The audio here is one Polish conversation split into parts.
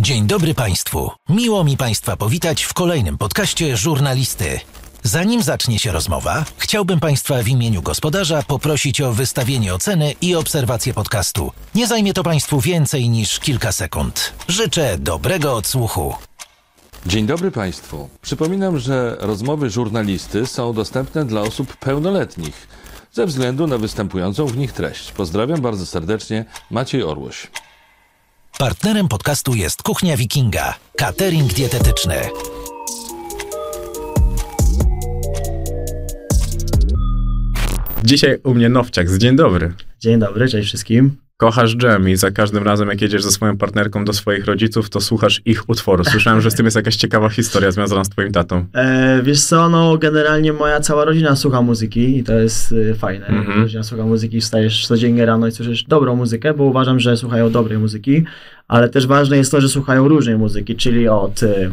Dzień dobry Państwu. Miło mi Państwa powitać w kolejnym podcaście Żurnalisty. Zanim zacznie się rozmowa, chciałbym Państwa w imieniu gospodarza poprosić o wystawienie oceny i obserwację podcastu. Nie zajmie to Państwu więcej niż kilka sekund. Życzę dobrego odsłuchu. Dzień dobry Państwu. Przypominam, że rozmowy żurnalisty są dostępne dla osób pełnoletnich ze względu na występującą w nich treść. Pozdrawiam bardzo serdecznie, Maciej Orłoś. Partnerem podcastu jest Kuchnia Wikinga, catering dietetyczny. Dzisiaj u mnie Nowciak. Dzień dobry. Dzień dobry, cześć wszystkim. Kochasz dżem i za każdym razem, jak jedziesz ze swoją partnerką do swoich rodziców, to słuchasz ich utworu. Słyszałem, że z tym jest jakaś ciekawa historia związana z twoim tatą. E, wiesz co, no generalnie moja cała rodzina słucha muzyki i to jest e, fajne. Mhm. Rodzina słucha muzyki, wstajesz codziennie rano i słyszysz dobrą muzykę, bo uważam, że słuchają dobrej muzyki, ale też ważne jest to, że słuchają różnej muzyki, czyli od e,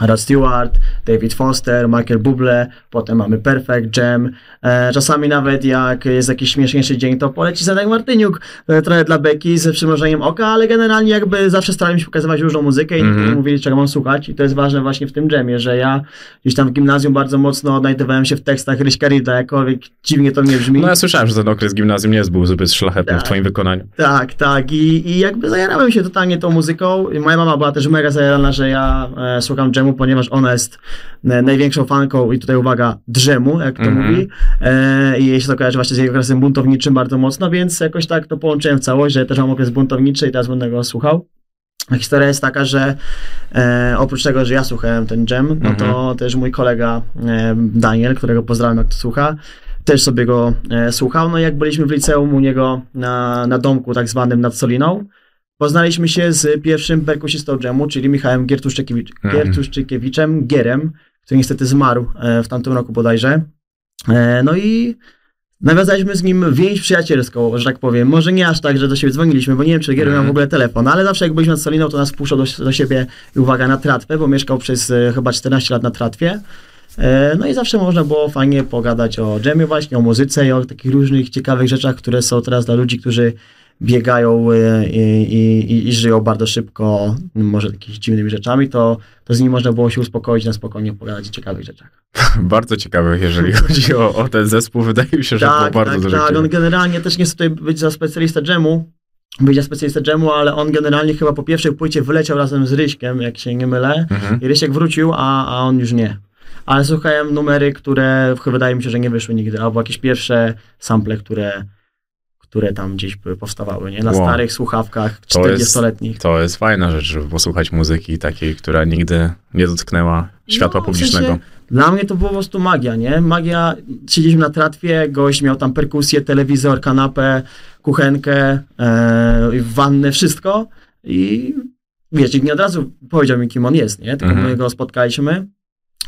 Rod Stewart, David Foster, Michael Bublé, potem mamy Perfect Jam. E, czasami nawet jak jest jakiś śmieszniejszy dzień, to poleci Zenek Martyniuk, e, trochę dla beki ze przymrożeniem oka, ale generalnie jakby zawsze starałem się pokazywać różną muzykę i mm mówili, czego mam słuchać i to jest ważne właśnie w tym jamie, że ja gdzieś tam w gimnazjum bardzo mocno odnajdowałem się w tekstach Ryśka Rida, jakkolwiek dziwnie to mnie brzmi. No ja słyszałem, że ten okres gimnazjum nie był zbyt szlachetny w Tak. twoim wykonaniu. Tak, tak. I, I jakby zajarałem się totalnie tą muzyką. Moja mama była też mega zajarana, że ja e, słucham dżemu, ponieważ ona jest e, największą fanką i tutaj uwaga, drzemu, jak to Mhm. mówi. E, I jej się to kojarzy właśnie z jej okresem buntowniczym bardzo mocno, więc jakoś tak to połączyłem w całość, że też mam okres buntowniczy i teraz będę go słuchał. Historia jest taka, że e, oprócz tego, że ja słuchałem ten dżem, no to też mój kolega e, Daniel, którego pozdrawiam, jak to słucha, też sobie go e, słuchał. No i jak byliśmy w liceum u niego na, na domku tak zwanym nad Soliną, poznaliśmy się z pierwszym perkusistą dżemu, czyli Michałem Giertuszczykiewicz, Mhm. Giertuszczykiewiczem, Gierem, który niestety zmarł e, w tamtym roku bodajże. E, no i nawiązaliśmy z nim więź przyjacielską, że tak powiem. Może nie aż tak, że do siebie dzwoniliśmy, bo nie wiem, czy Gier miał Mhm. w ogóle telefon, ale zawsze jak byliśmy nad Soliną, to nas wpuszczał do, do siebie i uwaga, na tratwę, bo mieszkał przez e, chyba 14 lat na tratwie. No i zawsze można było fajnie pogadać o dżemie właśnie, o muzyce i o takich różnych ciekawych rzeczach, które są teraz dla ludzi, którzy biegają e, i, i, i, żyją bardzo szybko, może jakimiś dziwnymi rzeczami, to, to z nimi można było się uspokoić, na spokojnie pogadać o ciekawych rzeczach. Bardzo ciekawe, jeżeli chodzi o, o ten zespół. Wydaje mi się, że było bardzo tak, dużo tak. On ciekawych. generalnie też nie chce tutaj być za specjalistę dżemu, być za specjalistę dżemu, ale on generalnie chyba po pierwszej płycie wyleciał razem z Ryśkiem, jak się nie mylę. Mhm. I Rysiek wrócił, a, a on już nie. Ale słuchałem numery, które wydaje mi się, że nie wyszły nigdy, albo jakieś pierwsze sample, które, które tam gdzieś powstawały, nie? Na Wow. starych słuchawkach To jest- 40-letnich. To jest fajna rzecz, żeby posłuchać muzyki takiej, która nigdy nie dotknęła światła No, w publicznego. sensie, dla mnie to było po prostu magia, nie? Magia, siedzieliśmy na tratwie, gość miał tam perkusję, telewizor, kanapę, kuchenkę, e, wannę, wszystko i wiesz, i nie od razu powiedział mi, kim on jest, nie? Tylko Mhm. my go spotkaliśmy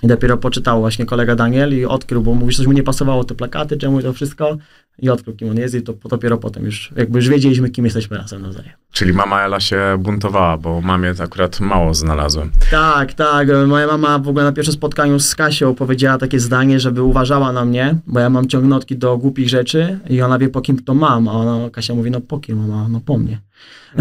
i dopiero poczytał właśnie kolega Daniel i odkrył, bo mówi, że coś mu nie pasowało, te plakaty, czemu to wszystko i odkrył, kim on jest i to dopiero potem już, jakby już wiedzieliśmy, kim jesteśmy razem nawzajem. Czyli mama Ela się buntowała, bo mamie akurat mało znalazłem. Tak, tak. Moja mama w ogóle na pierwszym spotkaniu z Kasią powiedziała takie zdanie, żeby uważała na mnie, bo ja mam ciągnotki do głupich rzeczy i ona wie po kim to mam, a ona, Kasia mówi, no po kim mama? No po mnie.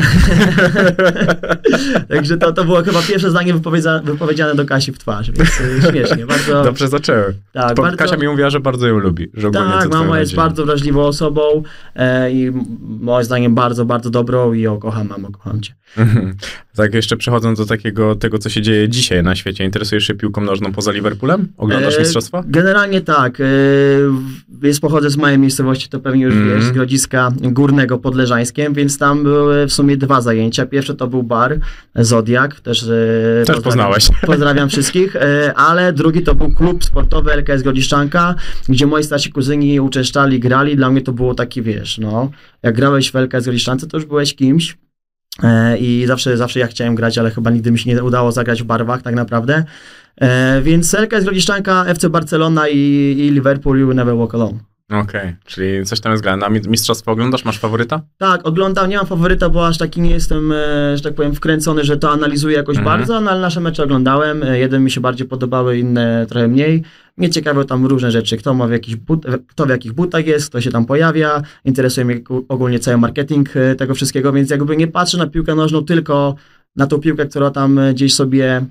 Także to, to było chyba pierwsze zdanie wypowiedzia, wypowiedziane do Kasi w twarz, więc y, śmiesznie, bardzo... Dobrze zaczęły. tak, bardzo- Kasia mi mówiła, że bardzo ją lubi. Że tak, mama jest bardzo wrażliwą osobą e, i moim zdaniem bardzo, bardzo dobrą i ją kocham, mamo, kocham cię. Mhm. Tak, jeszcze przechodząc do takiego, tego, co się dzieje dzisiaj na świecie, interesujesz się piłką nożną poza Liverpoolem? Oglądasz E, mistrzostwa? Generalnie tak. E, Jest pochodzę z małej miejscowości, to pewnie już Mhm. wiesz, z Grodziska Górnego pod Leżańskiem, więc tam były w sumie dwa zajęcia. Pierwsze to był bar Zodiak, też, e, Też pozdrawiam- poznałeś. Pozdrawiam wszystkich, e, ale drugi to był klub sportowy LKS Grodziszczanka, gdzie moi starsi kuzyni uczęszczali, grali. Dla mnie to było taki, wiesz, no, jak grałeś w LKS Grodziszczance, to już byłeś kimś. E, I zawsze, zawsze ja chciałem grać, ale chyba nigdy mi się nie udało zagrać w barwach tak naprawdę. E, więc LKS Grodziszczanka, FC Barcelona i, i Liverpool You Never Walk Alone. Okej, czyli coś tam jest grane. A mi- mistrzostwo oglądasz? Masz faworyta? Tak, oglądam, nie mam faworyta, bo aż taki nie jestem, e, że tak powiem, wkręcony, że to analizuję jakoś Mhm. bardzo, no ale nasze mecze oglądałem. E, Jeden mi się bardziej podobały, inne trochę mniej. Mnie ciekawią tam różne rzeczy, kto ma w jakich but, kto w jakich butach jest, kto się tam pojawia. Interesuje mnie ogólnie cały marketing e, tego wszystkiego, więc jakby nie patrzę na piłkę nożną tylko na tą piłkę, która tam e, gdzieś sobie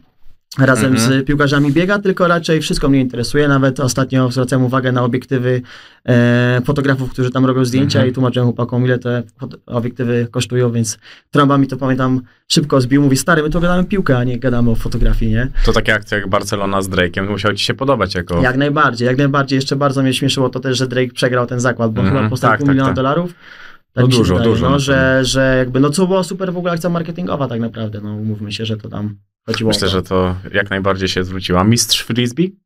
razem Mhm. z piłkarzami biega, tylko raczej wszystko mnie interesuje. Nawet ostatnio zwracałem uwagę na obiektywy e, fotografów, którzy tam robią zdjęcia Mhm. i tłumaczyłem chłopakom, ile te obiektywy kosztują, więc trąba mi to pamiętam szybko zbił. Mówi, stary, my tu gadamy piłkę, a nie gadamy o fotografii, nie? To takie akcje jak Barcelona z Drake'em musiał ci się podobać jako... Jak najbardziej, jak najbardziej. Jeszcze bardzo mnie śmieszyło to też, że Drake przegrał ten zakład, bo Mhm, chyba po tak, pół tak, miliona tak. dolarów. Tak No mi się dużo, wydaje, dużo, No, że, że jakby, no co było super w ogóle akcja marketingowa tak naprawdę, no umówmy się, że to tam chodziło Myślę, że to jak najbardziej się zwróciła. Mistrz Frisbee?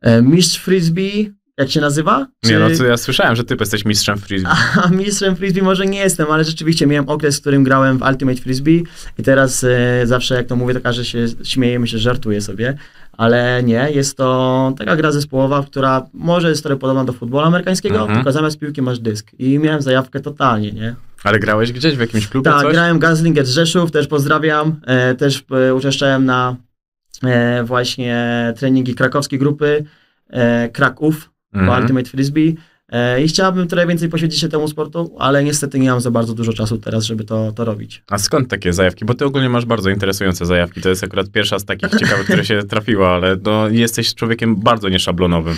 E, Mistrz Frisbee, jak się nazywa? Nie, no to ja słyszałem, że ty jesteś mistrzem Frisbee. A mistrzem frisbee może nie jestem, ale rzeczywiście miałem okres, w którym grałem w Ultimate Frisbee i teraz e, zawsze jak to mówię, to każdy się śmieje, myślę, że żartuje sobie, ale nie, jest to taka gra zespołowa, która może jest trochę podobna do futbolu amerykańskiego, Mhm. tylko zamiast piłki masz dysk i miałem zajawkę totalnie, nie? Ale grałeś gdzieś w jakimś klubie Tak, coś? grałem Gazlinger z Rzeszów, też pozdrawiam, e, też e, uczestniczyłem na e, właśnie treningi krakowskiej grupy e, Kraków, Mhm. Ultimate Frisbee e, i chciałbym trochę więcej poświęcić się temu sportu, ale niestety nie mam za bardzo dużo czasu teraz, żeby to, to robić. A skąd takie zajawki? Bo ty ogólnie masz bardzo interesujące zajawki. To jest akurat pierwsza z takich ciekawych, które się trafiła, ale no, jesteś człowiekiem bardzo nieszablonowym.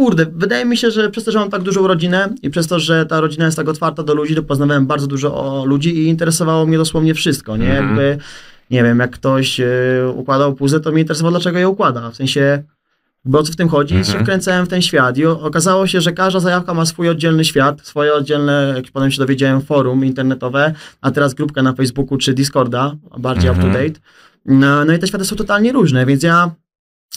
Kurde, wydaje mi się, że przez to, że mam tak dużą rodzinę i przez to, że ta rodzina jest tak otwarta do ludzi, to poznawałem bardzo dużo o ludzi i interesowało mnie dosłownie wszystko, nie? Mhm. Jakby, nie wiem, jak ktoś e, układał puzzle, to mnie interesowało, dlaczego je układa. W sensie, bo o co w tym chodzi? Mhm. Się wkręcałem w ten świat i okazało się, że każda zajawka ma swój oddzielny świat, swoje oddzielne, jak potem się dowiedziałem, forum internetowe, a teraz grupka na Facebooku czy Discorda, bardziej Mhm. up to date. No, no i te światy są totalnie różne, więc ja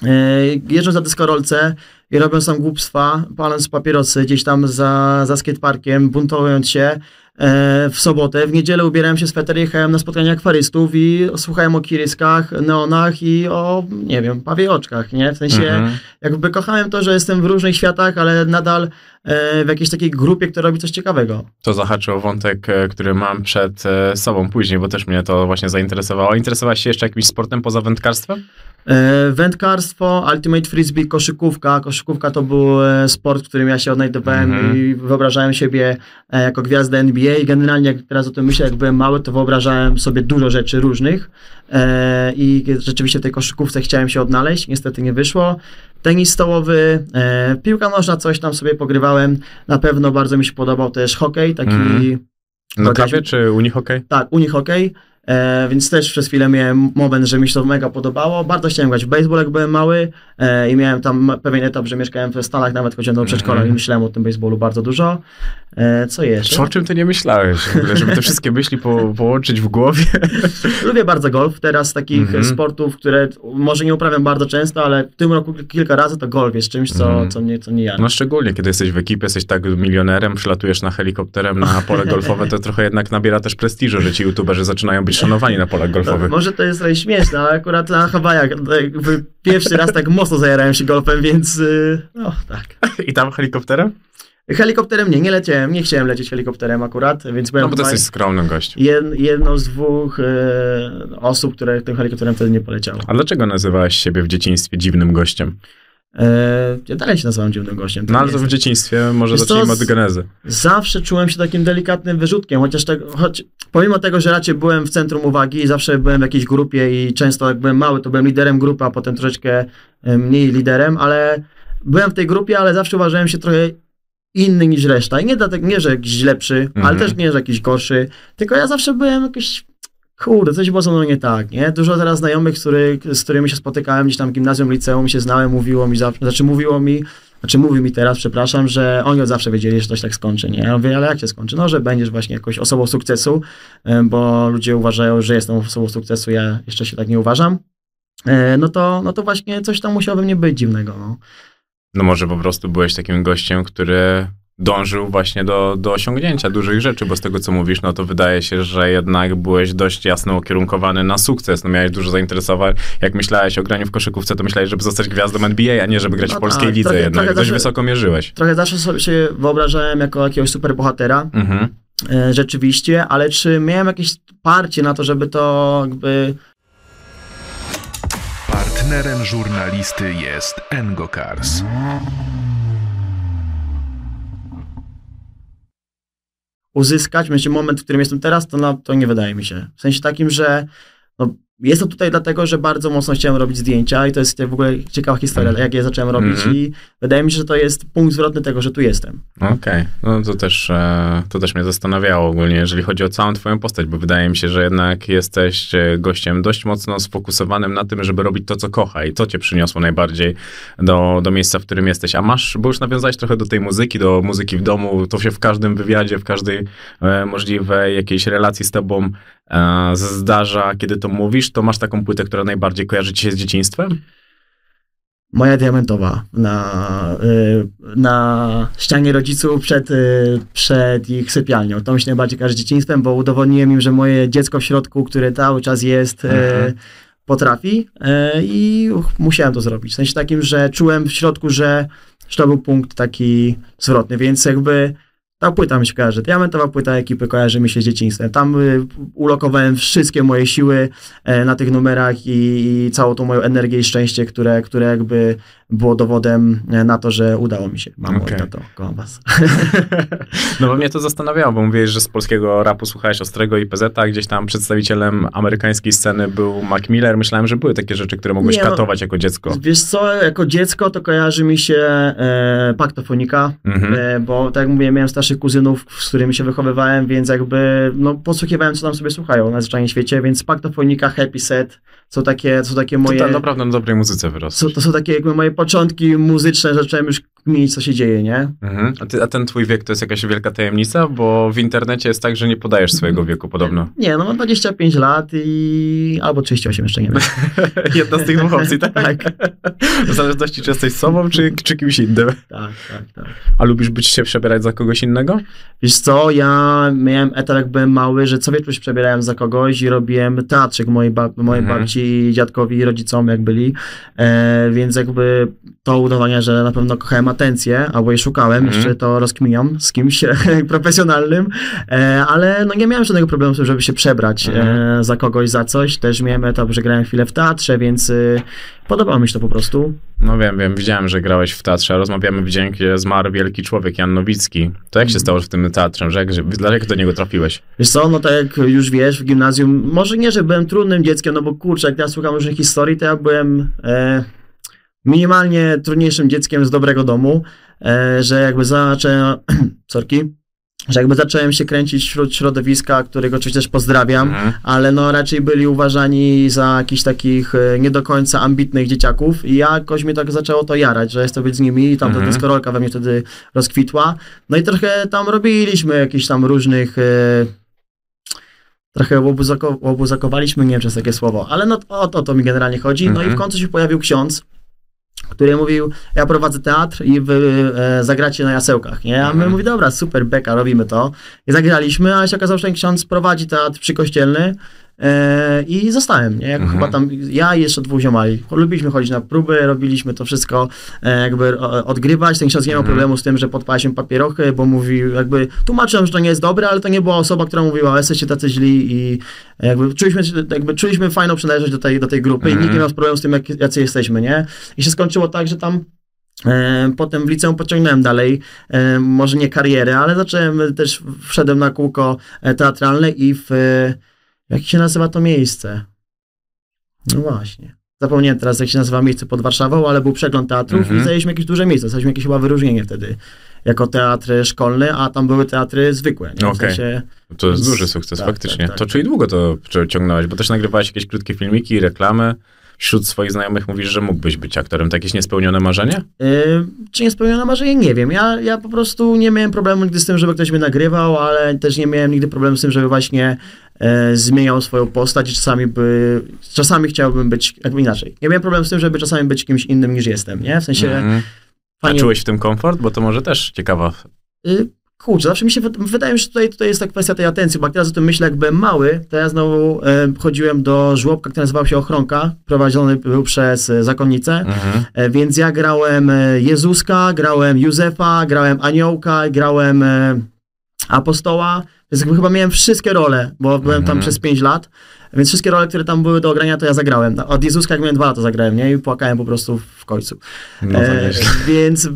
e, jeżdżąc na dyskorolce i robiąc tam głupstwa, paląc papierosy gdzieś tam za, za skateparkiem, buntowując się e, w sobotę, w niedzielę ubierałem się sweter, jechałem na spotkanie akwarystów i słuchałem o kiryskach, neonach i o, nie wiem, pawie oczkach, nie? W sensie Mhm. jakby kochałem to, że jestem w różnych światach, ale nadal w jakiejś takiej grupie, która robi coś ciekawego. To zahaczy o wątek, e, który mam przed e, sobą później, bo też mnie to właśnie zainteresowało. Interesowałaś się jeszcze jakimś sportem poza wędkarstwem? E, Wędkarstwo, Ultimate Frisbee, koszykówka. Koszykówka to był e, sport, w którym ja się odnajdowałem Mhm. i wyobrażałem siebie e, jako gwiazdę NBA generalnie jak teraz o tym myślę, jak byłem mały, to wyobrażałem sobie dużo rzeczy różnych e, i rzeczywiście w tej koszykówce chciałem się odnaleźć, niestety nie wyszło. Tenis stołowy, e, piłka nożna, coś tam sobie pogrywałem. Na pewno bardzo mi się podobał też hokej, taki... Mhm. Na trawie czy unihokej? Tak, unihokej, e, więc też przez chwilę miałem moment, że mi się to mega podobało. Bardzo chciałem grać w baseball, jak byłem mały e, i miałem tam pewien etap, że mieszkałem w Stanach, nawet chodziłem do przedszkola Mhm. i myślałem o tym baseballu bardzo dużo. E, co jeszcze? O czym ty nie myślałeś? W ogóle, żeby te wszystkie myśli po, połączyć w głowie? Lubię bardzo golf. Teraz z takich Mhm. sportów, które może nie uprawiam bardzo często, ale w tym roku kilka razy to golf jest czymś, co, Mhm. co mnie, co mnie jara. No szczególnie, kiedy jesteś w ekipie, jesteś tak milionerem, przylatujesz na helikopterem na pole golfowe, to trochę jednak nabiera też prestiżu, że ci youtuberzy zaczynają być szanowani na polach No, golfowych. może to jest trochę śmieszne, ale akurat na Hawajach jakby pierwszy raz tak mocno zajarałem się golfem, więc y, no tak. I tam helikopterem? Helikopterem nie, nie leciałem, nie chciałem lecieć helikopterem akurat, więc byłem No bo to jesteś skromnym gościem. jed, jedną z dwóch e, osób, które tym helikopterem wtedy nie poleciało. A dlaczego nazywałeś siebie w dzieciństwie dziwnym gościem? E, ja dalej się nazywam dziwnym gościem. No ale to w dzieciństwie może Wiesz zacznijmy od genezy. Zawsze czułem się takim delikatnym wyrzutkiem, chociaż tego, choć, pomimo tego, że raczej byłem w centrum uwagi i zawsze byłem w jakiejś grupie i często jak byłem mały, to byłem liderem grupy, a potem troszeczkę e, mniej liderem, ale byłem w tej grupie, ale zawsze uważałem się trochę inny niż reszta. I nie dlatego, nie, że jakiś lepszy, ale Mhm. też nie, że jakiś gorszy, tylko ja zawsze byłem jakiś Kurde, coś było ze mną nie tak, nie? Dużo teraz znajomych, z, których, z którymi się spotykałem gdzieś tam w gimnazjum, liceum, się znałem, mówiło mi zawsze, znaczy mówiło mi, znaczy mówi mi teraz, przepraszam, że oni od zawsze wiedzieli, że coś tak skończy, nie? Ja mówię, ale jak się skończy? No, że będziesz właśnie jakąś osobą sukcesu, bo ludzie uważają, że jestem osobą sukcesu, ja jeszcze się tak nie uważam. E, No to, no to właśnie coś tam musiało we mnie być dziwnego, no. No może po prostu byłeś takim gościem, który dążył właśnie do, do osiągnięcia dużych rzeczy, bo z tego co mówisz, no to wydaje się, że jednak byłeś dość jasno ukierunkowany na sukces. No miałeś dużo zainteresowań. Jak myślałeś o graniu w koszykówce, to myślałeś, żeby zostać gwiazdą NBA, a nie żeby grać No w polskiej tak, lidze trochę- jednak. trochę dość zawsze- wysoko mierzyłeś. Trochę zawsze sobie się wyobrażałem jako jakiegoś superbohatera, Mhm. e, rzeczywiście, ale czy miałem jakieś parcie na to, żeby to jakby Partnerem żurnalisty jest Engokars. Uzyskać, będzie moment, w którym jestem teraz, to, na, to nie wydaje mi się. W sensie takim, że no, Jestem tutaj dlatego, że bardzo mocno chciałem robić zdjęcia i to jest w ogóle ciekawa historia, Mhm. jak je zacząłem robić Mhm. i wydaje mi się, że to jest punkt zwrotny tego, że tu jestem. Okej, no to też, e, to też mnie zastanawiało ogólnie, jeżeli chodzi o całą twoją postać, bo wydaje mi się, że jednak jesteś e, gościem dość mocno sfokusowanym na tym, żeby robić to, co kocha i co cię przyniosło najbardziej do, do miejsca, w którym jesteś. A masz, bo już nawiązałeś trochę do tej muzyki, do muzyki w domu, to się w każdym wywiadzie, w każdej e, możliwej jakiejś relacji z tobą zdarza, kiedy to mówisz, to masz taką płytę, która najbardziej kojarzy ci się z dzieciństwem? Moja diamentowa na, y, na ścianie rodziców przed, y, przed ich sypialnią. To mi się najbardziej kojarzy z dzieciństwem, bo udowodniłem im, że moje dziecko w środku, które cały czas jest, y, Mhm. potrafi i musiałem to zrobić. W sensie takim, że czułem w środku, że, że to był punkt taki zwrotny, więc jakby ta płyta mi się kojarzy. Diamentowa płyta ekipy kojarzy mi się z dzieciństwem. Tam y, ulokowałem wszystkie moje siły e, na tych numerach i, i całą tą moją energię i szczęście, które, które jakby było dowodem e, na to, że udało mi się. Mamo i tato, kocham was. No bo mnie to zastanawiało, bo mówiłeś, że z polskiego rapu słuchałeś Ostrego i PZ, a gdzieś tam przedstawicielem amerykańskiej sceny był Mac Miller. Myślałem, że były takie rzeczy, które mogłeś Nie, no. katować jako dziecko. Wiesz co, jako dziecko to kojarzy mi się e, paktofonika, Mhm. e, bo tak jak mówię, miałem starszych kuzynów, z którymi się wychowywałem, więc jakby no, posłuchiwałem, co tam sobie słuchają na zwyczajnie świecie, więc paktofonika, happy set, są takie, są takie moje... To tam naprawdę na dobrej muzyce wyrosł. Co, to są takie jakby moje początki muzyczne, zacząłem już kminić, co się dzieje, nie? Mhm. A, ty, a ten twój wiek to jest jakaś wielka tajemnica? Bo w internecie jest tak, że nie podajesz swojego wieku podobno. Nie, no mam 25 lat i... albo 38, jeszcze nie wiem. Jedna z tych dwóch opcji, tak? Tak. W zależności, czy jesteś sobą, czy, czy kimś innym. Tak, tak, tak. A lubisz być się przebierać za kogoś innego? Wiesz co, ja miałem etap, jak byłem mały, że co wieczór się przebierałem za kogoś i robiłem teatrzyk mojej, bab mojej Mhm. babci, dziadkowi i rodzicom, jak byli. E, więc jakby to udawanie, że na pewno kochałem atencję, albo jej szukałem, Mhm. jeszcze to rozkminiam z kimś profesjonalnym, e, ale no nie miałem żadnego problemu z tym, żeby się przebrać Mhm. e, za kogoś, za coś. Też miałem etap, że grałem chwilę w teatrze, więc y, podobało mi się to po prostu. No wiem, wiem, widziałem, że grałeś w teatrze. Rozmawiamy w dzień, gdzie zmarł wielki człowiek, Jan Nowicki. To jak się stało że w tym teatrze? Że jak, że, dlaczego do niego trafiłeś? Wiesz co, no tak jak już wiesz, w gimnazjum, może nie, że byłem trudnym dzieckiem, no bo kurczę, jak ja słucham różnych historii, to ja byłem e, minimalnie trudniejszym dzieckiem z dobrego domu, e, że jakby zacząłem, sorki, że jakby zacząłem się kręcić wśród środowiska, którego oczywiście też pozdrawiam, Mhm. ale no raczej byli uważani za jakichś takich e, nie do końca ambitnych dzieciaków i jakoś mnie tak zaczęło to jarać, że jest to być z nimi i tam ta Mhm. deskorolka we mnie wtedy rozkwitła. No i trochę tam robiliśmy jakichś tam różnych e, trochę łobuzako, łobuzakowaliśmy, nie wiem czy jest takie słowo, ale no o to, o to mi generalnie chodzi. No i Mhm. w końcu się pojawił ksiądz, który mówił, ja prowadzę teatr i wy e, zagracie na jasełkach, nie? A my Mhm. mówi, dobra, super, beka, robimy to. I zagraliśmy, a się okazało, że ten ksiądz prowadzi teatr przykościelny i zostałem, nie? Mhm. Chyba tam ja i jeszcze dwóch ziomali. Lubiliśmy chodzić na próby, robiliśmy to wszystko e, jakby o, odgrywać. Ten ksiądz nie miał Mhm. problemu z tym, że podpaliśmy papierochy, bo mówił, jakby tłumaczyłem, że to nie jest dobre, ale to nie była osoba, która mówiła, jesteście tacy źli i jakby czuliśmy, jakby czuliśmy fajną przynależność do tej, do tej grupy i Mhm. nikt nie miał problemu z tym, jak, jacy jesteśmy, nie? I się skończyło tak, że tam E, Potem w liceum pociągnąłem dalej, e, może nie karierę, ale zacząłem też, wszedłem na kółko e, teatralne i w, e, jak się nazywa to miejsce? No właśnie. Zapomniałem teraz, jak się nazywa miejsce pod Warszawą, ale był przegląd teatrów Mhm. i zajęliśmy jakieś duże miejsce. Dostaliśmy jakieś chyba wyróżnienie wtedy, jako teatr szkolny, a tam były teatry zwykłe. Nie? W sensie, To jest duży sukces, tak, faktycznie. tak, tak, to czyli długo to ciągnąłeś, bo też nagrywałeś jakieś krótkie filmiki, reklamy. Wśród swoich znajomych mówisz, że mógłbyś być aktorem. To jakieś niespełnione marzenie? Yy, czy nie spełnione marzenie? Nie wiem. Ja, ja po prostu nie miałem problemu nigdy z tym, żeby ktoś mnie nagrywał, ale też nie miałem nigdy problemu z tym, żeby właśnie e, zmieniał swoją postać i czasami by, czasami chciałbym być, jakby inaczej. Nie miałem problemu z tym, żeby czasami być kimś innym niż jestem, nie? W sensie. A fajnie... czułeś w tym komfort? Bo to może też ciekawa. Y, Kurczę, zawsze mi się wyd- wydaje że tutaj, tutaj jest ta kwestia tej atencji, bo jak teraz o tym myślę, jak byłem mały, to ja znowu e, chodziłem do żłobka, który nazywał się Ochronka, prowadzony był przez e, zakonnicę, Mhm. E, Więc ja grałem e, Jezuska, grałem Józefa, grałem Aniołka, grałem e, Apostoła. Więc chyba miałem wszystkie role, bo byłem tam Mhm. przez 5 lat. Więc wszystkie role, które tam były do ogrania, to ja zagrałem. Od Jezuska, jak miałem dwa lata, zagrałem, nie? I płakałem po prostu w końcu. No E, więc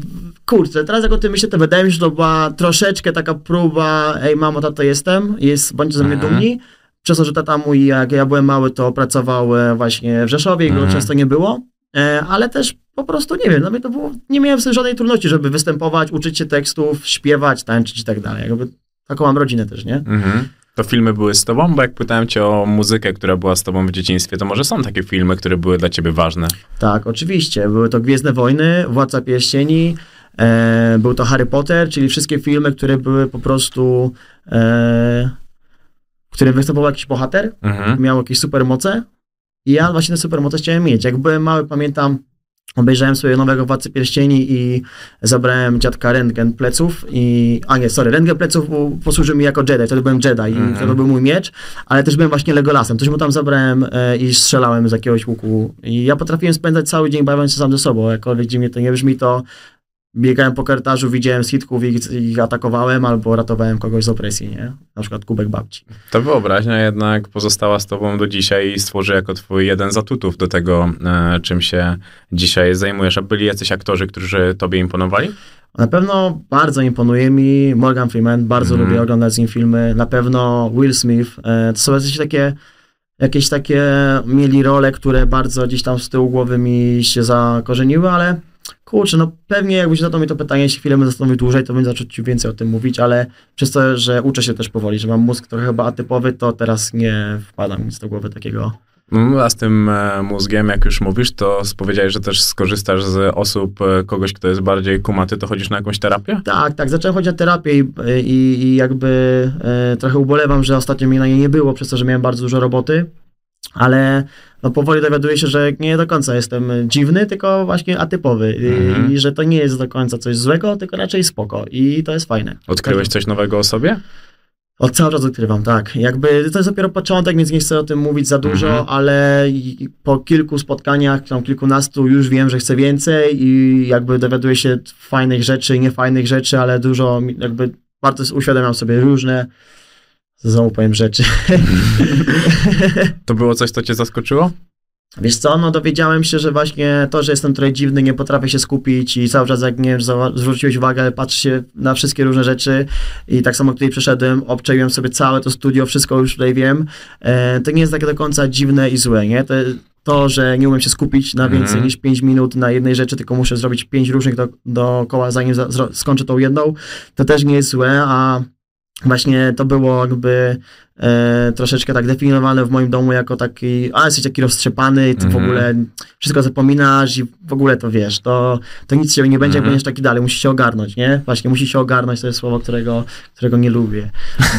kurczę, teraz jak o tym myślę, to wydaje mi się, że to była troszeczkę taka próba, ej mamo, tato jestem, jest, bądźcie ze mnie Mhm. dumni. Przez to, że tata mój, jak ja byłem mały, to pracował e, właśnie w Rzeszowie i go Mhm. często nie było. E, ale też po prostu, nie wiem, dla mnie to było, nie miałem w sobie żadnej trudności, żeby występować, uczyć się tekstów, śpiewać, tańczyć i tak dalej. Jakby taką mam rodzinę też, nie? Mhm. To filmy były z tobą? Bo jak pytałem cię o muzykę, która była z tobą w dzieciństwie, to może są takie filmy, które były dla ciebie ważne? Tak, oczywiście. Były to Gwiezdne Wojny, Władca Pierścieni, e, był to Harry Potter, czyli wszystkie filmy, które były po prostu, e, w którym występował jakiś bohater, Mhm. miał jakieś supermoce i ja właśnie te supermoce chciałem mieć. Jak byłem mały, pamiętam, obejrzałem sobie nowego Władcę Pierścieni i zabrałem dziadka rentgen pleców i, a nie, sorry, rentgen pleców posłużył mi jako Jedi, wtedy byłem Jedi i Mhm. to był mój miecz, ale też byłem właśnie Legolasem, coś mu tam zabrałem e, i strzelałem z jakiegoś łuku i ja potrafiłem spędzać cały dzień bawiąc się sam ze sobą, jakkolwiek dziwnie to nie brzmi, to biegałem po korytarzu, widziałem skitków i ich atakowałem albo ratowałem kogoś z opresji, nie? Na przykład kubek babci. Ta wyobraźnia jednak pozostała z tobą do dzisiaj i stworzy jako twój jeden z atutów do tego, e, czym się dzisiaj zajmujesz. A byli jacyś aktorzy, którzy tobie imponowali? Na pewno bardzo imponuje mi Morgan Freeman, bardzo Mhm. lubię oglądać z nim filmy. Na pewno Will Smith. E, To są jakieś takie, jakieś takie mieli role, które bardzo gdzieś tam z tyłu głowy mi się zakorzeniły, ale kurczę, no pewnie jakbyś zadał mi to pytanie, jeśli chwilę bym zastanowił dłużej, to bym zaczął ci więcej o tym mówić, ale przez to, że uczę się też powoli, że mam mózg trochę chyba atypowy, to teraz nie wpada mi nic do głowy takiego. No, A z tym e, mózgiem, jak już mówisz, to powiedziałeś, że też skorzystasz z osób, e, kogoś, kto jest bardziej kumaty, to chodzisz na jakąś terapię? Tak, tak, zacząłem chodzić na terapię i, i, i jakby e, trochę ubolewam, że ostatnio mnie na niej nie było, przez to, że miałem bardzo dużo roboty, ale no, powoli dowiaduję się, że nie do końca jestem dziwny, tylko właśnie atypowy I- Mhm. i że to nie jest do końca coś złego, tylko raczej spoko i to jest fajne. Odkryłeś coś nowego o sobie? Od cały czas odkrywam, tak. Jakby to jest dopiero początek, więc nie chcę o tym mówić za dużo, Mhm. ale po kilku spotkaniach, tam kilkunastu, już wiem, że chcę więcej i jakby dowiaduję się fajnych rzeczy niefajnych rzeczy, ale dużo jakby bardzo uświadamiam sobie różne, znowu powiem rzeczy. To było coś, co cię zaskoczyło? Wiesz co, no dowiedziałem się, że właśnie to, że jestem trochę dziwny, nie potrafię się skupić i cały czas jak nie wiem, zwróciłeś uwagę, patrzę się na wszystkie różne rzeczy i tak samo tutaj przeszedłem, obczaiłem sobie całe to studio, wszystko już tutaj wiem, e, to nie jest takie do końca dziwne i złe, nie? To, to że nie umiem się skupić na więcej niż 5 minut na jednej rzeczy, tylko muszę zrobić 5 różnych do, dookoła, zanim za, skończę tą jedną, to też nie jest złe, a właśnie to było jakby e, troszeczkę tak definiowane w moim domu jako taki, a jesteś taki roztrzepany, ty w Mhm. ogóle wszystko zapominasz i w ogóle to wiesz, to, to nic się nie będzie, jak Mhm. będziesz taki dalej, musisz się ogarnąć, nie? Właśnie, musisz się ogarnąć, to jest słowo, którego, którego nie lubię,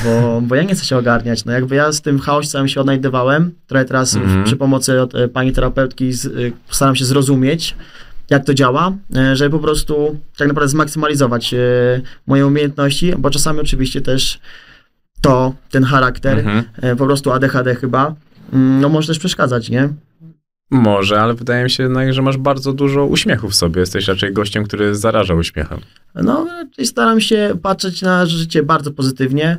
bo, bo ja nie chcę się ogarniać, no jakby ja z tym chaosie całym się odnajdywałem, trochę teraz Mhm. przy pomocy od e, pani terapeutki z, e, staram się zrozumieć, jak to działa, e, żeby po prostu tak naprawdę zmaksymalizować e, moje umiejętności, bo czasami oczywiście też to, ten charakter, Mhm. e, po prostu ADHD chyba, mm, no może też przeszkadzać, nie? Może, ale wydaje mi się jednak, że masz bardzo dużo uśmiechu w sobie. Jesteś raczej gościem, który zaraża uśmiechem. No, staram się patrzeć na życie bardzo pozytywnie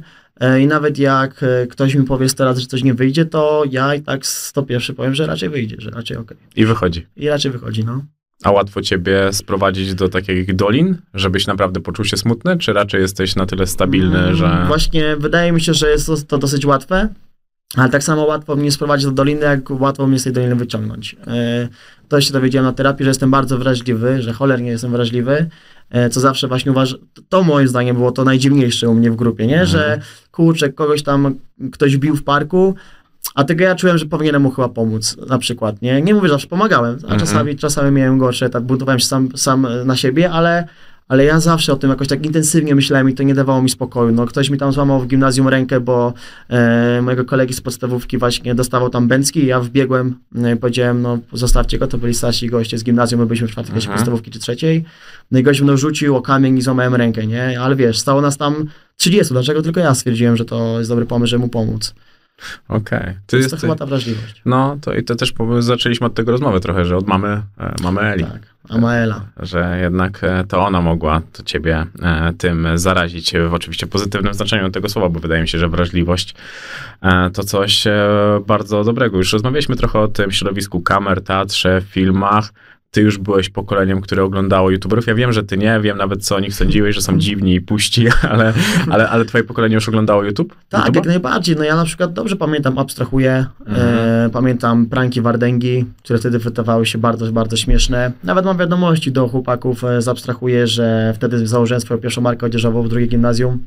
i nawet jak ktoś mi powie 100 razy, że coś nie wyjdzie, to ja i tak 101 powiem, że raczej wyjdzie, że raczej okej. I wychodzi. I raczej wychodzi, no. A łatwo ciebie sprowadzić do takich dolin, żebyś naprawdę poczuł się smutny, czy raczej jesteś na tyle stabilny, Mm, że... Właśnie wydaje mi się, że jest to, to dosyć łatwe, ale tak samo łatwo mnie sprowadzić do doliny, jak łatwo mnie z tej doliny wyciągnąć. E, To się dowiedziałem na terapii, że jestem bardzo wrażliwy, że cholernie jestem wrażliwy, e, co zawsze właśnie uważam, to moim zdaniem było to najdziwniejsze u mnie w grupie, nie? Że kurczę, kogoś tam ktoś bił w parku, a tego ja czułem, że powinienem mu chyba pomóc, na przykład, nie? Nie mówię, że zawsze pomagałem, a Mhm. czasami, czasami miałem gorszy etap, buntowałem się sam, sam na siebie, ale, ale ja zawsze o tym jakoś tak intensywnie myślałem i to nie dawało mi spokoju. No, ktoś mi tam złamał w gimnazjum rękę, bo e, mojego kolegi z podstawówki właśnie dostawał tam bęcki i ja wbiegłem no, i powiedziałem, no zostawcie go, to byli starsi goście z gimnazjum, my byliśmy w czwartej klasie Mhm. podstawówki czy trzeciej. No i gość mną rzucił o kamień i złamałem rękę, nie? Ale wiesz, stało nas tam 30, dlaczego tylko ja stwierdziłem, że to jest dobry pomysł, żeby mu pomóc. Okej. Ty To jest to chyba ta wrażliwość. No, to i to też zaczęliśmy od tego rozmowy trochę, że od mamy, e, mamy Eli. Tak. Amaela. że jednak e, to ona mogła to ciebie e, tym zarazić w oczywiście pozytywnym znaczeniu tego słowa, bo wydaje mi się, że wrażliwość to coś bardzo dobrego. Już rozmawialiśmy trochę o tym środowisku kamer, teatrze, filmach. Ty już byłeś pokoleniem, które oglądało youtuberów. Ja wiem, że ty nie, wiem nawet co o nich sądziłeś, że są dziwni i puści, ale, ale, ale twoje pokolenie już oglądało YouTube? Tak, YouTube'a? jak najbardziej. No ja na przykład dobrze pamiętam, abstrahuję, Mhm. e, pamiętam pranki Wardęgi, które wtedy wydawały się bardzo, bardzo śmieszne. Nawet mam wiadomości do chłopaków, e, zabstrahuję, że wtedy założyłem swoją pierwszą markę odzieżową w drugiej gimnazjum,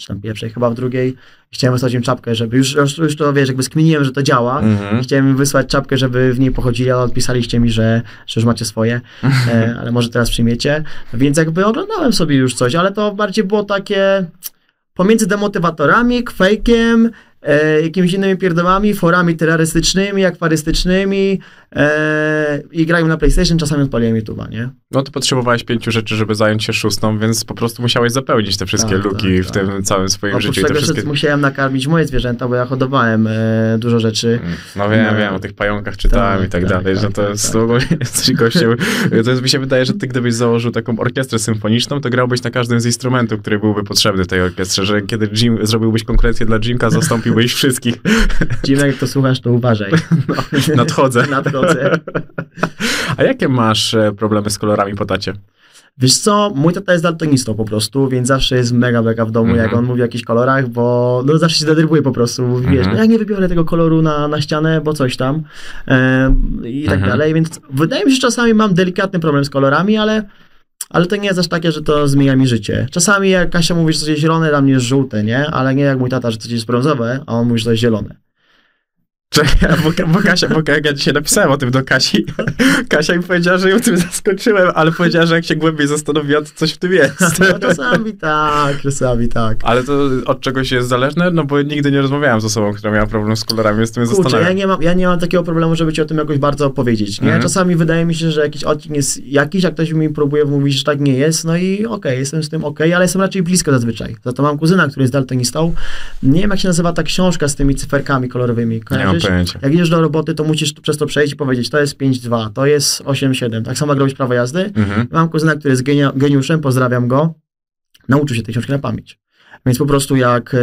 czy tam pierwszej, chyba w drugiej. Chciałem wysłać im czapkę, żeby już, już, już to, wiesz, jakby skminiłem, że to działa. Mhm. Chciałem im wysłać czapkę, żeby w niej pochodzili, ale odpisaliście mi, że, że już macie swoje, e, ale może teraz przyjmiecie. Więc jakby oglądałem sobie już coś, ale to bardziej było takie pomiędzy demotywatorami, kwejkiem, e, jakimiś innymi pierdołami, forami terrorystycznymi, akwarystycznymi i grałem na PlayStation, czasami odpaliłem YouTube'a, nie? No to potrzebowałeś pięciu rzeczy, żeby zająć się szóstą, więc po prostu musiałeś zapełnić te wszystkie Tak, luki tak, w tak. tym całym swoim Oprócz życiu. I te tego wszystkie... musiałem nakarmić moje zwierzęta, bo ja hodowałem e, dużo rzeczy. No wiem, No. wiem, o tych pająkach czytałem Tak, i tak, tak, dalej, tak, że to tak, jest tak. ogólnie coś gościem. To jest, mi się wydaje, że ty gdybyś założył taką orkiestrę symfoniczną, to grałbyś na każdym z instrumentów, który byłby potrzebny w tej orkiestrze, że kiedy Jim, zrobiłbyś konkurencję dla Jimka, zastąpiłbyś wszystkich. Dziwne, jak to słuchasz, to uważaj. Nadchodzę. Nadchodzę. A jakie masz e, problemy z kolorami po tacie? Wiesz co, mój tata jest daltonistą po prostu, więc zawsze jest mega beka w domu, Mhm. jak on mówi o jakichś kolorach, bo no zawsze się denerwuje po prostu. Mówi, wiesz, Mhm. no ja nie wybiorę tego koloru na, na ścianę, bo coś tam e, i tak Mhm. dalej, więc wydaje mi się, że czasami mam delikatny problem z kolorami, ale, ale to nie jest aż takie, że to zmienia mi życie. Czasami jak Kasia mówi, że coś jest zielone, dla mnie jest żółte, nie? Ale nie jak mój tata, że coś jest brązowe, a on mówi, że to jest zielone. Czekaj, bo, bo, Kasia, bo jak ja dzisiaj napisałem o tym do Kasi, Kasia mi powiedziała, że ją tym zaskoczyłem, ale powiedziała, że jak się głębiej zastanowiła, to coś w tym jest. No czasami tak, czasami tak. Ale to od czegoś jest zależne? No bo nigdy nie rozmawiałem z osobą, która miała problem z kolorami, więc to mnie Kurczę, ja zastanawia. nie, mam, ja nie mam takiego problemu, żeby ci o tym jakoś bardzo opowiedzieć, nie? Mhm. Czasami wydaje mi się, że jakiś odcinek jest jakiś, a ktoś mi próbuje wmówić, że tak nie jest, no i okej, jestem z tym okej, ale jestem raczej blisko zazwyczaj. Za to mam kuzyna, który jest daltonistą. Nie wiem, jak się nazywa ta książka z tymi cyferkami kolorowymi. Nie pojęcia. Jak idziesz do roboty, to musisz przez to przejść i powiedzieć, to jest 5-2, to jest 8-7. Tak samo jak robić prawo jazdy. Mhm. Mam kuzyna, który jest genia, geniuszem, pozdrawiam go. Nauczył się tej książki na pamięć. Więc po prostu jak e,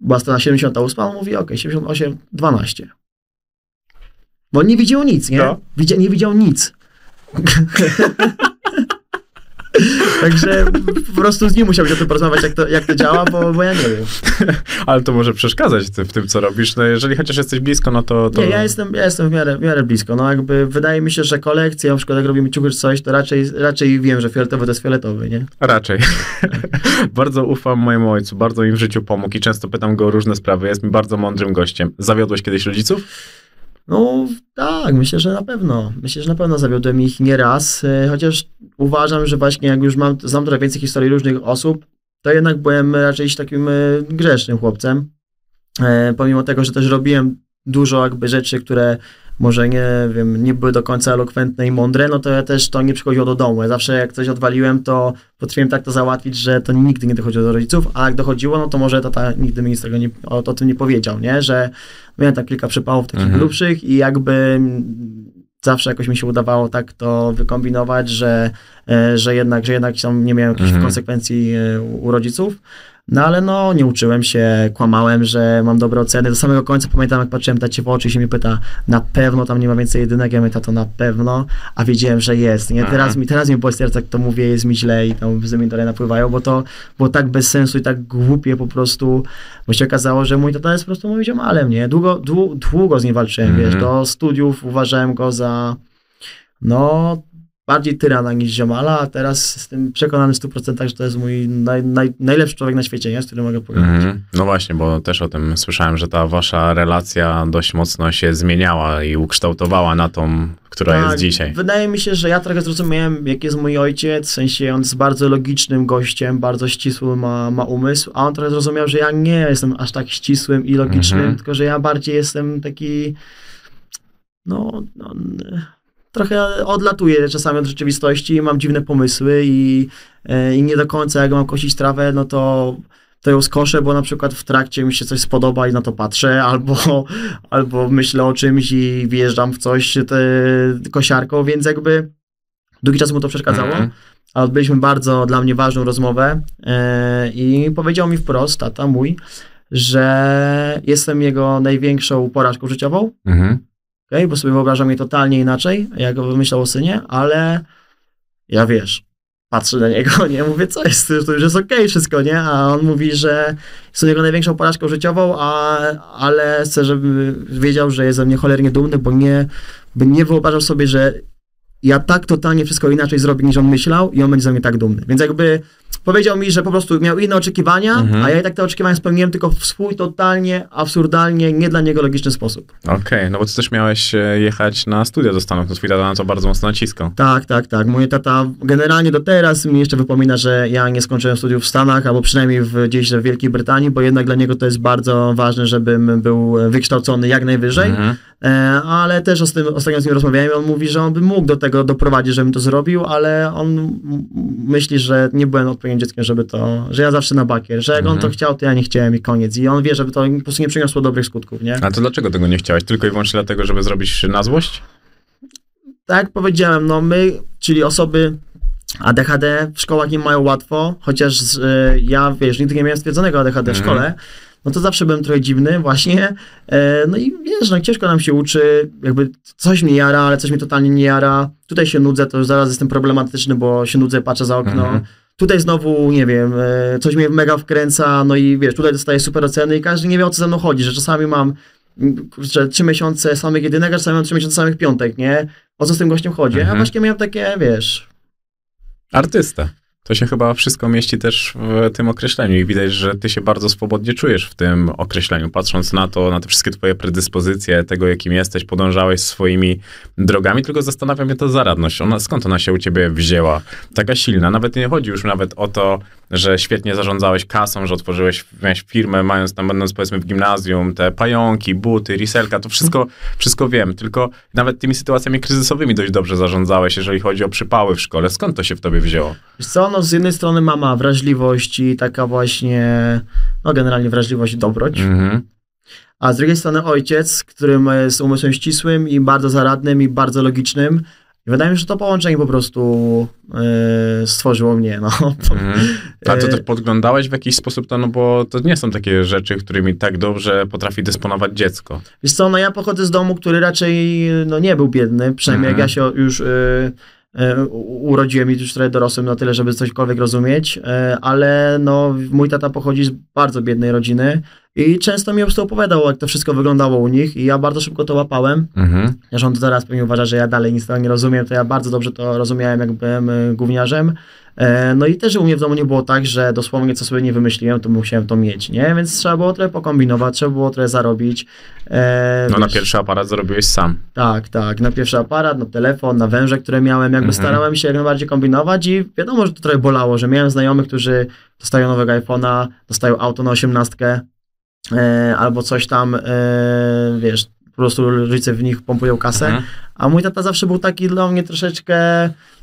była strona 78, on mówi, ok, 78, 12. Bo on nie widział nic, nie? No. Widzia, nie widział nic. Także po prostu z nim musiałbyś o tym porozmawiać, jak to, jak to działa, bo, bo ja nie wiem. Ale to może przeszkadzać ty, w tym, co robisz. No jeżeli chociaż jesteś blisko, no to... to... Nie, ja jestem, ja jestem w miarę, w miarę blisko. No jakby wydaje mi się, że kolekcja, na przykład jak robimy ciuchy czy coś, to raczej, raczej wiem, że fioletowy to jest fioletowy, nie? Raczej. bardzo ufam mojemu ojcu, bardzo mi w życiu pomógł i często pytam go o różne sprawy. Jest mi bardzo mądrym gościem. Zawiodłeś kiedyś rodziców? No tak, myślę, że na pewno. Myślę, że na pewno zawiodłem ich nieraz, e, chociaż uważam, że właśnie jak już mam, znam trochę więcej historii różnych osób, to jednak byłem raczej takim e, grzecznym chłopcem. E, Pomimo tego, że też robiłem dużo jakby rzeczy, które może nie wiem, nie były do końca elokwentne i mądre, no to ja też to nie przychodziło do domu. Ja zawsze jak coś odwaliłem, to potrafiłem tak to załatwić, że to nigdy nie dochodziło do rodziców, a jak dochodziło, no to może tata nigdy mi nic tego nie, o, o tym nie powiedział, nie? Że miałem tam kilka przypałów takich Mhm. grubszych i jakby zawsze jakoś mi się udawało tak to wykombinować, że, e, że jednak, że jednak nie miałem jakichś Mhm. konsekwencji e, u rodziców. No ale no, nie uczyłem się, kłamałem, że mam dobre oceny. Do samego końca pamiętam, jak patrzyłem tacie w oczy i się mnie pyta, na pewno tam nie ma więcej jedynek, ja mówię, tato, na pewno, a wiedziałem, że jest. Nie? Teraz, mi, teraz mi boli serce, jak to mówię, jest mi źle i tam łzy mi dalej napływają, bo to było tak bez sensu i tak głupie po prostu, bo się okazało, że mój tata jest po prostu moim ziomalem, nie? Długo, dłu, długo z nim walczyłem, Mhm. wiesz, do studiów uważałem go za, no, bardziej tyrana niż ziomala, a teraz jestem przekonany w 100%, że to jest mój naj, naj, najlepszy człowiek na świecie, nie? z którym mogę pogadać. Mhm. No właśnie, bo też o tym słyszałem, że ta wasza relacja dość mocno się zmieniała i ukształtowała na tą, która Tak, jest dzisiaj. Wydaje mi się, że ja trochę zrozumiałem, jak jest mój ojciec, w sensie on jest bardzo logicznym gościem, bardzo ścisły ma, ma umysł, a on trochę zrozumiał, że ja nie jestem aż tak ścisłym i logicznym, Mhm. tylko że ja bardziej jestem taki, no, no trochę odlatuję czasami od rzeczywistości, mam dziwne pomysły i, e, i nie do końca jak mam kosić trawę, no to to ją skoszę, bo na przykład w trakcie mi się coś spodoba i na to patrzę, albo, albo myślę o czymś i wjeżdżam w coś te, kosiarką, więc jakby Długi czas mu to przeszkadzało, Mhm. ale odbyliśmy bardzo dla mnie ważną rozmowę e, i powiedział mi wprost, tata mój, że jestem jego największą porażką życiową, Mhm. Okay? bo sobie wyobrażam je totalnie inaczej, jak myślał o synie, ale ja wiesz, patrzę na niego, nie, mówię, co jest, to już jest okej wszystko, nie, a on mówi, że jestem jego największą porażką życiową, a, ale chcę, żeby wiedział, że jest ze mnie cholernie dumny, bo nie, by nie wyobrażał sobie, że ja tak totalnie wszystko inaczej zrobię, niż on myślał i on będzie ze mnie tak dumny. Więc jakby powiedział mi, że po prostu miał inne oczekiwania, Mhm. a ja i tak te oczekiwania spełniłem tylko w swój totalnie, absurdalnie, nie dla niego logiczny sposób. Okej, no bo ty też miałeś e, jechać na studia do Stanów, no twój tata na to bardzo mocno naciskał. Tak, tak, tak. Mój tata generalnie do teraz mi jeszcze wypomina, że ja nie skończyłem studiów w Stanach, albo przynajmniej w, gdzieś w Wielkiej Brytanii, bo jednak dla niego to jest bardzo ważne, żebym był wykształcony jak najwyżej. Mhm. E, ale też z tym, ostatnio z nim rozmawiałem i on mówi, że on by mógł do tego doprowadzić, żebym to zrobił, ale on myśli, że nie byłem odpowiednim dzieckiem, żeby to, że ja zawsze na bakier, że jak on Mhm. to chciał, to ja nie chciałem i koniec. I on wie, żeby to po prostu nie przyniosło dobrych skutków, nie? A to dlaczego tego nie chciałeś? Tylko i wyłącznie dlatego, żeby zrobić na złość? tak jak powiedziałem, no my, czyli osoby ADHD w szkołach nie mają łatwo, chociaż e, ja, wiesz, nigdy nie miałem stwierdzonego ADHD w Mhm. szkole, no to zawsze byłem trochę dziwny właśnie, e, no i wiesz, no ciężko nam się uczy, jakby coś mnie jara, ale coś mnie totalnie nie jara, tutaj się nudzę, to już zaraz jestem problematyczny, bo się nudzę, patrzę za okno, Mhm. Tutaj znowu, nie wiem, e, coś mnie mega wkręca, no i wiesz, tutaj dostaję super oceny i każdy nie wie o co ze mną chodzi, że czasami mam kurczę, trzy miesiące samych jedynek, a czasami mam trzy miesiące samych piątek, nie? O co z tym gościem chodzi? Mhm. Ja właśnie miałem takie, wiesz, Artysta. To się chyba wszystko mieści też w tym określeniu i widać, że ty się bardzo swobodnie czujesz w tym określeniu, patrząc na to, na te wszystkie twoje predyspozycje, tego jakim jesteś, podążałeś swoimi drogami, tylko zastanawia mnie to zaradność. Ona, skąd ona się u ciebie wzięła? Taka silna. Nawet nie chodzi już nawet o to, że świetnie zarządzałeś kasą, że otworzyłeś miałeś firmę, mając tam, będąc powiedzmy w gimnazjum, te pająki, buty, riselka, to wszystko, wszystko wiem, tylko nawet tymi sytuacjami kryzysowymi dość dobrze zarządzałeś, jeżeli chodzi o przypały w szkole. Skąd to się w tobie wzięło? wiesz co, no z jednej strony mama wrażliwość i taka właśnie, no generalnie wrażliwość i dobroć, Mhm. a z drugiej strony ojciec, którym jest umysłem ścisłym i bardzo zaradnym i bardzo logicznym i wydaje mi się, że to połączenie po prostu e, stworzyło mnie, no. Mhm. A to E, też podglądałeś w jakiś sposób to, no bo to nie są takie rzeczy, którymi tak dobrze potrafi dysponować dziecko. Wiesz co, no ja pochodzę z domu, który raczej no, nie był biedny, przynajmniej Mhm. jak ja się już y, y, u- urodziłem i już trochę dorosłem na tyle, żeby cośkolwiek rozumieć, y, ale no mój tata pochodzi z bardzo biednej rodziny i często mi po prostu opowiadał, jak to wszystko wyglądało u nich i ja bardzo szybko to łapałem. Mhm. Że on teraz pewnie uważa, że ja dalej nic tego nie rozumiem, to ja bardzo dobrze to rozumiałem, jak byłem y, gówniarzem. E, No i też u mnie w domu nie było tak, że dosłownie co sobie nie wymyśliłem, to musiałem to mieć, nie? Więc trzeba było trochę pokombinować, trzeba było trochę zarobić. E, No na wiesz, pierwszy aparat zrobiłeś sam. tak, tak. Na pierwszy aparat, na telefon, na węże, które miałem. Jakby Mhm. starałem się jak najbardziej kombinować i wiadomo, że to trochę bolało, że miałem znajomych, którzy dostają nowego iPhone'a, dostają auto na osiemnastkę e, albo coś tam, e, wiesz, po prostu rodzice w nich pompują kasę. Mhm. A mój tata zawsze był taki dla mnie troszeczkę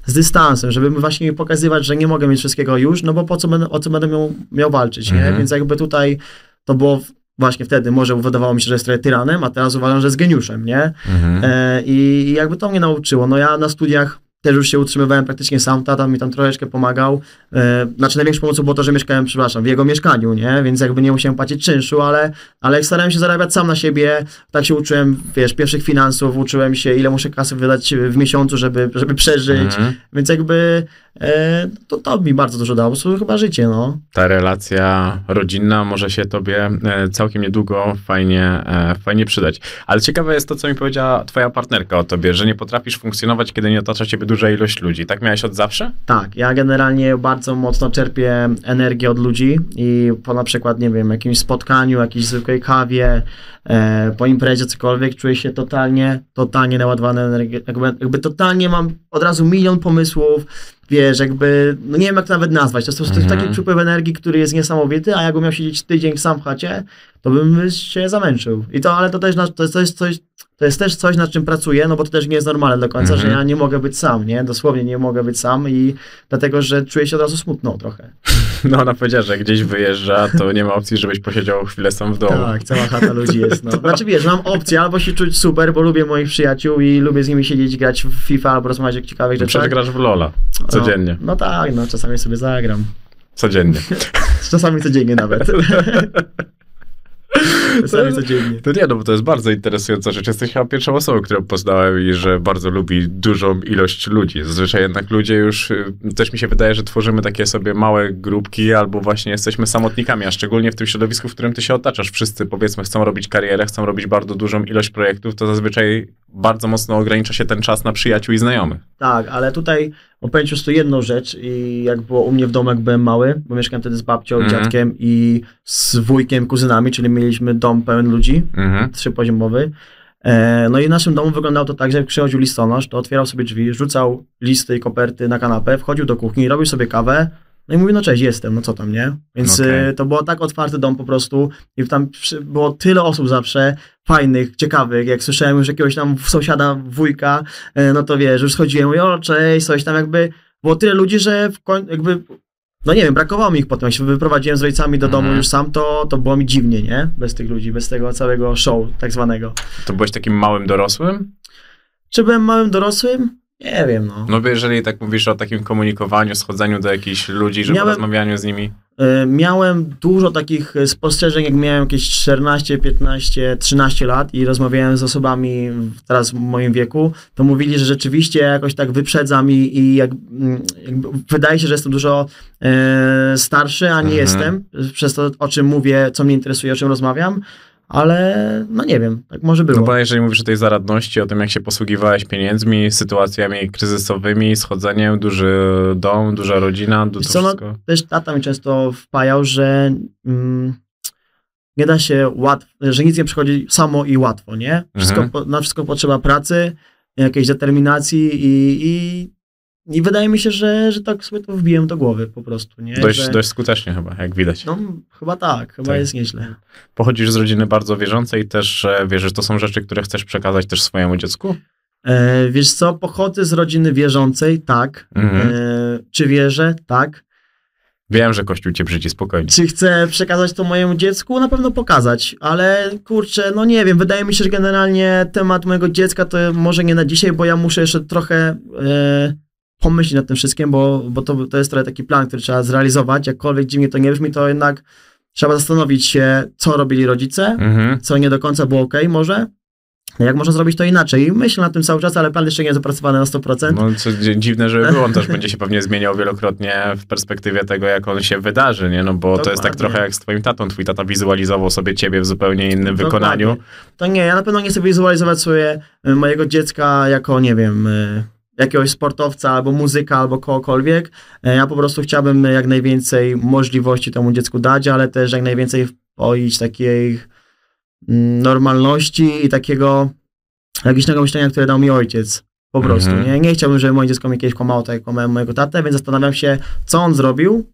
z dystansem, żeby mi właśnie pokazywać, że nie mogę mieć wszystkiego już, no bo po co będę, o co będę miał, miał walczyć, nie? Mhm. Więc jakby tutaj to było właśnie wtedy, może wydawało mi się, że jest trochę tyranem, a teraz uważam, że jest geniuszem, nie? Mhm. E, I jakby to mnie nauczyło. No ja na studiach też już się utrzymywałem praktycznie sam, tata mi tam troszeczkę pomagał. E, znaczy największą pomocą było to, że mieszkałem, przepraszam, w jego mieszkaniu, nie? Więc jakby nie musiałem płacić czynszu, ale, ale starałem się zarabiać sam na siebie, tak się uczyłem, wiesz, pierwszych finansów, uczyłem się, ile muszę kasy wydać w miesiącu, żeby, żeby przeżyć. Mhm. Więc jakby e, to, to mi bardzo dużo dało, prostu chyba życie, no. Ta relacja rodzinna może się tobie e, całkiem niedługo fajnie, e, fajnie przydać. Ale ciekawe jest to, co mi powiedziała twoja partnerka o tobie, że nie potrafisz funkcjonować, kiedy nie otacza ciebie duża ilość ludzi. Tak miałeś od zawsze? Tak, ja generalnie bardzo mocno czerpię energię od ludzi i po na przykład, nie wiem, jakimś spotkaniu, jakiejś zwykłej kawie, e, po imprezie, cokolwiek, czuję się totalnie, totalnie naładowany energią, jakby, jakby totalnie mam od razu milion pomysłów, wiesz, jakby, no nie wiem jak to nawet nazwać, to jest, jest Mhm. taki przypływ energii, który jest niesamowity, a jakbym miał siedzieć tydzień sam w chacie, to bym się zamęczył. I to, ale to też, to jest, to jest coś, to jest też coś, nad czym pracuję, no bo to też nie jest normalne do końca, Mhm. że ja nie mogę być sam, nie? Dosłownie nie mogę być sam i dlatego, że czuję się od razu smutno trochę. No ona powiedziała, że gdzieś wyjeżdża, to nie ma opcji, żebyś posiedział chwilę sam w domu. Tak, cała chata ludzi jest. No. Znaczy wiesz, mam opcję albo się czuć super, bo lubię moich przyjaciół i lubię z nimi siedzieć, grać w FIFA albo rozmawiać o ciekawych Przecież rzeczach. grasz w Lola. Codziennie. No, no tak, no czasami sobie zagram. Codziennie. Czasami codziennie nawet. czasami codziennie. To nie, no bo to jest bardzo interesująca rzecz. Jesteś chyba pierwszą osobą, którą poznałem i że bardzo lubi dużą ilość ludzi. Zazwyczaj jednak ludzie już, y, też mi się wydaje, że tworzymy takie sobie małe grupki albo właśnie jesteśmy samotnikami, a szczególnie w tym środowisku, w którym ty się otaczasz. Wszyscy powiedzmy chcą robić karierę, chcą robić bardzo dużą ilość projektów, to zazwyczaj bardzo mocno ogranicza się ten czas na przyjaciół i znajomych. Tak, ale tutaj opowiem ci po jedną rzecz i jak było u mnie w domu, jak byłem mały, bo mieszkałem wtedy z babcią, Mhm. dziadkiem i z wujkiem, kuzynami, czyli mieliśmy dom pełen ludzi, Mhm. trzypoziomowy. E, No i w naszym domu wyglądało to tak, że jak przychodził listonosz, to otwierał sobie drzwi, rzucał listy i koperty na kanapę, wchodził do kuchni, robił sobie kawę, no i mówił, no cześć, jestem, no co tam, nie? Więc Okej. e, to było tak otwarty dom po prostu i tam było tyle osób zawsze, fajnych, ciekawych, jak słyszałem już jakiegoś tam sąsiada, wujka, e, no to wiesz, już schodziłem, mówię, o cześć, coś tam jakby, było tyle ludzi, że w końcu jakby, no nie wiem, brakowało mi ich potem, jak się wyprowadziłem z rodzicami do domu Mhm. już sam, to, to było mi dziwnie, nie? Bez tych ludzi, bez tego całego show tak zwanego. To byłeś takim małym dorosłym? Czy byłem małym dorosłym? Nie wiem, no. No bo jeżeli tak mówisz o takim komunikowaniu, schodzeniu do jakichś ludzi, żeby Miałem- rozmawianiu z nimi. E, Miałem dużo takich spostrzeżeń, jak miałem jakieś 14, 15, 13 lat i rozmawiałem z osobami teraz w moim wieku, to mówili, że rzeczywiście jakoś tak wyprzedzam i, i jak, mm, wydaje się, że jestem dużo e, starszy, a nie Mhm. jestem, przez to o czym mówię, co mnie interesuje, o czym rozmawiam, ale no nie wiem, tak może było. No bo jeżeli mówisz o tej zaradności, o tym jak się posługiwałeś pieniędzmi, sytuacjami kryzysowymi, schodzeniem, duży dom, duża rodzina, to Wiesz co, no, wszystko. też tata mi często wpajał, że mm, nie da się łatwo, że nic nie przychodzi samo i łatwo, nie? Wszystko, Mhm. po, na wszystko potrzeba pracy, jakiejś determinacji i, i, i wydaje mi się, że, że tak sobie to wbiłem do głowy po prostu, nie? Dość, że, dość skutecznie chyba, jak widać. No, chyba tak, chyba Tak. jest nieźle. Pochodzisz z rodziny bardzo wierzącej i też e, wierzysz, to są rzeczy, które chcesz przekazać też swojemu dziecku? E, wiesz co, pochodzę z rodziny wierzącej, tak. Mhm. E, czy wierzę? Tak. Wiem, że Kościół cię brzydzi, spokojnie. Czy chcę przekazać to mojemu dziecku? Na pewno pokazać, ale kurczę, no nie wiem, wydaje mi się, że generalnie temat mojego dziecka to może nie na dzisiaj, bo ja muszę jeszcze trochę e, pomyśleć nad tym wszystkim, bo, bo to, to jest trochę taki plan, który trzeba zrealizować, jakkolwiek dziwnie to nie brzmi, to jednak trzeba zastanowić się, co robili rodzice, Mhm. co nie do końca było ok może, jak można zrobić to inaczej. I myślę nad tym cały czas, ale plan jeszcze nie jest opracowany na 100%. No co dzi- dziwne, żeby było, on też będzie się pewnie zmieniał wielokrotnie w perspektywie tego, jak on się wydarzy, nie? No bo to jest tak Dokładnie. trochę jak z twoim tatą. Twój tata wizualizował sobie ciebie w zupełnie innym Dokładnie. wykonaniu. To nie, ja na pewno nie chcę wizualizować sobie y, mojego dziecka jako, nie wiem, y, jakiegoś sportowca, albo muzyka, albo kogokolwiek. Y, Ja po prostu chciałbym jak najwięcej możliwości temu dziecku dać, ale też jak najwięcej wpoić takiej mm, normalności i takiego logicznego myślenia, które dał mi ojciec. Po prostu, Mhm. nie? Nie chciałbym, żeby moje dziecko mi kiedyś kłamało tak, jak kłamałem mojego tatę, więc zastanawiam się, co on zrobił,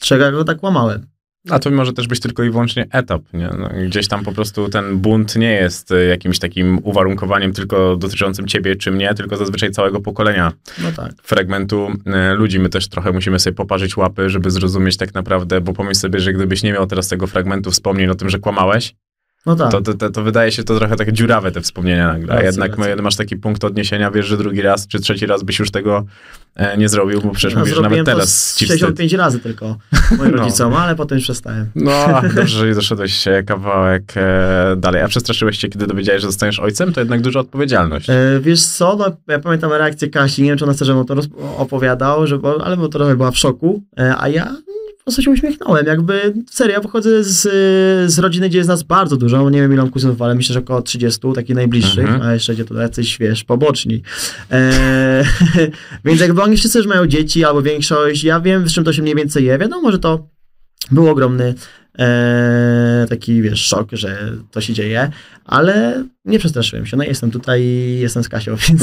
czego ja go tak kłamałem. A to może też być tylko i wyłącznie etap, nie? No, gdzieś tam po prostu ten bunt nie jest e, jakimś takim uwarunkowaniem tylko dotyczącym ciebie czy mnie, tylko zazwyczaj całego pokolenia No tak. fragmentu e, ludzi. My też trochę musimy sobie poparzyć łapy, żeby zrozumieć tak naprawdę, bo pomyśl sobie, że gdybyś nie miał teraz tego fragmentu wspomnień o tym, że kłamałeś, No tak. to, to, to, to wydaje się to trochę takie dziurawe te wspomnienia nagle. A jednak racja. masz taki punkt odniesienia, wiesz, że drugi raz czy trzeci raz byś już tego e, nie zrobił, bo przecież Ja mówisz, że nawet to teraz ci wstyd. 65 razy tylko moim No. rodzicom, ale potem już przestałem. No, dobrze, że doszedłeś e, kawałek e, dalej. A przestraszyłeś się, kiedy dowiedziałeś, że zostaniesz ojcem? To jednak duża odpowiedzialność. E, wiesz co, no, ja pamiętam reakcję Kasi, nie wiem, czy ona chce, żebym to opowiadał, że, bo, ale bo trochę była w szoku, e, a ja po prostu się uśmiechnąłem, jakby, serio, ja pochodzę z, z rodziny, gdzie jest nas bardzo dużo, nie wiem ile mam kuzynów, ale myślę, że około 30, takich najbliższych, Mhm. a jeszcze gdzie tu jacyś, wiesz, poboczni. E, więc jakby oni wszyscy już mają dzieci, albo większość, ja wiem, z czym to się mniej więcej je, wiadomo, że to był ogromny e, taki, wiesz, szok, że to się dzieje, ale nie przestraszyłem się. No jestem tutaj i jestem z Kasią, więc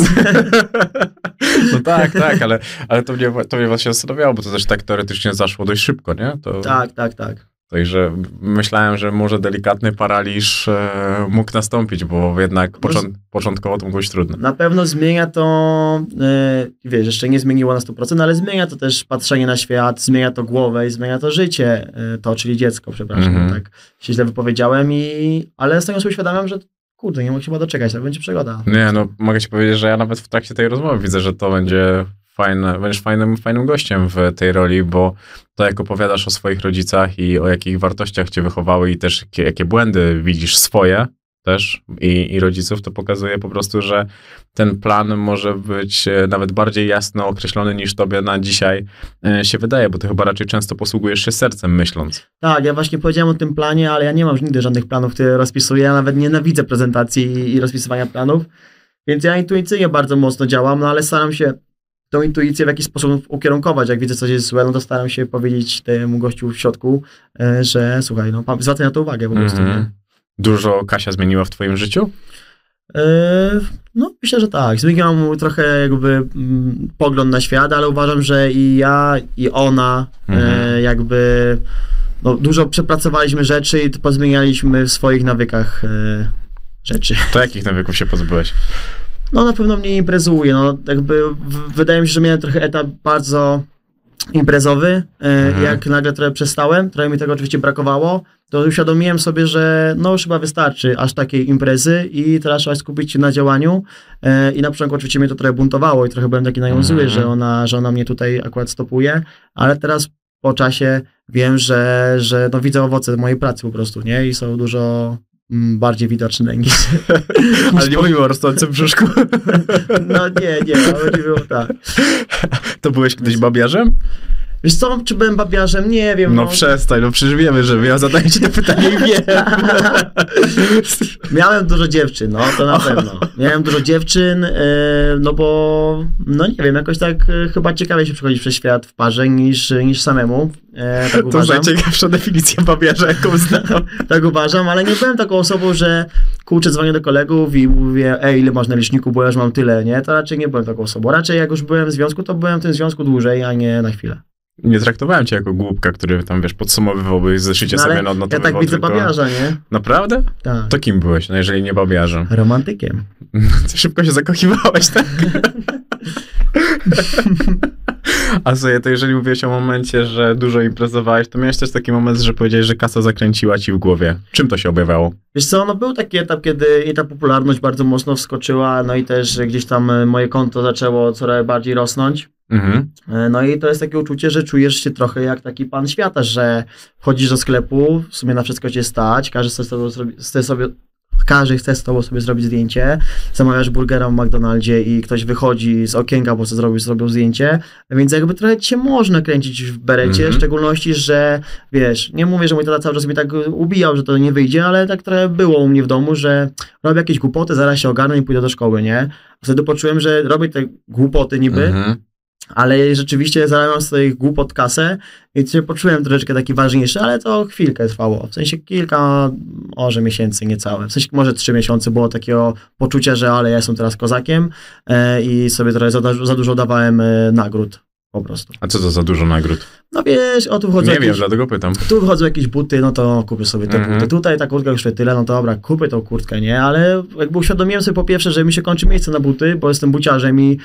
No tak, tak, ale, ale to, mnie, to mnie właśnie zastanawiało, bo to też tak teoretycznie zaszło dość szybko, nie? To, tak, tak, tak. Także myślałem, że może delikatny paraliż e, mógł nastąpić, bo jednak począ- początkowo to mogło być trudne. Na pewno zmienia to, e, wiesz, jeszcze nie zmieniło na 100%, ale zmienia to też patrzenie na świat, zmienia to głowę i zmienia to życie, e, to, czyli dziecko, przepraszam, Mhm. tak się źle wypowiedziałem, i, ale z tego sobie uświadamiam, że kurde, nie mogę się chyba doczekać, tak będzie przygoda. Nie, no mogę ci powiedzieć, że ja nawet w trakcie tej rozmowy widzę, że to będzie fajne, będziesz fajnym, fajnym gościem w tej roli, bo to jak opowiadasz o swoich rodzicach i o jakich wartościach cię wychowały i też jakie, jakie błędy widzisz swoje też i, i rodziców, to pokazuje po prostu, że ten plan może być e, nawet bardziej jasno określony niż tobie na dzisiaj e, się wydaje, bo ty chyba raczej często posługujesz się sercem myśląc. Tak, ja właśnie powiedziałem o tym planie, ale ja nie mam nigdy żadnych planów, które rozpisuję, ja nawet nienawidzę prezentacji i rozpisywania planów, więc ja intuicyjnie bardzo mocno działam, no ale staram się tą intuicję w jakiś sposób ukierunkować. Jak widzę coś jest złe, no to staram się powiedzieć temu gościu w środku, e, że słuchaj, no zwracaj na to uwagę po prostu. Mhm. nie? Dużo Kasia zmieniła w twoim życiu? E, No, myślę, że tak. Zmieniłam mu trochę jakby mm, pogląd na świat, ale uważam, że i ja, i ona Mhm. e, jakby no, dużo przepracowaliśmy rzeczy i pozmienialiśmy w swoich nawykach rzeczy. To jakich nawyków się pozbyłeś? No na pewno mnie imprezuje, no jakby w, wydaje mi się, że miałem trochę etap bardzo imprezowy, e, Mhm. jak nagle trochę przestałem, trochę mi tego oczywiście brakowało, to uświadomiłem sobie, że no już chyba wystarczy aż takiej imprezy i teraz trzeba skupić się na działaniu e, i na początku oczywiście mnie to trochę buntowało i trochę byłem taki na nią zły, Mhm. że ona, że ona mnie tutaj akurat stopuje, ale teraz po czasie wiem, że, że no widzę owoce mojej pracy po prostu, nie? I są dużo bardziej widoczne niż, Ale nie mówimy o rosnącym brzuszku. No nie, nie, ale nie było tak. To byłeś kiedyś babiarzem? Wiesz co, czy byłem babiarzem? Nie wiem. No przestań, no przecież wiemy, że ja zadaję ci to pytanie i wiem. Miałem dużo dziewczyn, no to na pewno. Miałem dużo dziewczyn, e, no bo, no nie wiem, jakoś tak e, chyba ciekawie się przechodzić przez świat w parze niż, niż samemu. E, tak To uważam. najciekawsza definicja babiarza, jaką znam. Tak uważam, ale nie byłem taką osobą, że kurczę, dzwonię do kolegów i mówię, ej, ile masz na liczniku, bo ja już mam tyle, nie? To raczej nie byłem taką osobą. Raczej jak już byłem w związku, to byłem w tym związku dłużej, a nie na chwilę. Nie traktowałem cię jako głupka, który tam, wiesz, podsumowywałby zeszycie No, sobie ale ja odnotowywał tak widzę tylko... babiarza, nie? Naprawdę? Tak. To kim byłeś, no jeżeli nie babiarzem? Romantykiem. Ty szybko się zakochiwałeś, tak? A sobie, to jeżeli mówiłeś o momencie, że dużo imprezowałeś, to miałeś też taki moment, że powiedziałeś, że kasa zakręciła ci w głowie. Czym to się objawiało? Wiesz co, no był taki etap, kiedy i ta popularność bardzo mocno wskoczyła, no i też gdzieś tam moje konto zaczęło coraz bardziej rosnąć. Mhm. E, No i to jest takie uczucie, że czujesz się trochę jak taki pan świata, że wchodzisz do sklepu, w sumie na wszystko cię stać, każdy chce z tobą zrobi- chce sobie każdy chce z tobą sobie zrobić zdjęcie, zamawiasz burgera w McDonaldzie i ktoś wychodzi z okienka, bo co zrobił, zrobił zdjęcie, więc jakby trochę cię można kręcić w berecie, Mhm. w szczególności, że wiesz, nie mówię, że mój tata cały czas mi tak ubijał, że to nie wyjdzie, ale tak trochę było u mnie w domu, że robię jakieś głupoty, zaraz się ogarnę i pójdę do szkoły, nie? Wtedy poczułem, że robię te głupoty niby, Mhm. Ale rzeczywiście zarabiam z tych głupot kasę i się poczułem troszeczkę taki ważniejszy, ale to chwilkę trwało. W sensie kilka, może miesięcy niecałe. W sensie może trzy miesiące było takiego poczucia, że ale ja jestem teraz kozakiem e, i sobie trochę za, za dużo dawałem e, nagród po prostu. A co to za dużo nagród? No wiesz, o tu wchodzą Nie jakieś, wiem, dlatego pytam. tu wchodzą jakieś buty, no to kupię sobie te Mhm. buty. Tutaj ta kurtka kosztuje tyle, no to dobra, kupię tą kurtkę, nie? Ale jakby uświadomiłem sobie po pierwsze, że mi się kończy miejsce na buty, bo jestem buciarzem i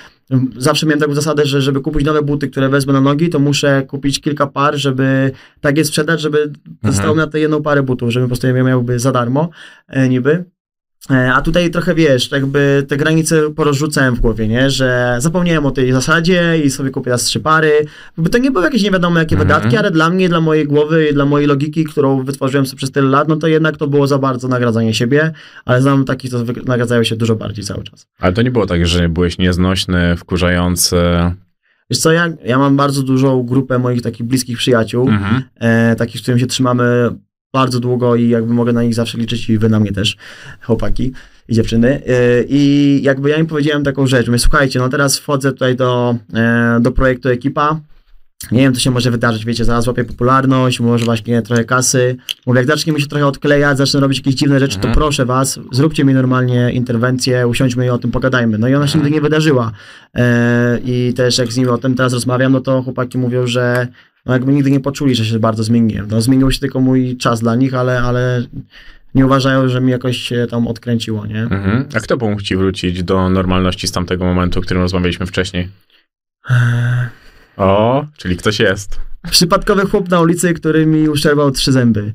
zawsze miałem taką zasadę, że żeby kupić nowe buty, które wezmę na nogi, to muszę kupić kilka par, żeby tak je sprzedać, żeby zostało mi na tę jedną parę butów, żeby po prostu je miałby za darmo, e, niby. E, A tutaj trochę wiesz, jakby te granice porozrzucałem w głowie, nie? Że zapomniałem o tej zasadzie i sobie kupię raz trzy pary. Jakby to nie były jakieś nie wiadomo jakie Mhm. wydatki, ale dla mnie, dla mojej głowy i dla mojej logiki, którą wytworzyłem sobie przez tyle lat, no to jednak to było za bardzo nagradzanie siebie, ale znam takich, co nagradzają się dużo bardziej cały czas. Ale to nie było tak, że byłeś nieznośny, wkurzający. Wiesz co, ja, ja mam bardzo dużą grupę moich takich bliskich przyjaciół, Mhm. e, takich, z którymi się trzymamy bardzo długo i jakby mogę na nich zawsze liczyć i wy na mnie też, chłopaki i dziewczyny. E, I jakby ja im powiedziałem taką rzecz, mówię, słuchajcie, no teraz wchodzę tutaj do, e, do projektu Ekipa, nie wiem, co się może wydarzyć, wiecie, zaraz łapię popularność, może właśnie trochę kasy. Mówię, jak zacznie mi się trochę odklejać, zacznę robić jakieś dziwne rzeczy, Mhm. to proszę was, zróbcie mi normalnie interwencję, usiądźmy i o tym pogadajmy. No i ona się nigdy nie wydarzyła. E, I też jak z nimi o tym teraz rozmawiam, no to chłopaki mówią, że no jakby nigdy nie poczuli, że się bardzo zmieniłem. No zmienił się tylko mój czas dla nich, ale, ale nie uważają, że mi jakoś się tam odkręciło, nie? Mhm. A kto pomógł ci wrócić do normalności z tamtego momentu, o którym rozmawialiśmy wcześniej? Eee, O, czyli ktoś jest. Przypadkowy chłop na ulicy, który mi uszczerbał trzy zęby.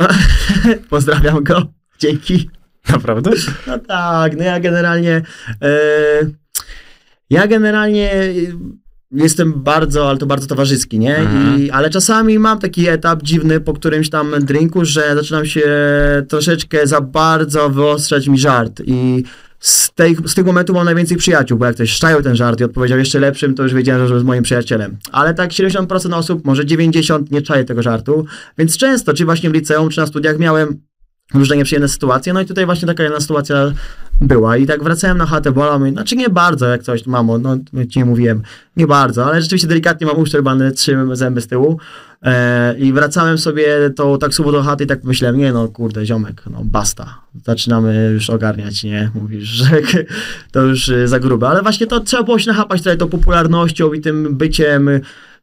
Pozdrawiam go. Dzięki. Naprawdę? No tak, no ja generalnie. E, ja generalnie jestem bardzo, ale to bardzo towarzyski, nie? Mhm. I, ale czasami mam taki etap dziwny po którymś tam drinku, że zaczynam się troszeczkę za bardzo wyostrzać mi żart. I z, tej, z tego momentu mam najwięcej przyjaciół, bo jak ktoś szczaił ten żart i odpowiedział jeszcze lepszym, to już wiedziałem, że jest moim przyjacielem. Ale tak 70% osób, może 90% nie czaje tego żartu, więc często, czy właśnie w liceum, czy na studiach miałem różne nieprzyjemne sytuacje, no i tutaj właśnie taka jedna sytuacja była. I tak wracałem na chatę, bolał mnie, znaczy nie bardzo, jak coś, mamo, no ci nie mówiłem, nie bardzo, ale rzeczywiście delikatnie mam uszczerbane trzy zęby z tyłu. E, i wracałem sobie tą taksówką do chaty i tak myślałem, nie no, kurde, ziomek, no basta, zaczynamy już ogarniać, nie, mówisz, że to już y, za grube, ale właśnie to trzeba było się nachapać trochę tą popularnością i tym byciem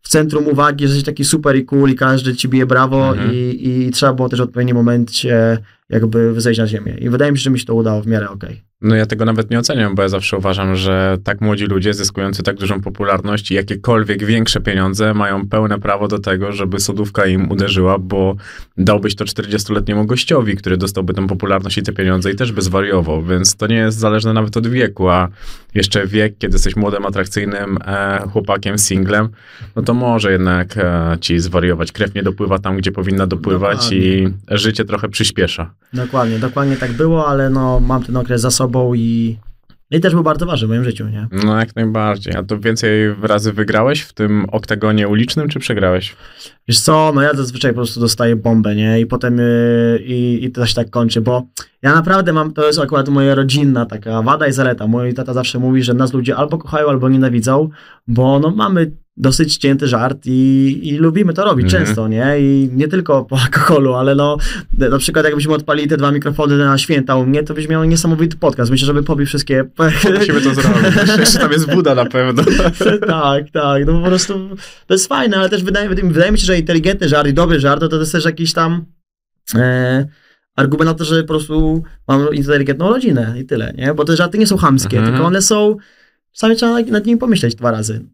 w centrum uwagi, że jesteś taki super i cool i każdy ci bije brawo Mhm. i, i trzeba było też w odpowiednim momencie jakby zejść na ziemię. I wydaje mi się, że mi się to udało w miarę okej. No ja tego nawet nie oceniam, bo ja zawsze uważam, że tak młodzi ludzie zyskujący tak dużą popularność i jakiekolwiek większe pieniądze mają pełne prawo do tego, żeby sodówka im uderzyła, bo dałbyś to 40-letniemu gościowi, który dostałby tę popularność i te pieniądze i też by zwariował, więc to nie jest zależne nawet od wieku, a jeszcze wiek, kiedy jesteś młodym, atrakcyjnym e, chłopakiem, singlem, no to może jednak e, ci zwariować. Krew nie dopływa tam, gdzie powinna dopływać Dokładnie. i życie trochę przyspiesza. Dokładnie, dokładnie tak było, ale no mam ten okres za sobą i, i też był bardzo ważny w moim życiu, nie? No jak najbardziej. A to więcej razy wygrałeś w tym oktagonie ulicznym, czy przegrałeś? Wiesz co, no ja zazwyczaj po prostu dostaję bombę, nie? I potem yy, i, i to się tak kończy, bo ja naprawdę mam, to jest akurat moja rodzinna taka wada i zaleta. Mój tata zawsze mówi, że nas ludzie albo kochają, albo nienawidzą, bo no mamy dosyć cięty żart i, i lubimy to robić Mhm. często, nie? I nie tylko po alkoholu, ale no na przykład jakbyśmy odpalili te dwa mikrofony na święta u mnie, to byś miał niesamowity podcast. Myślę, żeby pobił wszystkie... Musimy to zrobić. Jeszcze- tam jest Buda na pewno. tak, tak, no po prostu to jest fajne, ale też wydaje, wydaje mi się, że inteligentny żart i dobry żart, to, to jest też jakiś tam e, argument na to, że po prostu mam inteligentną rodzinę i tyle, nie? Bo te żarty nie są chamskie, Mhm. tylko one są, czasami trzeba nad nimi pomyśleć dwa razy.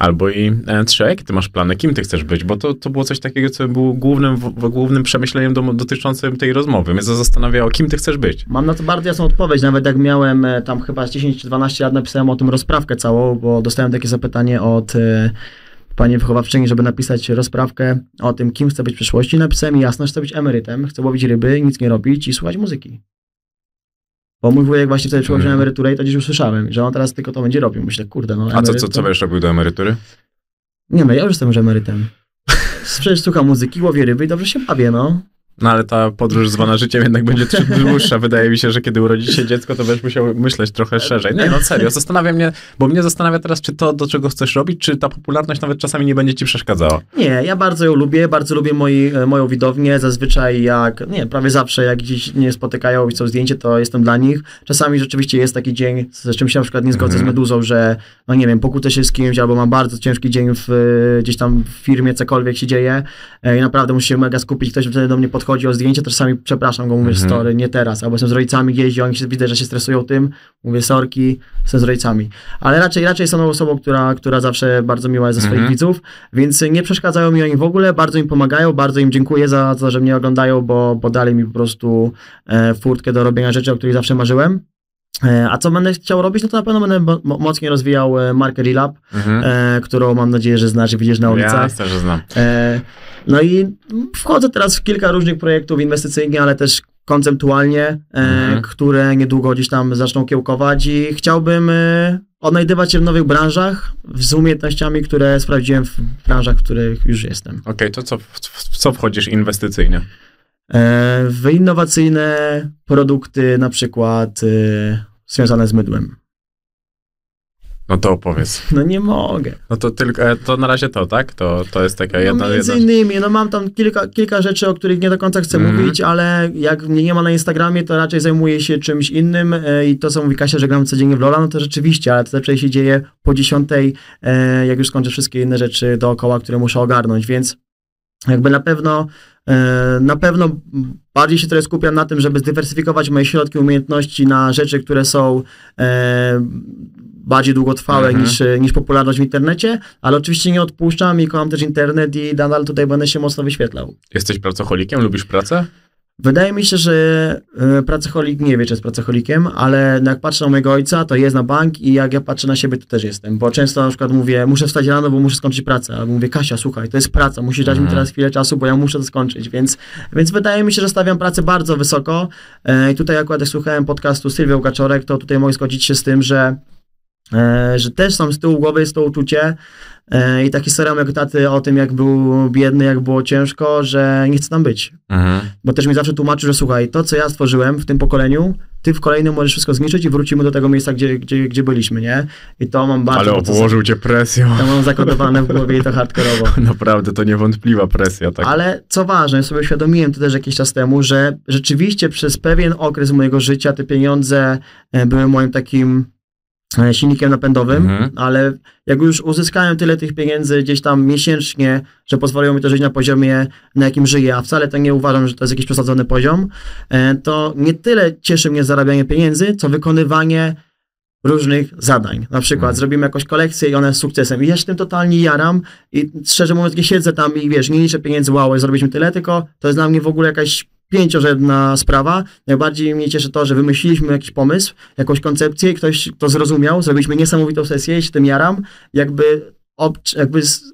Albo i e, jakie ty masz plany, kim ty chcesz być, bo to, to było coś takiego, co było głównym, w, głównym przemyśleniem do, dotyczącym tej rozmowy. Mnie zastanawiało, kim ty chcesz być. Mam na to bardzo jasną odpowiedź, nawet jak miałem e, tam chyba z 10 czy 12 lat napisałem o tym rozprawkę całą, bo dostałem takie zapytanie od e, pani wychowawczyni, żeby napisać rozprawkę o tym, kim chcę być w przyszłości. Napisałem jasno, że chcę być emerytem, chcę łowić ryby, nic nie robić i słuchać muzyki. Bo mój wujek właśnie wtedy przychodził na Mhm. emeryturę i to gdzieś usłyszałem, że on teraz tylko to będzie robił. Myślę, kurde, no A co, emeryt co, co będziesz robił do emerytury? Nie no, ja już jestem już emerytem. Przecież słucham muzyki, łowię ryby i dobrze się bawię, no. No ale ta podróż zwana życiem jednak będzie dłuższa. Wydaje mi się, że kiedy urodzi się dziecko, to będziesz musiał myśleć trochę szerzej. Nie, no serio, zastanawia mnie, bo mnie zastanawia teraz, czy to, do czego chcesz robić, czy ta popularność nawet czasami nie będzie ci przeszkadzała. Nie, ja bardzo ją lubię, bardzo lubię moi, e, moją widownię. Zazwyczaj jak, nie, prawie zawsze jak gdzieś nie spotykają i chcą zdjęcie, to jestem dla nich. Czasami rzeczywiście jest taki dzień, z czym się na przykład nie zgodzę Mhm. z Meduzą, że no nie wiem, pokłócę się z kimś albo mam bardzo ciężki dzień w, e, gdzieś tam w firmie, cokolwiek się dzieje e, i naprawdę muszę się mega skupić. Ktoś wtedy do mnie podchodzi o zdjęcie, to czasami przepraszam go, mówię, Mhm. story, nie teraz. Albo jestem z rodzicami, jeździ, oni się, widzę, że się stresują tym, mówię, sorki, jestem z rodzicami. Ale raczej, raczej są osobą, która, która zawsze bardzo miła jest ze swoich Mhm. widzów, więc nie przeszkadzają mi oni w ogóle, bardzo im pomagają, bardzo im dziękuję za to, że mnie oglądają, bo, bo dali mi po prostu e, furtkę do robienia rzeczy, o których zawsze marzyłem. E, a co będę chciał robić, no to na pewno będę mo- mo- mocniej rozwijał e, markę Relab, Mhm. e, którą mam nadzieję, że znasz i widzisz na ulicach. Jasne, że znam. E, no i wchodzę teraz w kilka różnych projektów inwestycyjnych, ale też konceptualnie, e, Mhm. które niedługo gdzieś tam zaczną kiełkować i chciałbym e, odnajdywać się w nowych branżach z umiejętnościami, które sprawdziłem w branżach, w których już jestem. Okej, to co, w co wchodzisz inwestycyjnie? E, w innowacyjne produkty, na przykład e, związane z mydłem. No to opowiedz. No nie mogę. No to tylko, e, to na razie to, tak? To, to jest taka No jedna, między jedna... innymi, no mam tam kilka, kilka rzeczy, o których nie do końca chcę Mhm. mówić, ale jak mnie nie ma na Instagramie, to raczej zajmuję się czymś innym i to, co mówi Kasia, że gram codziennie w Lola, no to rzeczywiście, ale to zazwyczaj się dzieje po dziesiątej, jak już skończę wszystkie inne rzeczy dookoła, które muszę ogarnąć, więc jakby na pewno na pewno bardziej się teraz skupiam na tym, żeby zdywersyfikować moje środki, umiejętności na rzeczy, które są e, bardziej długotrwałe Mhm. niż, niż popularność w internecie, ale oczywiście nie odpuszczam i kocham też internet i nadal tutaj będę się mocno wyświetlał. Jesteś pracocholikiem? Lubisz pracę? Wydaje mi się, że e, pracocholik nie wie, czy jest pracocholikiem, ale jak patrzę na mojego ojca, to jest na bank i jak ja patrzę na siebie, to też jestem, bo często na przykład mówię, muszę wstać rano, bo muszę skończyć pracę, albo mówię, Kasia, słuchaj, to jest praca, musisz dać mi Mhm. teraz chwilę czasu, bo ja muszę to skończyć, więc, więc wydaje mi się, że stawiam pracę bardzo wysoko E, i tutaj akurat jak słuchałem podcastu Sylwia Łukaczorek, to tutaj mogę zgodzić się z tym, że że też tam z tyłu głowy jest to uczucie e, i ta historia mojego taty o tym, jak był biedny, jak było ciężko, że nie chce tam być. Mhm. Bo też mi zawsze tłumaczył, że słuchaj, to co ja stworzyłem w tym pokoleniu, ty w kolejnym możesz wszystko zniszczyć i wrócimy do tego miejsca, gdzie, gdzie, gdzie byliśmy, nie? I to mam bardzo Ale obłożył cię presją. to mam zakodowane w głowie i to hardkorowo. Naprawdę, to niewątpliwa presja, tak? Ale co ważne, ja sobie uświadomiłem to też jakiś czas temu, że rzeczywiście przez pewien okres mojego życia te pieniądze e, były moim takim e, silnikiem napędowym, Mhm. ale jak już uzyskałem tyle tych pieniędzy gdzieś tam miesięcznie, że pozwoliło mi to żyć na poziomie, na jakim żyję, a wcale to nie uważam, że to jest jakiś przesadzony poziom, e, to nie tyle cieszy mnie zarabianie pieniędzy, co wykonywanie różnych zadań. Na przykład Mhm. zrobimy jakąś kolekcję i ona jest sukcesem. I ja się tym totalnie jaram i szczerze mówiąc nie siedzę tam i wiesz, nie liczę pieniędzy, wow, zrobiliśmy tyle, tylko to jest dla mnie w ogóle jakaś pięciorzędna sprawa. Najbardziej mnie cieszy to, że wymyśliliśmy jakiś pomysł, jakąś koncepcję, ktoś to zrozumiał, zrobiliśmy niesamowitą sesję się tym jaram. Jakby, obc- jakby z...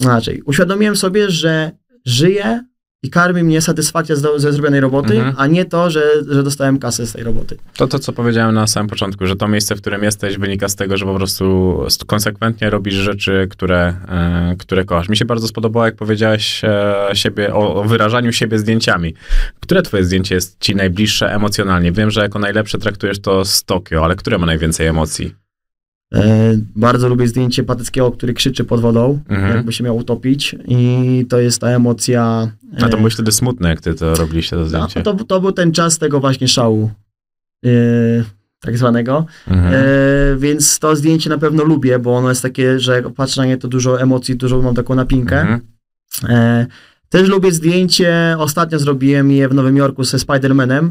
inaczej, uświadomiłem sobie, że żyję i karmi mnie satysfakcja z- ze zrobionej roboty, Mhm. a nie to, że, że dostałem kasę z tej roboty. To to, co powiedziałem na samym początku, że to miejsce, w którym jesteś, wynika z tego, że po prostu konsekwentnie robisz rzeczy, które, e, które kochasz. Mi się bardzo spodobało, jak powiedziałeś e, siebie, o, o wyrażaniu siebie zdjęciami. Które twoje zdjęcie jest ci najbliższe emocjonalnie? Wiem, że jako najlepsze traktujesz to z Tokio, ale które ma najwięcej emocji? E, bardzo lubię zdjęcie Pateckiego, który krzyczy pod wodą, Mhm. jakby się miał utopić i to jest ta emocja... A to e, byłeś wtedy smutny, jak ty to robiliście to no, zdjęcie. to, to był ten czas tego właśnie szału e, tak zwanego, Mhm. e, więc to zdjęcie na pewno lubię, bo ono jest takie, że jak patrzę na nie, to dużo emocji, dużo mam taką napinkę. Mhm. E, też lubię zdjęcie, ostatnio zrobiłem je w Nowym Jorku ze Spider-Manem.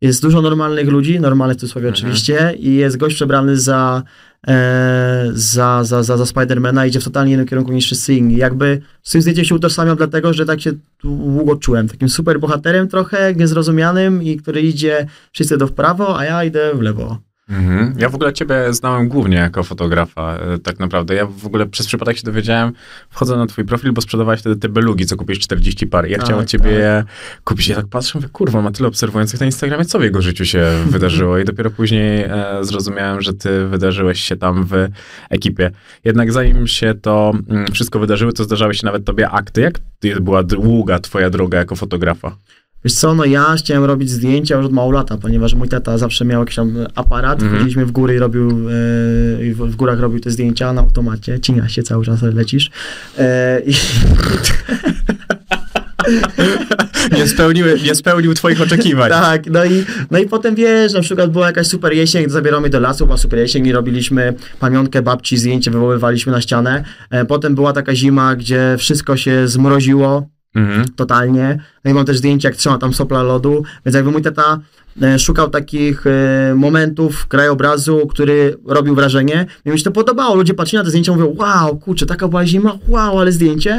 Jest dużo normalnych ludzi, normalnych w cudzysłowie Mhm. oczywiście, i jest gość przebrany za, e, za, za, za, za Spidermana, idzie w totalnie innym kierunku niż wszyscy inni. Jakby z tym zdjęciem się utożsamiam dlatego, że tak się długo czułem. Takim super bohaterem trochę, niezrozumianym i który idzie wszyscy do w prawo, a ja idę w lewo. Mhm. Ja w ogóle ciebie znałem głównie jako fotografa, e, tak naprawdę. Ja w ogóle przez przypadek się dowiedziałem, wchodzę na twój profil, bo sprzedawałeś wtedy te belugi, co kupiłeś 40 par. Ja Tak, chciałem od ciebie tak. je kupić. Ja tak patrzę, mówię, kurwa, ma tyle obserwujących na Instagramie, co w jego życiu się wydarzyło? I dopiero później e, zrozumiałem, że ty wydarzyłeś się tam w ekipie. Jednak zanim się to mm, wszystko wydarzyło, to zdarzały się nawet tobie akty. Jak była długa twoja droga jako fotografa? Wiesz co, no ja chciałem robić zdjęcia już od mało lata, ponieważ mój tata zawsze miał jakiś tam aparat, Mhm. wchodziliśmy w góry i robił, e, w, w górach robił te zdjęcia na automacie, cinia się cały czas, lecisz. E, i, Nie, spełniły, nie spełnił twoich oczekiwań. tak, no i, no i potem wiesz, na przykład była jakaś super jesień, zabierał mnie do lasu, była super jesień i robiliśmy pamiątkę babci, zdjęcie wywoływaliśmy na ścianę. E, potem była taka zima, gdzie wszystko się zmroziło, Mhm. totalnie. No i mam też zdjęcie, jak trzyma tam sopla lodu, więc jakby mój tata e, szukał takich e, momentów krajobrazu, który robił wrażenie. I mi się to podobało. Ludzie patrzyli na te zdjęcia i mówią, wow, kurczę, taka była zima, wow, ale zdjęcie.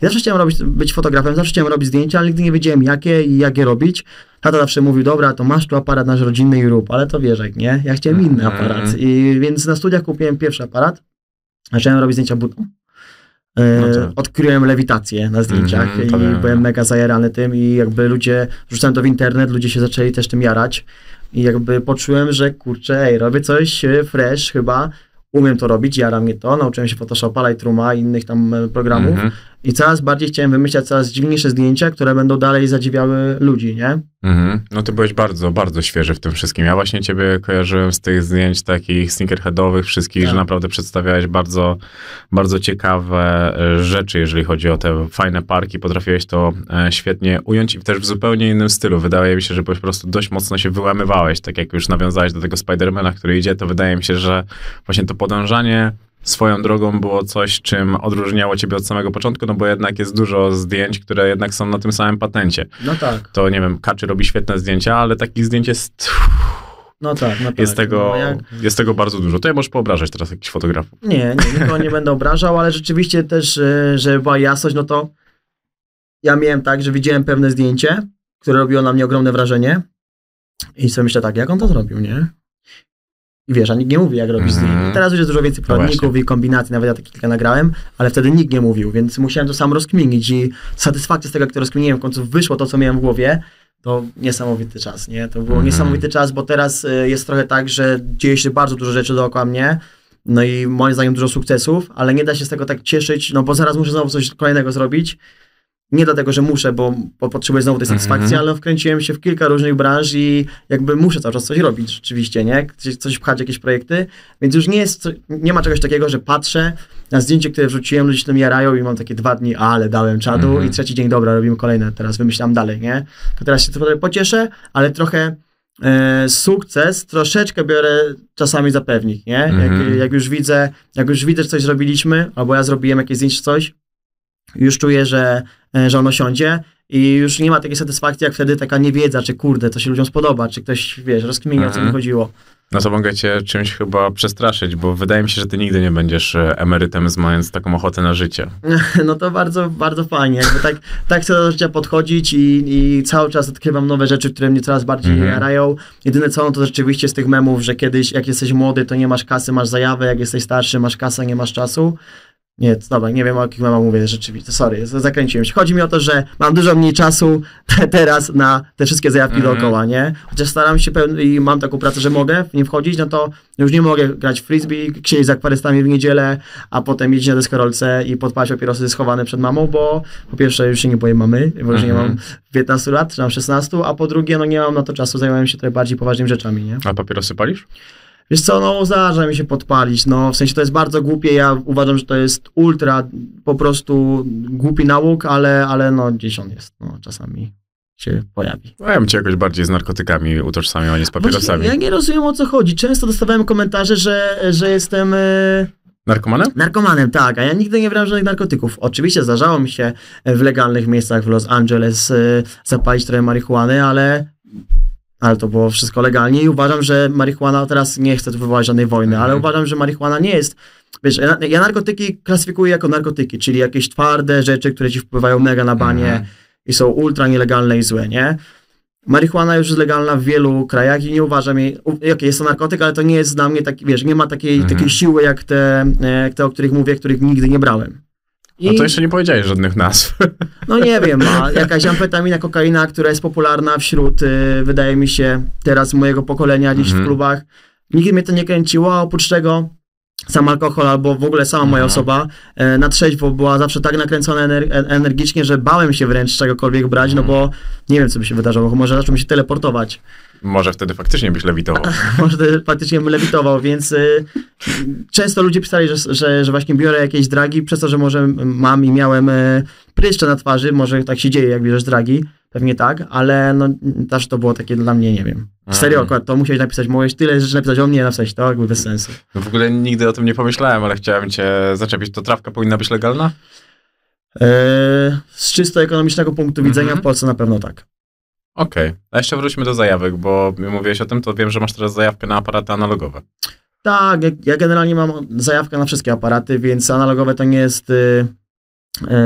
Ja zawsze chciałem robić, być fotografem, zawsze chciałem robić zdjęcia, ale nigdy nie wiedziałem jakie i jak je robić. Tata zawsze mówił, dobra, to masz tu aparat nasz rodzinny i rób, ale to wiesz jak, nie? Ja chciałem inny Mhm. aparat. I więc na studiach kupiłem pierwszy aparat, zacząłem robić zdjęcia butą. E, No to- Odkryłem lewitację na zdjęciach to i byłem mega zajarany tym i jakby ludzie, rzucałem to w internet, ludzie się zaczęli też tym jarać i jakby poczułem, że kurczę, ej, robię coś e, fresh chyba, umiem to robić, jara mnie to, nauczyłem się Photoshopa, Lightrooma i innych tam e, programów. Mhm. I coraz bardziej chciałem wymyślać coraz dziwniejsze zdjęcia, które będą dalej zadziwiały ludzi, nie? Mhm. No ty byłeś bardzo, bardzo świeży w tym wszystkim. Ja właśnie ciebie kojarzyłem z tych zdjęć takich sneakerheadowych wszystkich, Tak. że naprawdę przedstawiałeś bardzo, bardzo ciekawe e, rzeczy, jeżeli chodzi o te fajne parki. Potrafiłeś to e, świetnie ująć i też w zupełnie innym stylu. Wydaje mi się, że po prostu dość mocno się wyłamywałeś. Tak jak już nawiązałeś do tego Spidermana, który idzie, to wydaje mi się, że właśnie to podążanie swoją drogą było coś, czym odróżniało ciebie od samego początku, no bo jednak jest dużo zdjęć, które jednak są na tym samym patencie. No tak, To nie wiem, Kaczy robi świetne zdjęcia, ale takich zdjęć jest, no tak, no tak. jest, tego, No, jak, jest tego bardzo dużo. To ja możesz poobrażać teraz jakichś fotografów. Nie, nie, nikogo nie będę obrażał, ale rzeczywiście też, e, żeby była jasność, no to ja miałem tak, że widziałem pewne zdjęcie, które robiło na mnie ogromne wrażenie i sobie myślę tak, jak on to zrobił, nie? I wiesz, a nikt nie mówi, jak robić Mhm. zdjęcie. Teraz już jest dużo więcej No poradników i kombinacji, nawet ja takie kilka nagrałem, ale wtedy nikt nie mówił, więc musiałem to sam rozkminić i satysfakcja z tego, jak to rozkminiłem, w końcu wyszło to, co miałem w głowie, to niesamowity czas, nie? To był Mhm. niesamowity czas, bo teraz y, jest trochę tak, że dzieje się bardzo dużo rzeczy dookoła mnie, no i moim zdaniem dużo sukcesów, ale nie da się z tego tak cieszyć, no bo zaraz muszę znowu coś kolejnego zrobić. Nie dlatego, że muszę, bo, bo potrzebuję znowu tej satysfakcji, Mhm. ale wkręciłem się w kilka różnych branż i jakby muszę cały czas coś robić rzeczywiście, nie? Coś, pchać, jakieś projekty, więc już nie jest, nie ma czegoś takiego, że patrzę na zdjęcie, które wrzuciłem, ludzie się tym jarają i mam takie dwa dni, ale dałem czadu Mhm. i trzeci dzień, dobra, robimy kolejne, teraz wymyślam dalej, nie? To teraz się trochę pocieszę, ale trochę e, sukces troszeczkę biorę czasami za pewnik, nie? Mhm. Jak, jak już widzę, jak już widzę, że coś zrobiliśmy, albo ja zrobiłem jakieś zdjęcie, coś, już czuję, że, e, że ono siądzie i już nie ma takiej satysfakcji, jak wtedy taka niewiedza, czy kurde, to się ludziom spodoba, czy ktoś, wiesz, rozkminia, o co mi Mhm. chodziło. No to mogę cię czymś chyba przestraszyć, bo wydaje mi się, że ty nigdy nie będziesz e, emerytem, mając taką ochotę na życie. No to bardzo, bardzo fajnie. Jakby tak, tak chcę do życia podchodzić i, i cały czas odkrywam nowe rzeczy, które mnie coraz bardziej Mhm. jarają. Jedyne co, no to rzeczywiście z tych memów, że kiedyś jak jesteś młody, to nie masz kasy, masz zajawę, jak jesteś starszy, masz kasę, nie masz czasu. Nie, dobra, nie wiem o jakich memach mówię rzeczywiście, sorry, zakręciłem się. Chodzi mi o to, że mam dużo mniej czasu te, teraz na te wszystkie zajawki Mhm. dookoła, nie? Chociaż staram się i mam taką pracę, że mogę w nie wchodzić, no to już nie mogę grać w frisbee, siedzieć z akwarystami w niedzielę, a potem jeździć na deskorolce i podpalać papierosy schowane przed mamą, bo po pierwsze już się nie boję mamy, bo już nie Mhm. mam 15 lat, czy mam 16, a po drugie, no nie mam na to czasu, zajmowałem się trochę bardziej poważnymi rzeczami, nie? A papierosy palisz? Wiesz co, no zdarza mi się podpalić, no w sensie to jest bardzo głupie, ja uważam, że to jest ultra po prostu głupi nauk, ale, ale no gdzieś on jest, no czasami się pojawi. No, ja bym cię jakoś bardziej z narkotykami utożsamiał, a nie z papierosami. Właśnie, ja nie rozumiem o co chodzi, często dostawałem komentarze, że, że jestem... E, Narkomanem? Narkomanem, tak, a ja nigdy nie brałem żadnych narkotyków. Oczywiście zdarzało mi się w legalnych miejscach w Los Angeles y, zapalić trochę marihuany, ale, ale to było wszystko legalnie i uważam, że marihuana, teraz nie chcę tu wywołać żadnej wojny, ale Mhm. uważam, że marihuana nie jest, wiesz, ja, narkotyki klasyfikuję jako narkotyki, czyli jakieś twarde rzeczy, które ci wpływają mega na banie Mhm. i są ultra nielegalne i złe, nie? Marihuana już jest legalna w wielu krajach i nie uważam jej, okej, jest to narkotyk, ale to nie jest dla mnie taki, wiesz, nie ma takiej, Mhm. takiej siły jak te, e, jak te, o których mówię, których nigdy nie brałem. I, No to jeszcze nie powiedziałeś żadnych nazw. no nie wiem, a jakaś amfetamina, kokaina, która jest popularna wśród, y, wydaje mi się, teraz mojego pokolenia gdzieś Mhm. w klubach. Nigdy mnie to nie kręciło, oprócz tego sam alkohol albo w ogóle sama moja Mhm. osoba e, na trzeźwo była zawsze tak nakręcona e- energicznie, że bałem się wręcz czegokolwiek brać, no bo nie wiem, co by się wydarzyło, może zaczął mi się teleportować. Może wtedy faktycznie byś lewitował. może to faktycznie bym lewitował, więc y, często ludzie pisali, że, że, że właśnie biorę jakieś dragi, przez to, że może mam i miałem y, pryszcze na twarzy, może tak się dzieje, jak bierzesz dragi, pewnie tak, ale no też to było takie dla mnie, nie wiem. Serio, Mhm. akurat to musiałeś napisać, mogłeś tyle rzeczy napisać o mnie, napisać to, jakby bez sensu. No w ogóle nigdy o tym nie pomyślałem, ale chciałem cię zaczepić. To trawka powinna być legalna? E, z czysto ekonomicznego punktu widzenia Mhm. w Polsce na pewno tak. Okej. A jeszcze wróćmy do zajawek, bo mówiłeś o tym, to wiem, że masz teraz zajawkę na aparaty analogowe. Tak, ja, ja generalnie mam zajawkę na wszystkie aparaty, więc analogowe to nie jest. Y,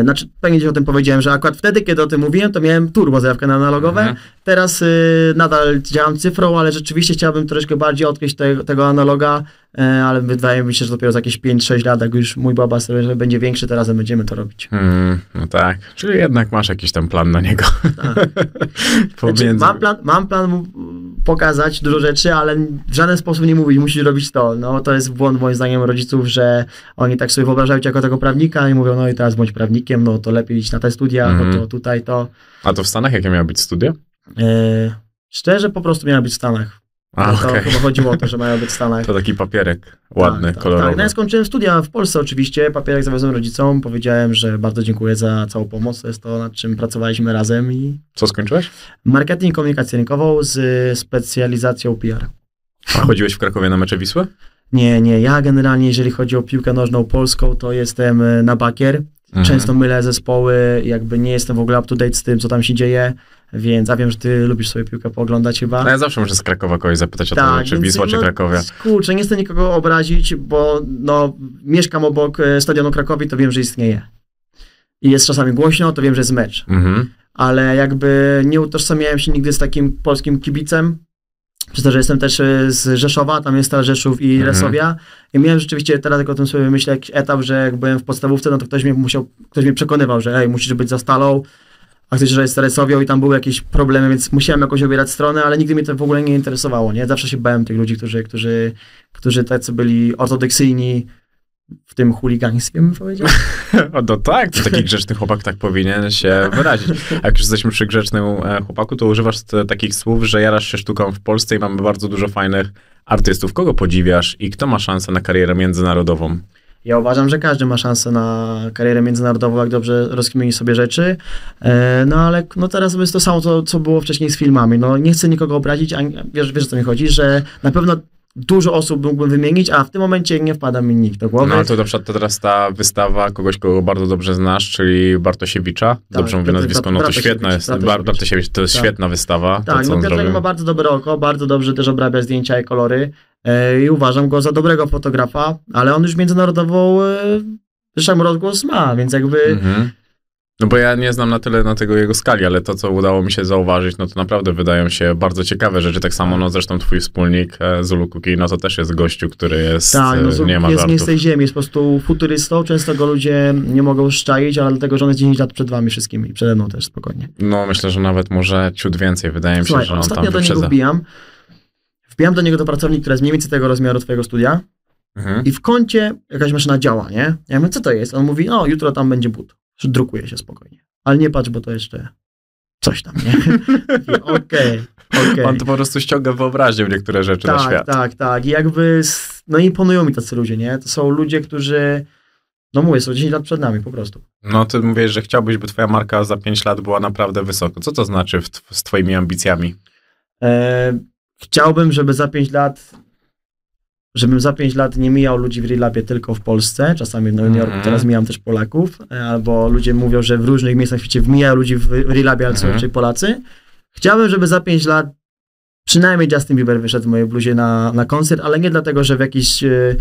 znaczy, pewnie gdzieś o tym powiedziałem, że akurat wtedy, kiedy o tym mówiłem, to miałem turbo zajawkę na analogowe. Mhm. Teraz y, nadal działam cyfrą, ale rzeczywiście chciałbym troszkę bardziej odkryć te, tego analoga e, ale wydaje mi się, że dopiero za jakieś 5-6 lat, jak już mój baba sobie będzie większy, to razem będziemy to robić. Mm, no tak, czyli jednak masz jakiś tam plan na niego. Tak. Znaczy, mam, plan, mam plan pokazać dużo rzeczy, ale w żaden sposób nie mówić, musisz robić to. No to jest błąd moim zdaniem rodziców, że oni tak sobie wyobrażają cię jako tego prawnika i mówią, no i teraz bądź prawnikiem, no to lepiej iść na te studia, Mhm. no to tutaj to. A to w Stanach jakie miały być studia? E, szczerze po prostu miało być w Stanach. A, to okej. chyba chodziło o to, że mają być w Stanach. To taki papierek ładny, tak, tak, kolorowy. Tak, no ja skończyłem studia w Polsce oczywiście, papierek zawiozłem rodzicom, powiedziałem, że bardzo dziękuję za całą pomoc, to jest to, nad czym pracowaliśmy razem i Co skończyłeś? marketing, komunikację rynkową z specjalizacją PR. A chodziłeś w Krakowie na mecze Wisły? Nie, nie, ja generalnie jeżeli chodzi o piłkę nożną polską, to jestem e, na bakier, Mhm. często mylę zespoły, jakby nie jestem w ogóle up to date z tym, co tam się dzieje, więc ja wiem, że ty lubisz sobie piłkę pooglądać chyba. No ja zawsze muszę z Krakowa kogoś zapytać o to, Tak, czy Wisła, czy no, Krakowia. Kurczę, nie chcę nikogo obrazić, bo no, mieszkam obok e, stadionu Krakowi, to wiem, że istnieje. I jest czasami głośno, to wiem, że jest mecz. Mhm. Ale jakby nie utożsamiałem się nigdy z takim polskim kibicem. Przez to, że jestem też e, z Rzeszowa, tam jest Stal Rzeszów i Mhm. Resowia. I miałem rzeczywiście, teraz jak o tym sobie myślę, jakiś etap, że jak byłem w podstawówce, no to ktoś mnie musiał, ktoś mnie przekonywał, że ej, musisz być za Stalą, a chcesz, że jest Resowią i tam były jakieś problemy, więc musiałem jakoś obierać stronę, ale nigdy mnie to w ogóle nie interesowało, nie? Zawsze się bałem tych ludzi, którzy, którzy, którzy tacy byli ortodoksyjni w tym chuligaństwie, bym powiedział. No tak, to taki grzeczny chłopak tak powinien się wyrazić. A jak już jesteśmy przy grzecznym e, chłopaku, to używasz te, takich słów, że jarasz się sztuką w Polsce i mamy bardzo dużo fajnych artystów. Kogo podziwiasz i kto ma szansę na karierę międzynarodową? Ja uważam, że każdy ma szansę na karierę międzynarodową, jak dobrze rozkmieni sobie rzeczy. E, no ale no teraz jest to samo, co, co było wcześniej z filmami. No nie chcę nikogo obrazić, a wiesz, wiesz o co mi chodzi, że na pewno dużo osób mógłbym wymienić, a w tym momencie nie wpada mi nikt do głowy. No ale to na przykład to teraz ta wystawa kogoś, kogo bardzo dobrze znasz, czyli Bartosiewicza. Dobrze mówię nazwisko, no to świetna jest. Bartosiewicz. Bar- Bartosiewicz, to jest Tak. świetna wystawa. to, Tak, co no Piotrek ma bardzo dobre oko, bardzo dobrze też obrabia zdjęcia i kolory i uważam go za dobrego fotografa, ale on już międzynarodową e, zresztą rozgłos ma, więc jakby Mhm. No bo ja nie znam na tyle na tego jego skali, ale to, co udało mi się zauważyć, no to naprawdę wydają się bardzo ciekawe rzeczy. Tak samo, no zresztą twój wspólnik e, Zulu Cookie, no to też jest gościu, który jest, tak, no, e, nie ma jest nie z tej ziemi, jest po prostu futurystą, często go ludzie nie mogą szczaić, ale dlatego, że on jest 10 lat przed wami wszystkimi, przede mną też spokojnie. No myślę, że nawet może ciut więcej. Wydaje mi się, Słuchaj, że on tam ostatnio do niego wyprzedza. wbijam, wbijam do niego do pracowni, która jest mniej więcej tego rozmiaru twojego studia Mhm. i w kącie jakaś maszyna działa, nie? Ja mówię, co to jest? On mówi, no jutro tam będzie but. Drukuje się spokojnie. Ale nie patrz, bo to jeszcze coś tam, nie? I Okej, okej. On to po prostu ściąga wyobraźnię w niektóre rzeczy na Tak, świat. tak, tak. I jakby, no imponują mi tacy ludzie, nie? To są ludzie, którzy, no mówię, są 10 lat przed nami po prostu. No ty mówisz, że chciałbyś, by twoja marka za 5 lat była naprawdę wysoko. Co to znaczy w, z twoimi ambicjami? E, chciałbym, żeby za 5 lat, żebym za 5 lat nie mijał ludzi w Relabie tylko w Polsce, czasami w Nowym Jorku, Mhm. teraz mijam też Polaków, e, albo ludzie mówią, że w różnych miejscach w świecie mijają ludzi w Relabie, ale są Mhm. raczej Polacy. Chciałbym, żeby za 5 lat przynajmniej Justin Bieber wyszedł w mojej bluzie na, na koncert, ale nie dlatego, że w jakiś e,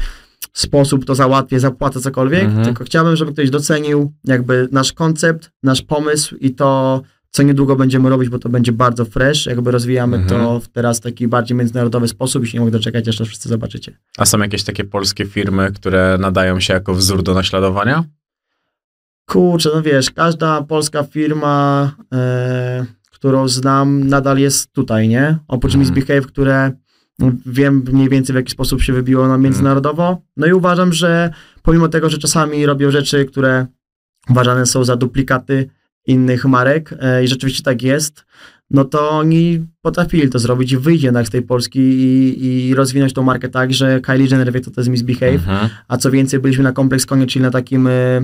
sposób to załatwię, zapłacę cokolwiek, Mhm. tylko chciałbym, żeby ktoś docenił jakby nasz koncept, nasz pomysł i to, co niedługo będziemy robić, bo to będzie bardzo fresh, jakby rozwijamy Mhm. to w teraz taki bardziej międzynarodowy sposób i się nie mogę doczekać, aż to wszyscy zobaczycie. A są jakieś takie polskie firmy, które nadają się jako wzór do naśladowania? Kurczę, no wiesz, każda polska firma, e, którą znam, nadal jest tutaj, nie? Oprócz Mhm. Misbehave, które wiem mniej więcej w jaki sposób się wybiło na międzynarodowo. No i uważam, że pomimo tego, że czasami robią rzeczy, które uważane są za duplikaty innych marek e, i rzeczywiście tak jest, no to oni potrafili to zrobić i wyjść jednak z tej Polski i, i rozwinąć tą markę tak, że Kylie Jenner wie, co to jest Misbehave, Mhm. a co więcej, byliśmy na Complex Conie, czyli na takim e,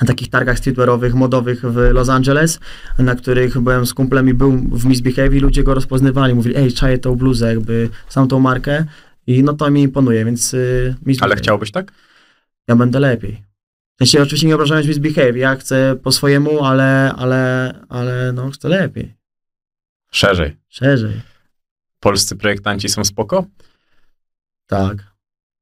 na takich targach streetwearowych, modowych w Los Angeles, na których byłem z kumplem i był w Misbehave i ludzie go rozpoznawali. Mówili, ej, czaję tą bluzę, jakby sam tą markę i no to mi imponuje, więc y, Misbehave. Ale chciałbyś tak? Ja będę lepiej. W sensie oczywiście nie obrażając Misbehave, ja chcę po swojemu, ale, ale, ale no chcę lepiej, Szerzej. szerzej. Polscy projektanci są spoko? Tak.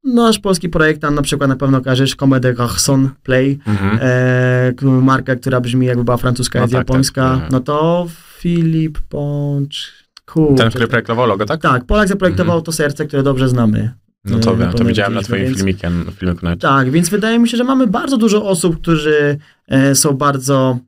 Nasz polski projektant na przykład na pewno kojarzysz Comedy Garçon Play, Mhm. e, marka, która brzmi jakby była francuska, No jest tak, japońska, tak. Mhm. no to Filip Pącz, kurczę. Ten, który projektował logo, tak? Tak, Polak zaprojektował Mhm. to serce, które dobrze znamy. No to e, wiem, to widziałem na twoim więc- filmikiem, filmiku. Tak, więc wydaje mi się, że mamy bardzo dużo osób, którzy e, są bardzo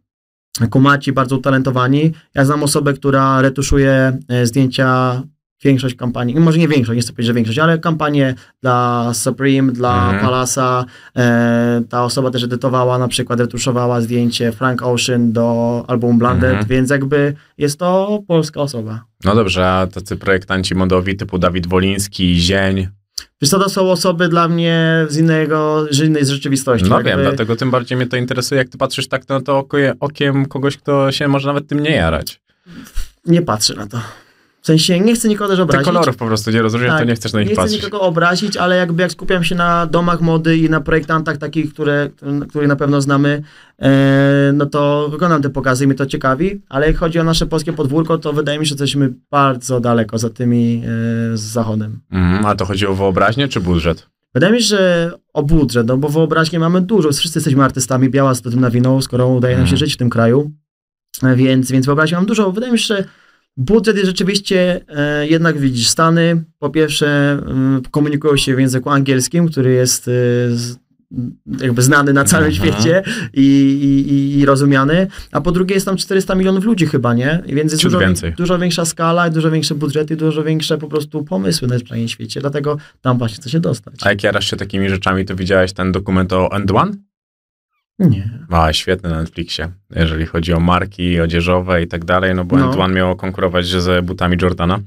kumaci, bardzo utalentowani. Ja znam osobę, która retuszuje e, zdjęcia, większość kampanii, no może nie większość, nie chcę powiedzieć, że większość, ale kampanie dla Supreme, dla Mhm. Palasa. E, ta osoba też edytowała, na przykład retuszowała zdjęcie Frank Ocean do albumu Blunted, Mhm. więc jakby jest to polska osoba. No dobrze, a tacy projektanci modowi typu Dawid Woliński, Zień. Wiesz co, to są osoby dla mnie z innego, z innej rzeczywistości. No jakby- wiem, dlatego tym bardziej mnie to interesuje, jak ty patrzysz tak na to okiem kogoś, kto się może nawet tym nie jarać. Nie patrzę na to. W sensie nie chcę nikogo też obrazić. kolorów po prostu nie rozumiesz, to Tak, nie chcesz na nich nie chcę patrzeć. nikogo obrazić, ale jakby jak skupiam się na domach mody i na projektantach takich, które, których na pewno znamy, e, no to wykonam te pokazy i mnie to ciekawi, ale jak chodzi o nasze polskie podwórko, to wydaje mi się, że jesteśmy bardzo daleko za tymi e, z zachodem. Mhm, a to chodzi o wyobraźnię czy budżet? Wydaje mi się, że o budżet, no bo wyobraźnię mamy dużo, wszyscy jesteśmy artystami, biała z tym nawinął, skoro udaje nam się Mhm. żyć w tym kraju, E, więc, więc wyobraźnię mam dużo. Wydaje mi się, że budżet jest rzeczywiście, e, jednak widzisz, Stany po pierwsze mm, komunikują się w języku angielskim, który jest e, z, jakby znany na całym Mhm. świecie i, i, i- rozumiany, a po drugie jest tam 400 milionów ludzi chyba, nie? Więc jest dużo, więcej. dużo większa skala, dużo większe budżety, dużo większe po prostu pomysły na całym świecie, dlatego tam właśnie chce się dostać. A jak jarasz się takimi rzeczami, to widziałeś ten dokument o End One? Nie. A, świetny na Netflixie, jeżeli chodzi o marki odzieżowe i tak dalej, no bo No. End One miało konkurować z butami Jordana.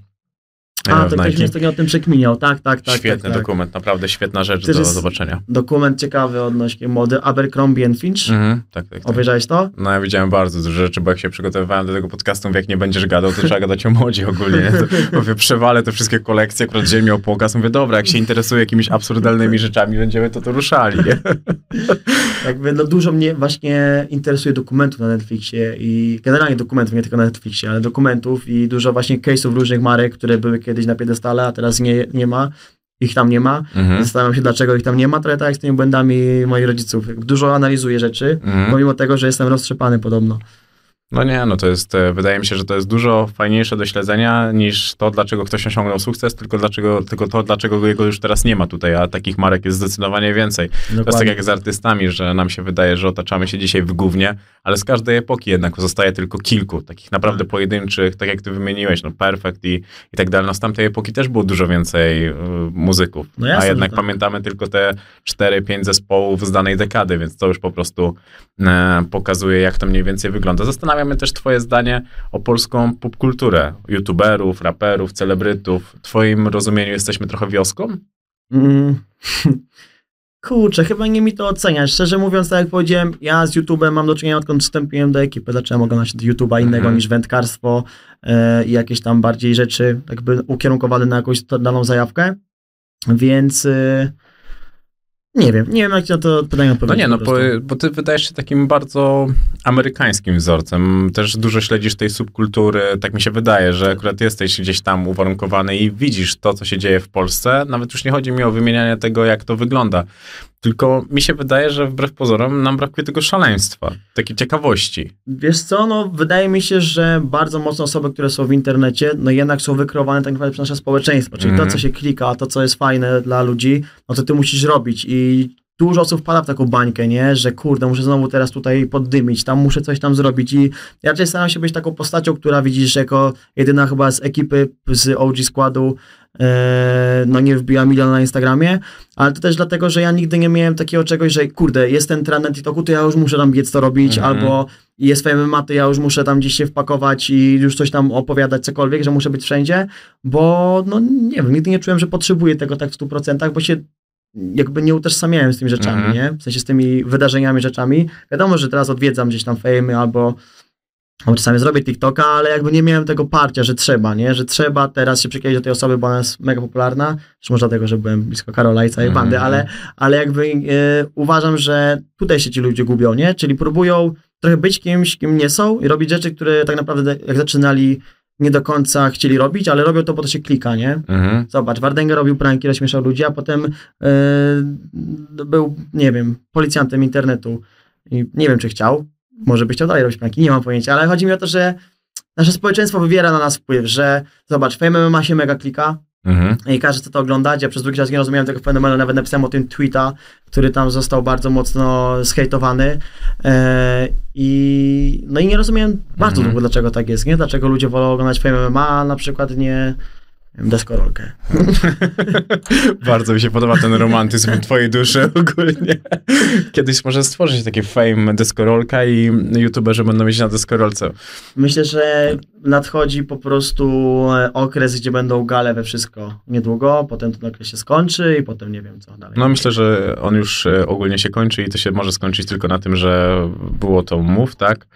A, e, to ktoś mnie ostatnio o tym przekminiał, tak, tak, tak. Świetny tak, tak. dokument, naprawdę świetna rzecz Też do zobaczenia. Dokument ciekawy odnośnie mody Abercrombie Finch. Mhm, tak, tak, tak. Obejrzałeś to? No ja widziałem bardzo dużo rzeczy, bo jak się przygotowywałem do tego podcastu, mówię, jak nie będziesz gadał, to trzeba gadać o modzie ogólnie. nie? To, mówię, przewalę te wszystkie kolekcje, akurat dzień miał pokaz, mówię, dobra, jak się interesuje jakimiś absurdalnymi rzeczami, będziemy to to ruszali. Nie? Jakby no dużo mnie właśnie interesuje dokumentów na Netflixie i generalnie dokumentów, nie tylko na Netflixie, ale dokumentów i dużo właśnie case'ów różnych marek, które były kiedyś na piedestale, a teraz nie, nie ma. Ich tam nie ma. Mhm. Zastanawiam się, dlaczego ich tam nie ma. Trochę tak jak z tymi błędami moich rodziców. Dużo analizuję rzeczy, Mhm. pomimo tego, że jestem roztrzepany podobno. No nie, no to jest, e, wydaje mi się, że to jest dużo fajniejsze do śledzenia niż to, dlaczego ktoś osiągnął sukces, tylko, dlaczego, tylko to, dlaczego jego już teraz nie ma tutaj, a takich marek jest zdecydowanie więcej. To jest tak Dokładnie. jak z artystami, że nam się wydaje, że otaczamy się dzisiaj w gównie, ale z każdej epoki jednak zostaje tylko kilku, takich naprawdę pojedynczych, tak jak ty wymieniłeś, no Perfect i, i tak dalej. No z tamtej epoki też było dużo więcej y, muzyków, No jasne, a jednak tak. pamiętamy tylko te 4-5 zespołów z danej dekady, więc to już po prostu e, pokazuje, jak to mniej więcej wygląda. Zastanawiam mnie też twoje zdanie o polską popkulturę, youtuberów, raperów, celebrytów. W twoim rozumieniu jesteśmy trochę wioską? Mm. Kurczę, chyba nie mi to oceniać. Szczerze mówiąc, tak jak powiedziałem, ja z YouTube'em mam do czynienia, odkąd wstąpiłem do ekipy. Zacząłem oglądać YouTube'a innego Mhm. niż wędkarstwo e, i jakieś tam bardziej rzeczy jakby ukierunkowane na jakąś daną zajawkę. Więc e, nie wiem, nie wiem jak na to pytanie No odpowiedzieć. nie, no bo, bo ty wydajesz się takim bardzo amerykańskim wzorcem. Też dużo śledzisz tej subkultury. Tak mi się wydaje, że akurat jesteś gdzieś tam uwarunkowany i widzisz to, co się dzieje w Polsce. Nawet już nie chodzi mi o wymienianie tego, jak to wygląda. Tylko mi się wydaje, że wbrew pozorom nam brakuje tego szaleństwa, takiej ciekawości. Wiesz co, no wydaje mi się, że bardzo mocno osoby, które są w internecie, no jednak są wykreowane tak naprawdę przez nasze społeczeństwo, czyli Mhm. to, co się klika, to, co jest fajne dla ludzi, no to ty musisz robić i dużo osób wpada w taką bańkę, nie, że kurde, muszę znowu teraz tutaj poddymić, tam muszę coś tam zrobić i ja raczej staram się być taką postacią, która widzisz jako jedyna chyba z ekipy, z OG składu, e, no nie wbiła miliona na Instagramie, ale to też dlatego, że ja nigdy nie miałem takiego czegoś, że kurde, jest ten trend na TikToku, to ja już muszę tam biec to robić, Mhm. albo jest MMA, to ja już muszę tam gdzieś się wpakować i już coś tam opowiadać, cokolwiek, że muszę być wszędzie, bo no nie wiem, nigdy nie czułem, że potrzebuję tego tak w 100%, bo się jakby nie utożsamiałem z tymi rzeczami, Mhm. nie? W sensie z tymi wydarzeniami, rzeczami. Wiadomo, że teraz odwiedzam gdzieś tam fejmy albo albo czasami zrobię TikToka, ale jakby nie miałem tego parcia, że trzeba, nie? Że trzeba teraz się przykleić do tej osoby, bo ona jest mega popularna. Zresztą może dlatego, że byłem blisko Karola i całej bandy, Mhm. ale, ale jakby e, uważam, że tutaj się ci ludzie gubią, nie? Czyli próbują trochę być kimś, kim nie są i robić rzeczy, które tak naprawdę jak zaczynali nie do końca chcieli robić, ale robią to, bo to się klika, nie? Mhm. Zobacz, Wardenga robił pranki, rozśmieszał ludzi, a potem e, był, nie wiem, policjantem internetu. I nie wiem, czy chciał. Może by chciał dalej robić pranki, nie mam pojęcia, ale chodzi mi o to, że nasze społeczeństwo wywiera na nas wpływ, że zobacz, Fame MMA się mega klika, Mhm. i każdy chce to oglądać. Ja przez długi czas nie rozumiałem tego fenomenu, nawet napisałem o tym tweeta, który tam został bardzo mocno zhejtowany. E, I no i nie rozumiem bardzo Mhm. długo, dlaczego tak jest, nie? Dlaczego ludzie wolą oglądać Fame MMA, na przykład nie deskorolkę. Bardzo mi się podoba ten romantyzm w twojej duszy ogólnie. Kiedyś może stworzyć takie fame deskorolka i youtuberzy będą mieć na deskorolce. Myślę, że nadchodzi po prostu e, okres, gdzie będą gale we wszystko niedługo, potem ten okres się skończy i potem nie wiem co dalej. No myślę, że on już e, ogólnie się kończy i to się może skończyć tylko na tym, że było to move, tak?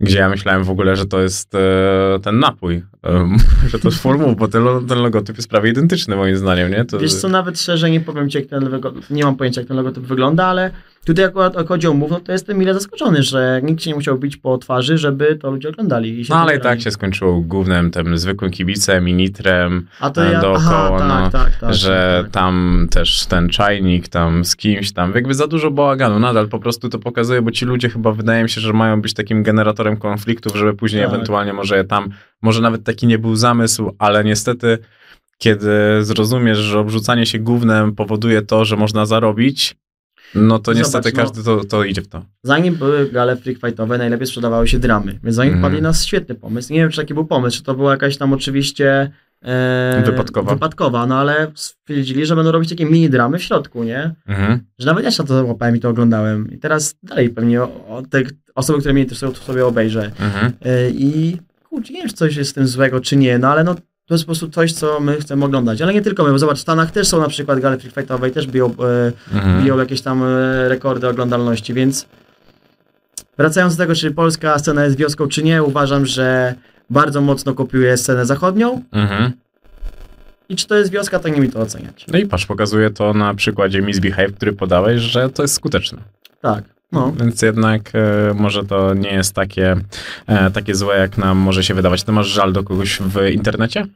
Gdzie ja myślałem w ogóle, że to jest e, ten napój, że to move, bo ten, ten logotyp jest prawie identyczny moim zdaniem, nie? To, Wiesz co, nawet szczerze nie powiem ci, jak ten logo, nie mam pojęcia, jak ten logotyp wygląda, ale tutaj akurat jak chodzi o mów, no to jestem mile zaskoczony, że nikt się nie musiał bić po twarzy, żeby to ludzie oglądali. I się No ale i tak się skończyło gównem, tym zwykłym kibicem i nitrem, A to e, ja, dookoła, aha, tak, no, tak, tak, że tak. tam też ten czajnik tam z kimś tam, jakby za dużo bałaganu, nadal po prostu to pokazuje, bo ci ludzie chyba wydaje mi się, że mają być takim generatorem konfliktów, żeby później Tak. ewentualnie może tam, może nawet taki nie był zamysł, ale niestety kiedy zrozumiesz, że obrzucanie się gównem powoduje to, że można zarobić, no to Zobacz, niestety no. każdy to, to idzie w to. Zanim były gale freak fightowe, najlepiej sprzedawały się dramy, więc oni Mhm. wpadli na świetny pomysł. Nie wiem, czy taki był pomysł, czy to była jakaś tam oczywiście e, Wypadkowa. wypadkowa, no ale stwierdzili, że będą robić takie mini dramy w środku, nie? Mhm. Że nawet ja się na to łapałem i to oglądałem. I teraz dalej pewnie o, o te osoby, które mnie interesują, to sobie obejrzę. Mhm. E, I kurczę, nie wiem, czy coś jest z tym złego, czy nie, no ale no to jest po prostu coś, co my chcemy oglądać. Ale nie tylko my, bo zobacz, w Stanach też są na przykład gale freak fightowe i też biją, e, Mhm. biją jakieś tam e, rekordy oglądalności, więc wracając do tego, czy polska scena jest wioską, czy nie, uważam, że bardzo mocno kopiuje scenę zachodnią Mhm. i czy to jest wioska, to nie mi to oceniać. No i patrz, pokazuje to na przykładzie Misbehave, który podałeś, że to jest skuteczne. Tak, no. Więc jednak e, może to nie jest takie, e, takie złe, jak nam może się wydawać. Ty masz żal do kogoś w internecie?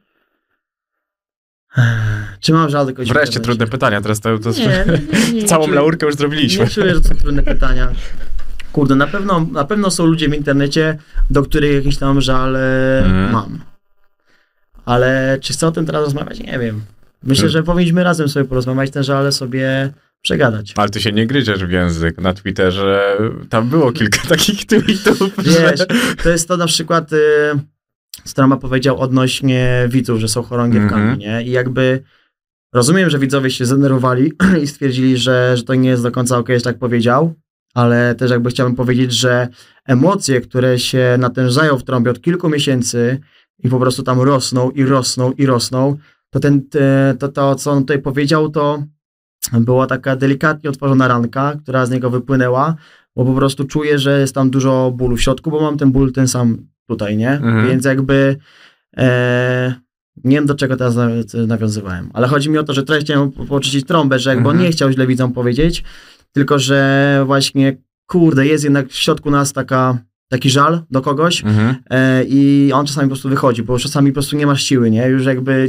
Czy mam żal do kogoś w Wreszcie internecie? trudne pytania, teraz to, to Nie, nie, nie, nie, całą nie, laurkę już zrobiliśmy. Nie czuję, że to są trudne pytania. Kurde, na pewno, na pewno są ludzie w internecie, do których jakiś tam żal Mhm. mam. Ale czy chcę o tym teraz rozmawiać? Nie wiem. Myślę, Mhm. że powinniśmy razem sobie porozmawiać, ten żal sobie przegadać. Ale ty się nie gryziesz w język. Na Twitterze tam było kilka takich tweetów, Wiesz, że... to jest to na przykład, y, co Trump powiedział odnośnie widzów, że są chorągiewkami, Mhm. nie? I jakby rozumiem, że widzowie się zdenerwowali i stwierdzili, że, że to nie jest do końca okej, że tak powiedział, ale też jakby chciałbym powiedzieć, że emocje, które się natężają w trąbie od kilku miesięcy i po prostu tam rosną i rosną i rosną, to ten, te, to, to co on tutaj powiedział, to była taka delikatnie otworzona ranka, która z niego wypłynęła, bo po prostu czuję, że jest tam dużo bólu w środku, bo mam ten ból ten sam tutaj, nie? Mhm. Więc jakby e, nie wiem do czego teraz naw- nawiązywałem, ale chodzi mi o to, że trochę chciałem po- poczyścić trąbę, że jakby on Mhm. nie chciał źle widzom powiedzieć, tylko że właśnie kurde, jest jednak w środku nas taka, taki żal do kogoś Mhm. e, i on czasami po prostu wychodzi, bo czasami po prostu nie masz siły, nie? Już jakby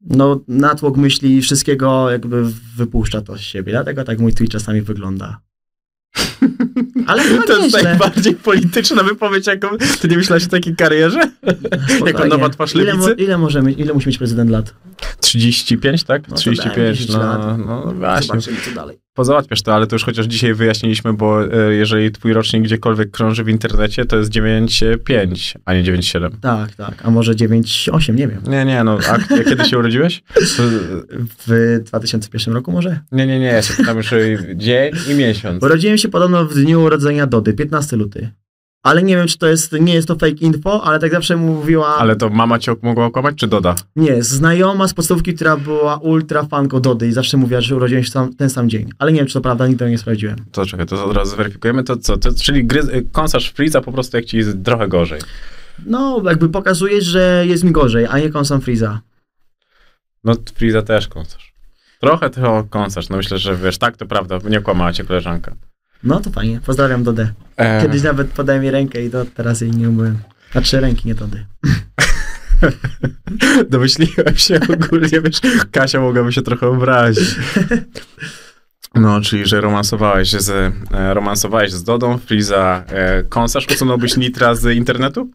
no natłok myśli wszystkiego jakby wypuszcza to z siebie, dlatego tak mój Twitch czasami wygląda. Ale To jest nieźle. najbardziej polityczna wypowiedź, jaką... Ty nie myślałeś o takiej karierze? Jako nowa twarz ile, mo- ile, może mieć, ile musi mieć prezydent lat? 35, tak? No to daj 35, 10 no, lat. no właśnie. Zobaczymy co dalej. Pozałatwiasz to, ale to już chociaż dzisiaj wyjaśniliśmy, bo e, jeżeli twój rocznik gdziekolwiek krąży w internecie, to jest 9,5, a nie 9,7. Tak, tak, a może 9-8, nie wiem. Nie, nie, no, a kiedy się urodziłeś? W 2001 roku może? Nie, nie, nie, ja się pytam już o dzień i miesiąc. Urodziłem się podobno w dniu urodzenia Dody, 15 luty. Ale nie wiem, czy to jest, nie jest to fake info, ale tak zawsze mówiła, Ale to mama cię mogła okłamać, czy Doda? nie, znajoma z podstawówki, która była ultra fanką Dody i zawsze mówiła, że urodziłem się sam, ten sam dzień. Ale nie wiem, czy to prawda, nigdy tego nie sprawdziłem. To czekaj, to od razu zweryfikujemy. To co? To, czyli gry, kąsarz Freeza po prostu jak ci jest trochę gorzej. No, jakby pokazuje, że jest mi gorzej, a nie kąsam Freeza. No Freeza też kąsarz. Trochę to kąsarz, no myślę, że wiesz, tak to prawda, nie kłamała cię koleżanka. No to fajnie, pozdrawiam Dodę. E, Kiedyś nawet podałem jej rękę i do teraz jej nie umyłem. A trzy ręki, nie Dody. Domyśliłem się ogólnie, wiesz, Kasia mogłaby się trochę obrazić. No, czyli, że romansowałeś z, e, romansowałeś z Dodą, Freeza, e, kąsarz, usunąłbyś Nitra z internetu?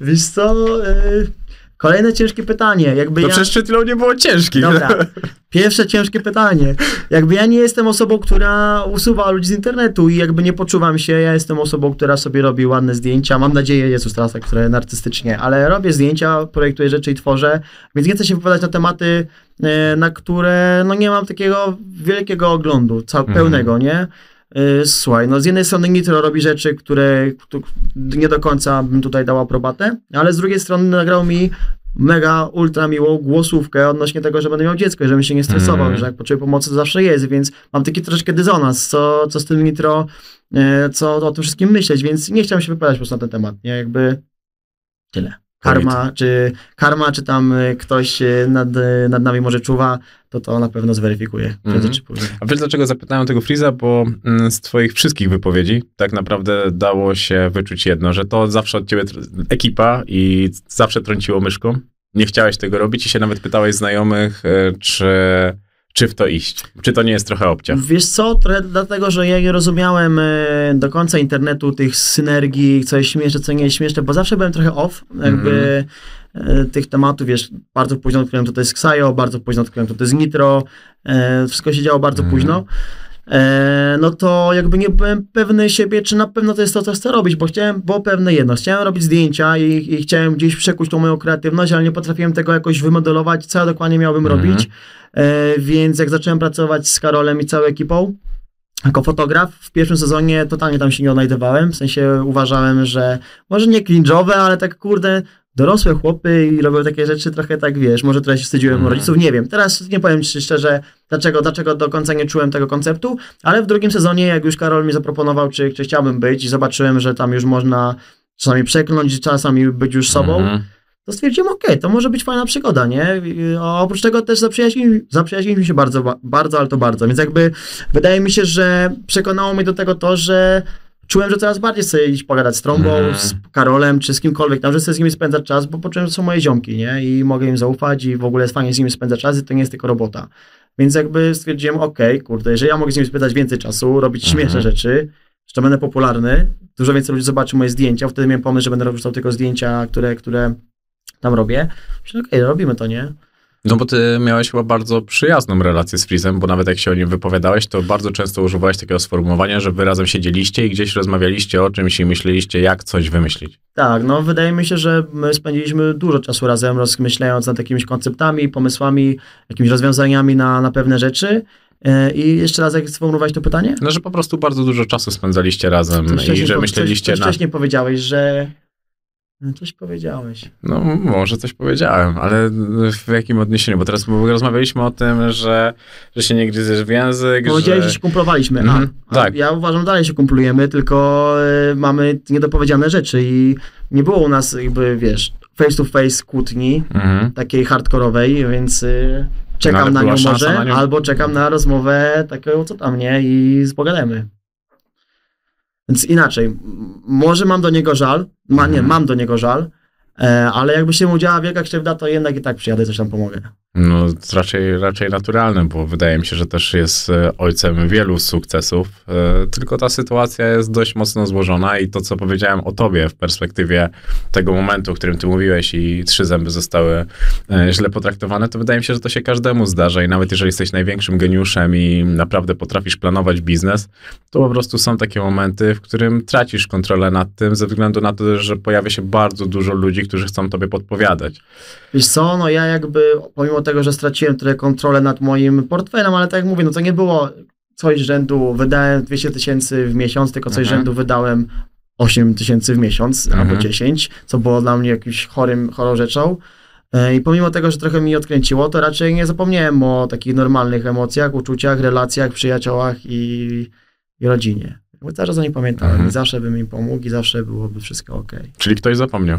Wiesz co, y, kolejne ciężkie pytanie. Jakby No ja... przecież przed chwilą nie było ciężkich. Dobra, pierwsze ciężkie pytanie. Jakby ja nie jestem osobą, która usuwa ludzi z internetu i jakby nie poczuwam się, ja jestem osobą, która sobie robi ładne zdjęcia, mam nadzieję, Jezus teraz tak trochę narcystycznie, ale robię zdjęcia, projektuję rzeczy i tworzę, więc nie chcę się wypowiadać na tematy, e, na które no nie mam takiego wielkiego oglądu, cał, Mhm. pełnego, nie? E, Słuchaj, no z jednej strony Nitro robi rzeczy, które któ- nie do końca bym tutaj dał aprobatę, ale z drugiej strony nagrał mi mega, ultra miłą głosówkę odnośnie tego, że będę miał dziecko, i żebym się nie stresował, Mhm. że jak potrzebuję pomocy, to zawsze jest, więc mam taki troszeczkę dysonans, co, co z tym Nitro, e, co o tym wszystkim myśleć, więc nie chciałem się wypowiadać po prostu na ten temat, nie, jakby tyle. Karma, czy karma, czy tam e, ktoś e, nad, e, nad nami może czuwa, to to na pewno zweryfikuje czy później. A wiesz dlaczego zapytałem tego Freeza? Bo mm, z twoich wszystkich wypowiedzi tak naprawdę dało się wyczuć jedno, że to zawsze od ciebie ekipa i zawsze trąciło myszką. Nie chciałeś tego robić i się nawet pytałeś znajomych, czy, czy w to iść. Czy to nie jest trochę obcia? Wiesz co, trochę dlatego, że ja nie rozumiałem e, do końca internetu tych synergii, co jest śmieszne, co nie jest śmieszne, bo zawsze byłem trochę off, jakby e, tych tematów, wiesz, bardzo późno odkryłem, co to jest Xayo, bardzo późno odkryłem, co to jest Nitro, e, wszystko się działo bardzo Mhm. późno. E, no to jakby nie byłem pewny siebie, czy na pewno to jest to, co chcę robić, bo chciałem, było pewne jedno, chciałem robić zdjęcia i, i chciałem gdzieś przekuć tą moją kreatywność, ale nie potrafiłem tego jakoś wymodelować, co ja dokładnie miałbym Mhm. robić, e, więc jak zacząłem pracować z Karolem i całą ekipą, jako fotograf w pierwszym sezonie totalnie tam się nie odnajdywałem, w sensie uważałem, że może nie cringe'owe, ale tak kurde, dorosłe chłopy i robią takie rzeczy trochę tak, wiesz, może trochę się wstydziłem Mhm. rodziców, nie wiem. Teraz nie powiem ci szczerze, dlaczego, dlaczego do końca nie czułem tego konceptu, ale w drugim sezonie, jak już Karol mi zaproponował, czy, czy chciałbym być i zobaczyłem, że tam już można czasami przekląć, czasami być już sobą, Mhm. to stwierdziłem, okej, to może być fajna przygoda, nie? A oprócz tego też zaprzyjaźniliśmy, zaprzyjaźniliśmy się bardzo, ba- bardzo, ale to bardzo, więc jakby wydaje mi się, że przekonało mnie do tego to, że czułem, że coraz bardziej chcę iść pogadać z Trąbą, Mhm. z Karolem, czy z kimkolwiek tam, że chcę z nimi spędzać czas, bo poczułem, że są moje ziomki, nie? I mogę im zaufać i w ogóle jest fajnie z nimi spędzać czas i to nie jest tylko robota. Więc jakby stwierdziłem, okej, kurde, jeżeli ja mogę z nimi spędzać więcej czasu, robić Mhm. śmieszne rzeczy, że będę popularny, dużo więcej ludzi zobaczy moje zdjęcia, wtedy miałem pomysł, że będę robił tylko zdjęcia, które, które tam robię. Myślę, okej, robimy to, nie? No bo ty miałeś chyba bardzo przyjazną relację z Freezem, bo nawet jak się o nim wypowiadałeś, to bardzo często używałeś takiego sformułowania, że wy razem siedzieliście i gdzieś rozmawialiście o czymś i myśleliście, jak coś wymyślić. Tak, no wydaje mi się, że my spędziliśmy dużo czasu razem, rozmyślając nad jakimiś konceptami, pomysłami, jakimiś rozwiązaniami na, na pewne rzeczy. E, I jeszcze raz, jak sformułować to pytanie? No, że po prostu bardzo dużo czasu spędzaliście razem i że po- myśleliście coś, coś na... wcześniej powiedziałeś, że... No, Coś powiedziałeś. No, może coś powiedziałem, ale w jakim odniesieniu? Bo teraz rozmawialiśmy o tym, że, że się nie gryziesz w język, Powiedziałeś, że że... się kumplowaliśmy. Mhm, a, tak. A ja uważam, że dalej się kumplujemy, tylko e, mamy niedopowiedziane rzeczy i nie było u nas jakby, wiesz, face to face kłótni, Mhm. takiej hardkorowej, więc y, No, czekam ale na nią może, na nią? albo czekam na rozmowę taką, co tam, nie, i pogadamy. Więc inaczej, może mam do niego żal, ma, nie, Mhm. mam do niego żal, e, ale jakby się mu działa wielka krzywda, to jednak i tak przyjadę, coś tam pomogę. No, raczej, raczej naturalne, bo wydaje mi się, że też jest e, ojcem wielu sukcesów, e, tylko ta sytuacja jest dość mocno złożona i to, co powiedziałem o tobie w perspektywie tego momentu, o którym ty mówiłeś i trzy zęby zostały e, źle potraktowane, to wydaje mi się, że to się każdemu zdarza i nawet jeżeli jesteś największym geniuszem i naprawdę potrafisz planować biznes, to po prostu są takie momenty, w którym tracisz kontrolę nad tym ze względu na to, że pojawia się bardzo dużo ludzi, którzy chcą tobie podpowiadać. Wiesz co, no ja jakby, pomimo tego, że straciłem trochę kontrolę nad moim portfelem, ale tak jak mówię, no to nie było coś rzędu, wydałem 200 tysięcy w miesiąc, tylko coś Mhm. rzędu wydałem 8 tysięcy w miesiąc, Mhm. albo 10, co było dla mnie jakimś chorym, chorą rzeczą. E, I pomimo tego, że trochę mi odkręciło, to raczej nie zapomniałem o takich normalnych emocjach, uczuciach, relacjach, przyjaciołach i, i rodzinie. Bo cały czas o nich pamiętałem Mhm. i zawsze bym im pomógł i zawsze byłoby wszystko ok. Czyli ktoś zapomniał.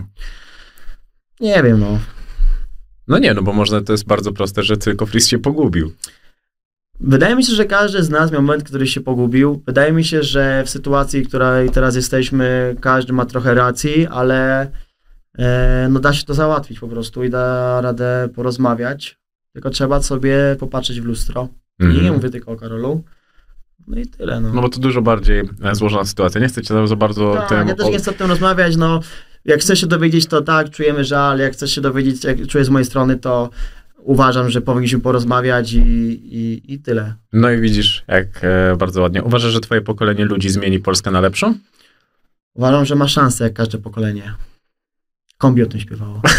Nie wiem, no. No nie, no bo można, to jest bardzo proste, że tylko Fris się pogubił. Wydaje mi się, że każdy z nas miał moment, który się pogubił. Wydaje mi się, że w sytuacji, w której teraz jesteśmy, każdy ma trochę racji, ale e, no da się to załatwić po prostu i da radę porozmawiać. Tylko trzeba sobie popatrzeć w lustro. I nie Mhm. mówię tylko o Karolu. No i tyle. No. No bo to dużo bardziej e, złożona sytuacja. Nie chcę cię za bardzo tak, tym... ja też nie chcę o tym rozmawiać. No, jak chcesz się dowiedzieć, to tak, czujemy żal, jak chcesz się dowiedzieć, jak czuję z mojej strony, to uważam, że powinniśmy porozmawiać i, i, i tyle. No i widzisz, jak e, bardzo ładnie. Uważasz, że twoje pokolenie ludzi zmieni Polskę na lepszą? Uważam, że ma szansę, jak każde pokolenie. Kombi o tym śpiewało.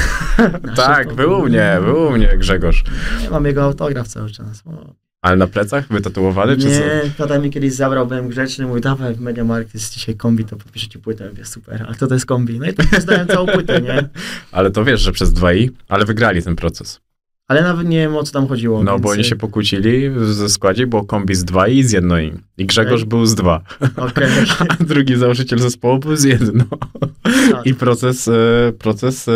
Tak, był u mnie, był u mnie Grzegorz. Nie, mam jego autograf cały czas. O. Ale na plecach wytatuowany, czy co? Nie, tata mi kiedyś zabrał, byłem grzeczny, mówi, dawaj Mediamarkt, jest dzisiaj kombi, to podpiszę ci płytę, mówię, super, ale kto to jest kombi? No i tak poznałem całą płytę, nie? Ale to wiesz, że przez 2i, ale wygrali ten proces. Ale nawet nie wiem, o co tam chodziło. No, więc... bo oni się pokłócili ze składzie, było kombi z 2i i z 1i. I Grzegorz Okej. był z 2, Okej, a drugi założyciel zespołu był z 1. tak. I proces, e, proces e,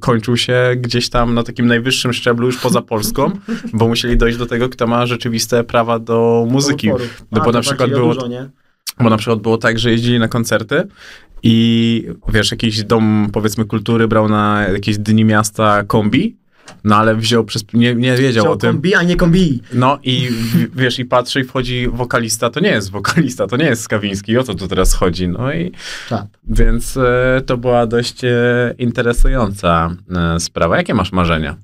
kończył się gdzieś tam na takim najwyższym szczeblu już poza Polską, bo musieli dojść do tego, kto ma rzeczywiste prawa do muzyki. Utworów. No bo na przykład było, Dużo, bo na przykład było tak, że jeździli na koncerty i wiesz, jakiś dom powiedzmy kultury brał na jakieś dni miasta kombi, no ale wziął przez, nie, nie wiedział Chciał o tym. kombi, a nie kombi. No i w- wiesz, i patrzy i wchodzi wokalista, to nie jest wokalista, to nie jest Skawiński, o co tu teraz chodzi? No i Tak. więc e, to była dość e, interesująca e, sprawa. Jakie masz marzenia?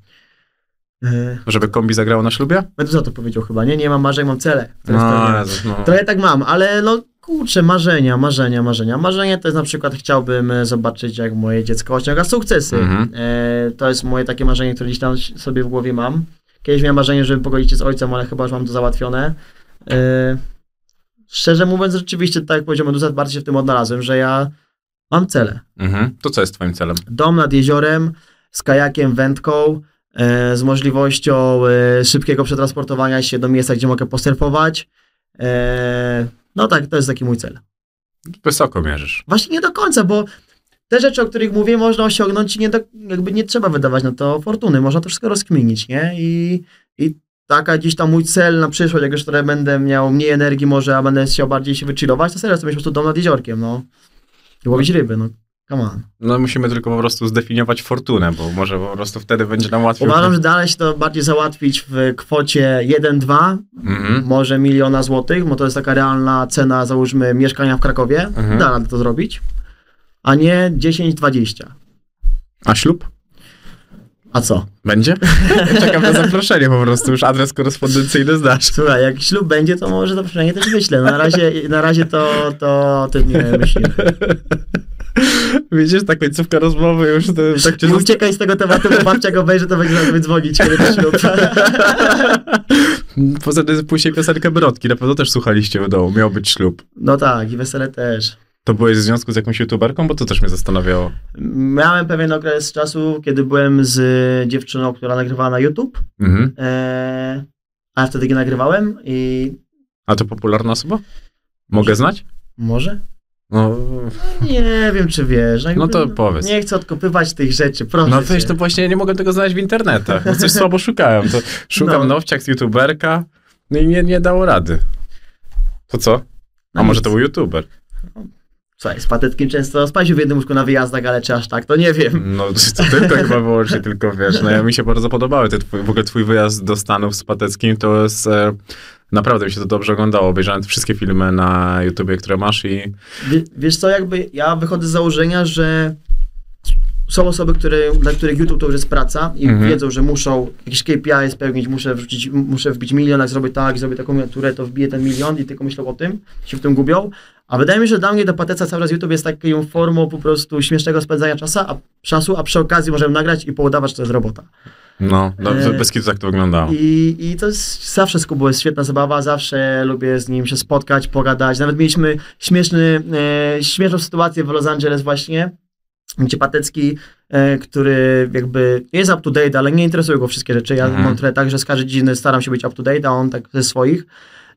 Yy, Żeby kombi zagrało na ślubie? Meduza to powiedział chyba, nie? Nie mam marzeń, mam cele. No. Jezus, no. Trochę tak mam, ale no kurczę, marzenia, marzenia, marzenia. Marzenie to jest na przykład chciałbym e, zobaczyć, jak moje dziecko osiąga sukcesy. Mhm. E, to jest moje takie marzenie, które gdzieś tam sobie w głowie mam. Kiedyś miałem marzenie, żeby pogodzić się z ojcem, ale chyba już mam to załatwione. E, szczerze mówiąc, rzeczywiście, tak jak powiedział Meduza, bardziej się w tym odnalazłem, że ja mam cele. Mhm. To co jest twoim celem? Dom nad jeziorem, z kajakiem, wędką, e, z możliwością e, szybkiego przetransportowania się do miejsca, gdzie mogę posurfować. No tak, to jest taki mój cel. Wysoko mierzysz. Właśnie nie do końca, bo te rzeczy, o których mówię, można osiągnąć i nie do, jakby nie trzeba wydawać na to fortuny. Można to wszystko rozkminić, nie? I, i taka gdzieś tam mój cel na przyszłość, jak już trochę będę miał mniej energii może, a będę chciał bardziej się wychillować, to serio chcę mieć po prostu dom nad jeziorkiem, no. I łowić ryby, no. Come on. No musimy tylko po prostu zdefiniować fortunę, bo może po prostu wtedy będzie nam łatwiej. Uważam, że dalej się to bardziej załatwić w kwocie 1-2, Mhm. może miliona złotych, bo to jest taka realna cena, załóżmy, mieszkania w Krakowie. Mhm. Da radę to zrobić. A nie 10-20. A ślub? A co? Będzie? Czekam na zaproszenie po prostu, już adres korespondencyjny znasz. Słuchaj, jak ślub będzie, to może przynajmniej też wyślę. Na razie, na razie to, to o tym nie myślimy. Widzisz, ta końcówka rozmowy już to, tak cię Nie uciekaj z tego tematu, bo babcia go wejrzy, to będzie na sobie dzwonić, kiedy to ślub. Poza tym później piosenkę Brodki, na pewno też słuchaliście w domu, miał być ślub. No tak, i wesele też. To byłeś w związku z jakąś youtuberką? Bo to też mnie zastanawiało. Miałem pewien okres czasu, kiedy byłem z dziewczyną, która nagrywała na YouTube. Mhm. Eee, a wtedy nie nagrywałem i A to popularna osoba? Mogę znać? może? No, Nie wiem, czy wiesz. jakby, No to powiedz. Nie chcę odkopywać tych rzeczy, proszę no wiesz, to właśnie nie mogę tego znaleźć w internetach. No coś słabo szukałem. To szukam No. nowciak z youtuberka, no i nie, nie dało rady. To co? A No może nic. to był youtuber? Słuchaj, z patetkiem często spać w jednym łóżku na wyjazdach, ale czy aż tak, to nie wiem. No to tylko chyba wyłącznie, tylko wiesz, no ja mi się bardzo podobały te twój, w ogóle twój wyjazd do Stanów z Pateckim, to jest, e, naprawdę mi się to dobrze oglądało, obejrzałem wszystkie filmy na YouTubie, które masz i Wie, wiesz co, jakby ja wychodzę z założenia, że są osoby, które, dla których YouTube to już jest praca i Mhm. wiedzą, że muszą jakieś KPI spełnić, muszę, wrzucić, muszę wbić milion, jak zrobię tak, zrobię taką miniaturę, to wbiję ten milion i tylko myślą o tym, się w tym gubią. A wydaje mi się, że dla mnie do Pateca cały czas YouTube jest taką formą po prostu śmiesznego spędzania czasu, a, czasu, a przy okazji możemy nagrać i poudawać, że to jest robota. no, E, bez kitu tak to wyglądało. I, I to jest zawsze z Kubą jest świetna zabawa, zawsze lubię z nim się spotkać, pogadać. Nawet mieliśmy śmieszny, e, śmieszną sytuację w Los Angeles właśnie, gdzie Patecki, e, który jakby jest up to date, ale nie interesują go wszystkie rzeczy. Ja Mhm. mam trochę tak, że z każdej dziedziny staram się być up to date, a on tak ze swoich.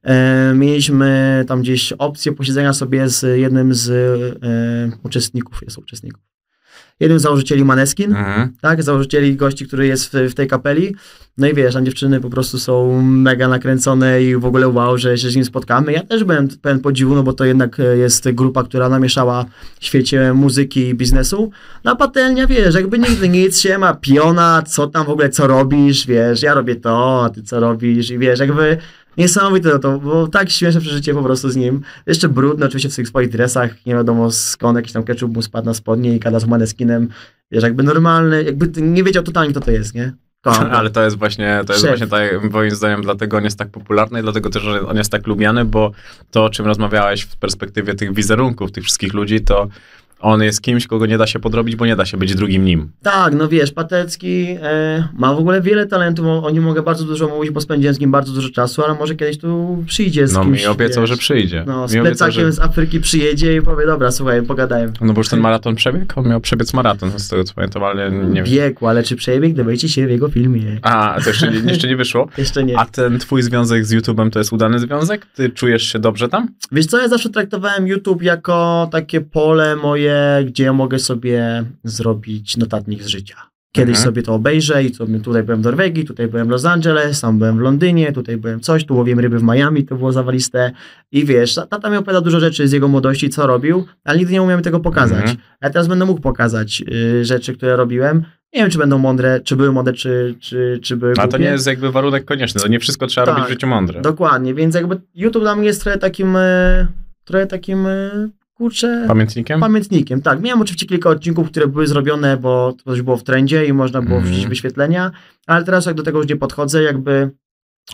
E, mieliśmy tam gdzieś opcję posiedzenia sobie z jednym z e, uczestników, jest uczestników. Jednym z założycieli Maneskin Mhm. tak, założycieli gości, który jest w, w tej kapeli. No i wiesz, tam dziewczyny po prostu są mega nakręcone i w ogóle wow, że się z nim spotkamy. Ja też byłem pełen podziwu, no bo to jednak e, jest grupa, która namieszała w świecie muzyki i biznesu. No a patelnia, wiesz, jakby nigdy nic się ma, piona, co tam w ogóle, co robisz, wiesz, ja robię to, a ty co robisz i wiesz, jakby Niesamowite to, bo tak śmieszne przeżycie po prostu z nim. Jeszcze brudny oczywiście w tych swoich dresach, nie wiadomo skąd jakiś tam ketchup mu spadł na spodnie i kada z maneskinem. Wiesz, jakby normalny, jakby nie wiedział totalnie kto to jest, nie? Kocham. Ale to jest właśnie, to jest Szef. właśnie tak, moim zdaniem, dlatego on jest tak popularny i dlatego też on jest tak lubiany, bo to, o czym rozmawiałeś w perspektywie tych wizerunków, tych wszystkich ludzi, to on jest kimś, kogo nie da się podrobić, bo nie da się być drugim nim. Tak, no wiesz, Patecki e, ma w ogóle wiele talentów, o, nim mogę bardzo dużo mówić, bo spędziłem z nim bardzo dużo czasu, ale może kiedyś tu przyjdzie z No kimś, mi obiecał, wiesz, że przyjdzie. No, z mi obiecał, plecakiem że... z Afryki przyjedzie i powie, dobra, słuchaj, pogadałem. No bo już ten maraton przebiegł? On miał przebiec maraton, z tego co pamiętam, ale nie wiem. Biegł, ale czy przebiegł, dowiecie się w jego filmie. A, to jeszcze, nie- jeszcze nie wyszło. Jeszcze nie. A ten twój związek z YouTube'em to jest udany związek? Ty czujesz się dobrze tam? Wiesz co, ja zawsze traktowałem YouTube jako takie pole moje, gdzie ja mogę sobie zrobić notatnik z życia. Kiedyś Mhm. sobie to obejrzę i sobie, tutaj byłem w Norwegii, tutaj byłem w Los Angeles, tam byłem w Londynie, tutaj byłem coś, tu łowiłem ryby w Miami, to było zawaliste. I wiesz, tata mi opowiada dużo rzeczy z jego młodości, co robił, ale nigdy nie umiałem tego pokazać. Mhm. Ja teraz będę mógł pokazać y, rzeczy, które robiłem. Nie wiem, czy będą mądre, czy były mądre, czy, czy, czy były A to nie jest jakby warunek konieczny, to nie wszystko trzeba Tak. robić w życiu mądre. Dokładnie, więc jakby YouTube dla mnie jest trochę takim, e, trochę takim, e, kurczę, Pamiętnikiem? pamiętnikiem. Tak, miałem oczywiście kilka odcinków, które były zrobione, bo to już było w trendzie i można było Mhm. wrzucić wyświetlenia, ale teraz jak do tego już nie podchodzę, jakby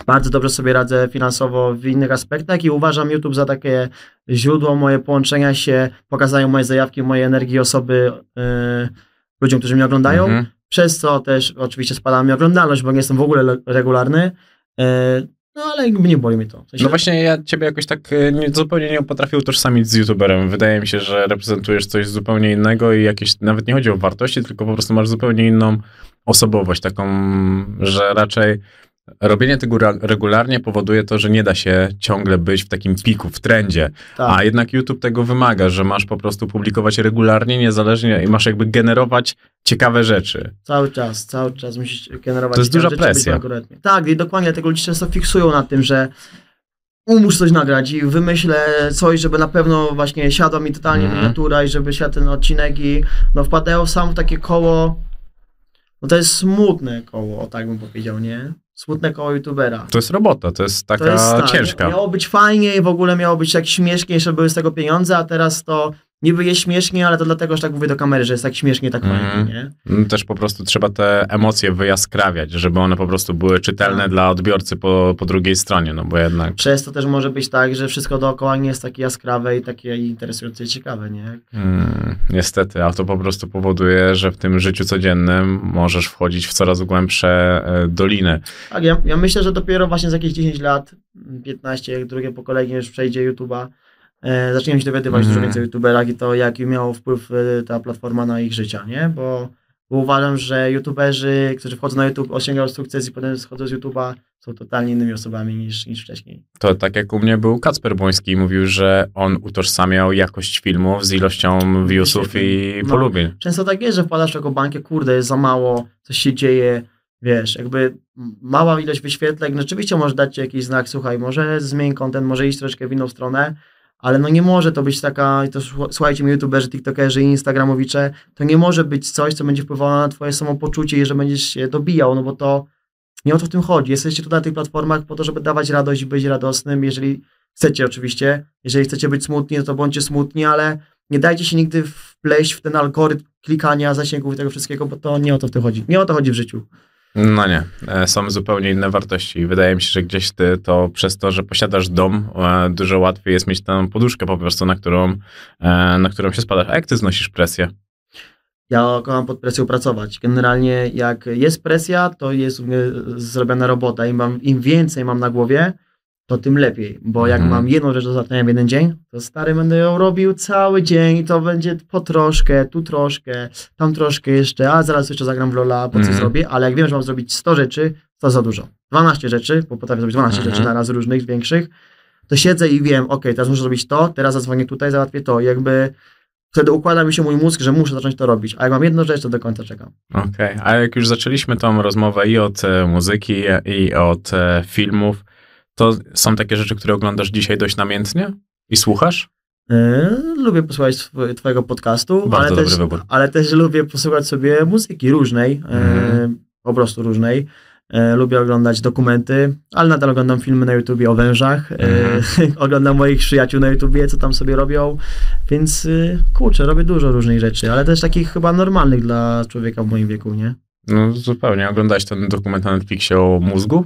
bardzo dobrze sobie radzę finansowo w innych aspektach i uważam YouTube za takie źródło moje połączenia się, pokazają moje zajawki, moje energii osoby e, ludziom, którzy mnie oglądają, Mhm. przez co też oczywiście spada mi oglądalność, bo nie jestem w ogóle le- regularny. E, No ale nie boli mnie to. W sensie, No właśnie ja ciebie jakoś tak e, nie, zupełnie nie potrafię utożsamić z youtuberem. Wydaje mi się, że reprezentujesz coś zupełnie innego i jakieś, nawet nie chodzi o wartości, tylko po prostu masz zupełnie inną osobowość, taką, że raczej robienie tego regularnie powoduje to, że nie da się ciągle być w takim piku, w trendzie. tak. A jednak YouTube tego wymaga, że masz po prostu publikować regularnie, niezależnie i masz jakby generować ciekawe rzeczy. Cały czas, cały czas musisz generować. To jest duża rzeczy, presja. Tak, i dokładnie, dlatego ludzie często fiksują na tym, że muszę coś nagrać i wymyślę coś, żeby na pewno właśnie siadła mi totalnie Mhm. miniatura i żeby siadł ten odcinek i no wpadają sam w takie koło, no to jest smutne koło, o tak bym powiedział, nie? Smutne koło youtubera. To jest robota, to jest taka To jest tak, ciężka. Miało być fajnie i w ogóle miało być tak śmiesznie, żeby były z tego pieniądze, a teraz to niby jest śmiesznie, ale to dlatego, że tak mówię do kamery, że jest tak śmiesznie, tak fajnie, nie? Mm, Też po prostu trzeba te emocje wyjaskrawiać, żeby one po prostu były czytelne Tak. dla odbiorcy po, po drugiej stronie, no bo jednak Przez to też może być tak, że wszystko dookoła nie jest takie jaskrawe i takie interesujące i ciekawe, nie? mm, niestety, a to po prostu powoduje, że w tym życiu codziennym możesz wchodzić w coraz głębsze e, doliny. Tak, ja, ja myślę, że dopiero właśnie za jakieś 10 lat, 15, jak drugie pokolenie już przejdzie YouTube'a, zaczniemy się dowiadywać Mhm. dużo więcej o YouTuberach i to, jaki miał wpływ e, ta platforma na ich życia, nie? Bo, bo uważam, że YouTuberzy, którzy wchodzą na YouTube, osiągają sukces i potem schodzą z YouTube'a, są totalnie innymi osobami niż, niż wcześniej. To tak jak u mnie był Kacper Błoński i mówił, że on utożsamiał jakość filmów z ilością viewsów i No. polubień. Często tak jest, że wpadasz w taką bańkę, kurde, jest za mało, coś się dzieje, wiesz, jakby mała ilość wyświetleń, rzeczywiście może dać ci jakiś znak, słuchaj, może zmień content, może iść troszkę w inną stronę, ale no nie może to być taka, to słu- słuchajcie mi youtuberzy, tiktokerzy i instagramowicze, to nie może być coś, co będzie wpływało na twoje samopoczucie i że będziesz się dobijał, no bo to nie o to w tym chodzi. Jesteście tu na tych platformach po to, żeby dawać radość i być radosnym, jeżeli chcecie oczywiście, jeżeli chcecie być smutni, no to bądźcie smutni, ale nie dajcie się nigdy wpleść w ten algorytm klikania, zasięgów i tego wszystkiego, bo to nie o to w tym chodzi. Nie o to chodzi w życiu. No nie, e, są zupełnie inne wartości. I Wydaje mi się, że gdzieś ty to przez to, że posiadasz dom, e, dużo łatwiej jest mieć tę poduszkę po prostu, na którą, e, na którą się spadasz. A jak ty znosisz presję? Ja kocham pod presją pracować. Generalnie jak jest presja, to jest zrobiona robota. Im, mam, im więcej mam na głowie, to tym lepiej. Bo jak Mhm. mam jedną rzecz do załatwienia w jeden dzień, to stary będę ją robił cały dzień i to będzie po troszkę, tu troszkę, tam troszkę jeszcze, a zaraz jeszcze zagram w Lola, po co Mhm. zrobię, ale jak wiem, że mam zrobić 100 rzeczy, to za dużo. 12 rzeczy, bo potrafię zrobić 12 Mhm. rzeczy na raz różnych, większych, to siedzę i wiem, ok, teraz muszę zrobić to, teraz zadzwonię tutaj, załatwię to. Jakby wtedy układa mi się mój mózg, że muszę zacząć to robić. A jak mam jedną rzecz, to do końca czekam. Okej, a jak już zaczęliśmy tą rozmowę i od e, muzyki, i od e, filmów, to są takie rzeczy, które oglądasz dzisiaj dość namiętnie i słuchasz? Yy, lubię posłuchać tw- twojego podcastu, Bardzo ale też, wybór. ale też lubię posłuchać sobie muzyki różnej, yy, Mhm. po prostu różnej. E, lubię oglądać dokumenty, ale nadal oglądam filmy na YouTubie o wężach. E, oglądam moich przyjaciół na YouTubie, co tam sobie robią. Więc y, kurczę, robię dużo różnych rzeczy, ale też takich chyba normalnych dla człowieka w moim wieku, nie? No zupełnie. Oglądałeś ten dokument na Netflixie o mózgu?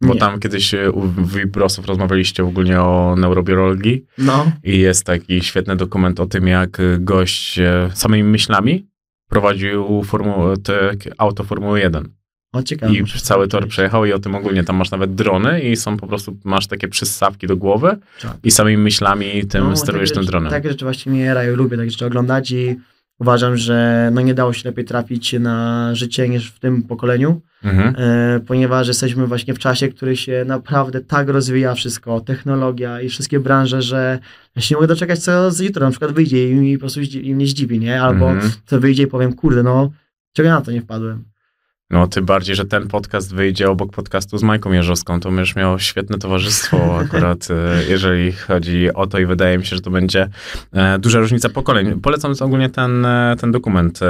Bo Nie. tam kiedyś e, u Wibrosów rozmawialiście ogólnie o neurobiologii No, i jest taki świetny dokument o tym, jak e, gość e, samymi myślami prowadził formu- te, auto Formuły 1. o ciekawe. I cały tor przejechał i o tym ogólnie tam masz nawet drony i są po prostu, masz takie przystawki do głowy Tak. i samymi myślami tym No, sterujesz takie tym dronem. Takie rzeczy właśnie mnie jarają, lubię takie rzeczy oglądać i uważam, że no nie dało się lepiej trafić na życie niż w tym pokoleniu, Mhm. e, ponieważ jesteśmy właśnie w czasie, który się naprawdę tak rozwija wszystko, technologia i wszystkie branże, że ja się nie mogę doczekać, co z jutro na przykład wyjdzie i mi po prostu i mnie zdziwi, nie? Albo Mhm. co wyjdzie i powiem, kurde, no czego ja na to nie wpadłem. No tym bardziej, że ten podcast wyjdzie obok podcastu z Majką Jerzowską, to będziesz miał świetne towarzystwo akurat, e, jeżeli chodzi o to i wydaje mi się, że to będzie e, duża różnica pokoleń. Polecam ogólnie ten, e, ten dokument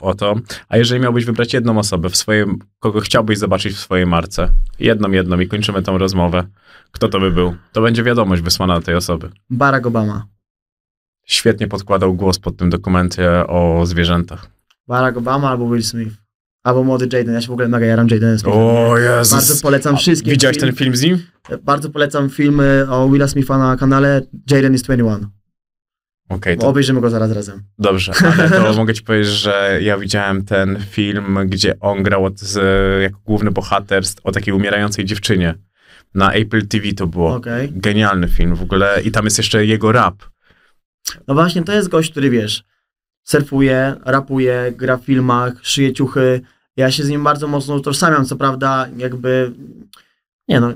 o to, a jeżeli miałbyś wybrać jedną osobę, w swojej, kogo chciałbyś zobaczyć w swojej marce, jedną, jedną i kończymy tą rozmowę, kto to by był? To będzie wiadomość wysłana do tej osoby. Barack Obama. Świetnie podkładał głos pod tym dokumencie o zwierzętach. Barack Obama albo Will Smith. Albo młody Jaden. Ja się w ogóle mega jaram Jadenem Smithem. O? Jezus! Bardzo polecam wszystkim. Widziałeś film. ten film z nim? Bardzo polecam filmy o Willa Smitha na kanale Jaden is 21. Okej, to Obejrzymy go zaraz razem. Dobrze, ale to mogę ci powiedzieć, że ja widziałem ten film, gdzie on grał od, z, jako główny bohater o takiej umierającej dziewczynie. Na Apple TV to było. Okej. Genialny film w ogóle i tam jest jeszcze jego rap. No właśnie, to jest gość, który wiesz, surfuje, rapuje, gra w filmach, szyje ciuchy. Ja się z nim bardzo mocno utożsamiam, co prawda jakby, nie no,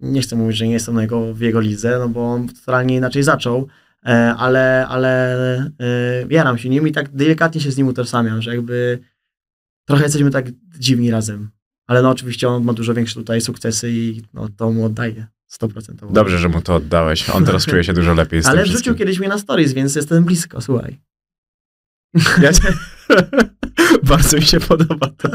nie chcę mówić, że nie jestem na jego, w jego lidze, no bo on totalnie inaczej zaczął, e, ale, ale e, jaram się nim i tak delikatnie się z nim utożsamiam, że jakby trochę jesteśmy tak dziwni razem. Ale no oczywiście on ma dużo większe tutaj sukcesy i no, to mu oddaje 100%. Dobrze, że mu to oddałeś. On teraz czuje się dużo lepiej z Ale wrzucił kiedyś mnie na stories, więc jestem blisko, słuchaj. Ja cię... Bardzo mi się podoba to.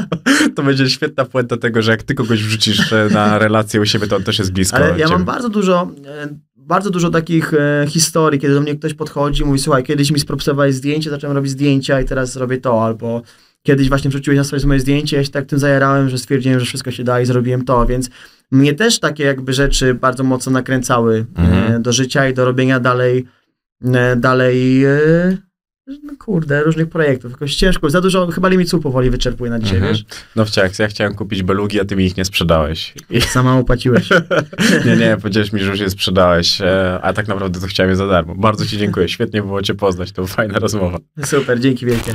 To będzie świetna puenta tego, że jak ty kogoś wrzucisz na relację u siebie, to on też jest blisko Ale ja ciebie. mam bardzo dużo, e, bardzo dużo takich e, historii, kiedy do mnie ktoś podchodzi i mówi, słuchaj, kiedyś mi spropsowałeś zdjęcie, zacząłem robić zdjęcia i teraz robię to, albo kiedyś właśnie wrzuciłeś na swoje moje zdjęcie, ja się tak tym zajarałem, że stwierdziłem, że wszystko się da i zrobiłem to, więc mnie też takie jakby rzeczy bardzo mocno nakręcały e, Mhm. do życia i do robienia dalej, dalej, no kurde, różnych projektów. Jakoś ciężko, za dużo, chyba limitów powoli wyczerpuję na dzisiaj, Mhm. wiesz? No wciąż, ja chciałem kupić belugi, a ty mi ich nie sprzedałeś. I... Sama opłaciłeś. Nie, nie, powiedziałeś mi, że już je sprzedałeś, e, a tak naprawdę to chciałem je za darmo. Bardzo ci dziękuję, świetnie było cię poznać, to była fajna rozmowa. Super, dzięki wielkie.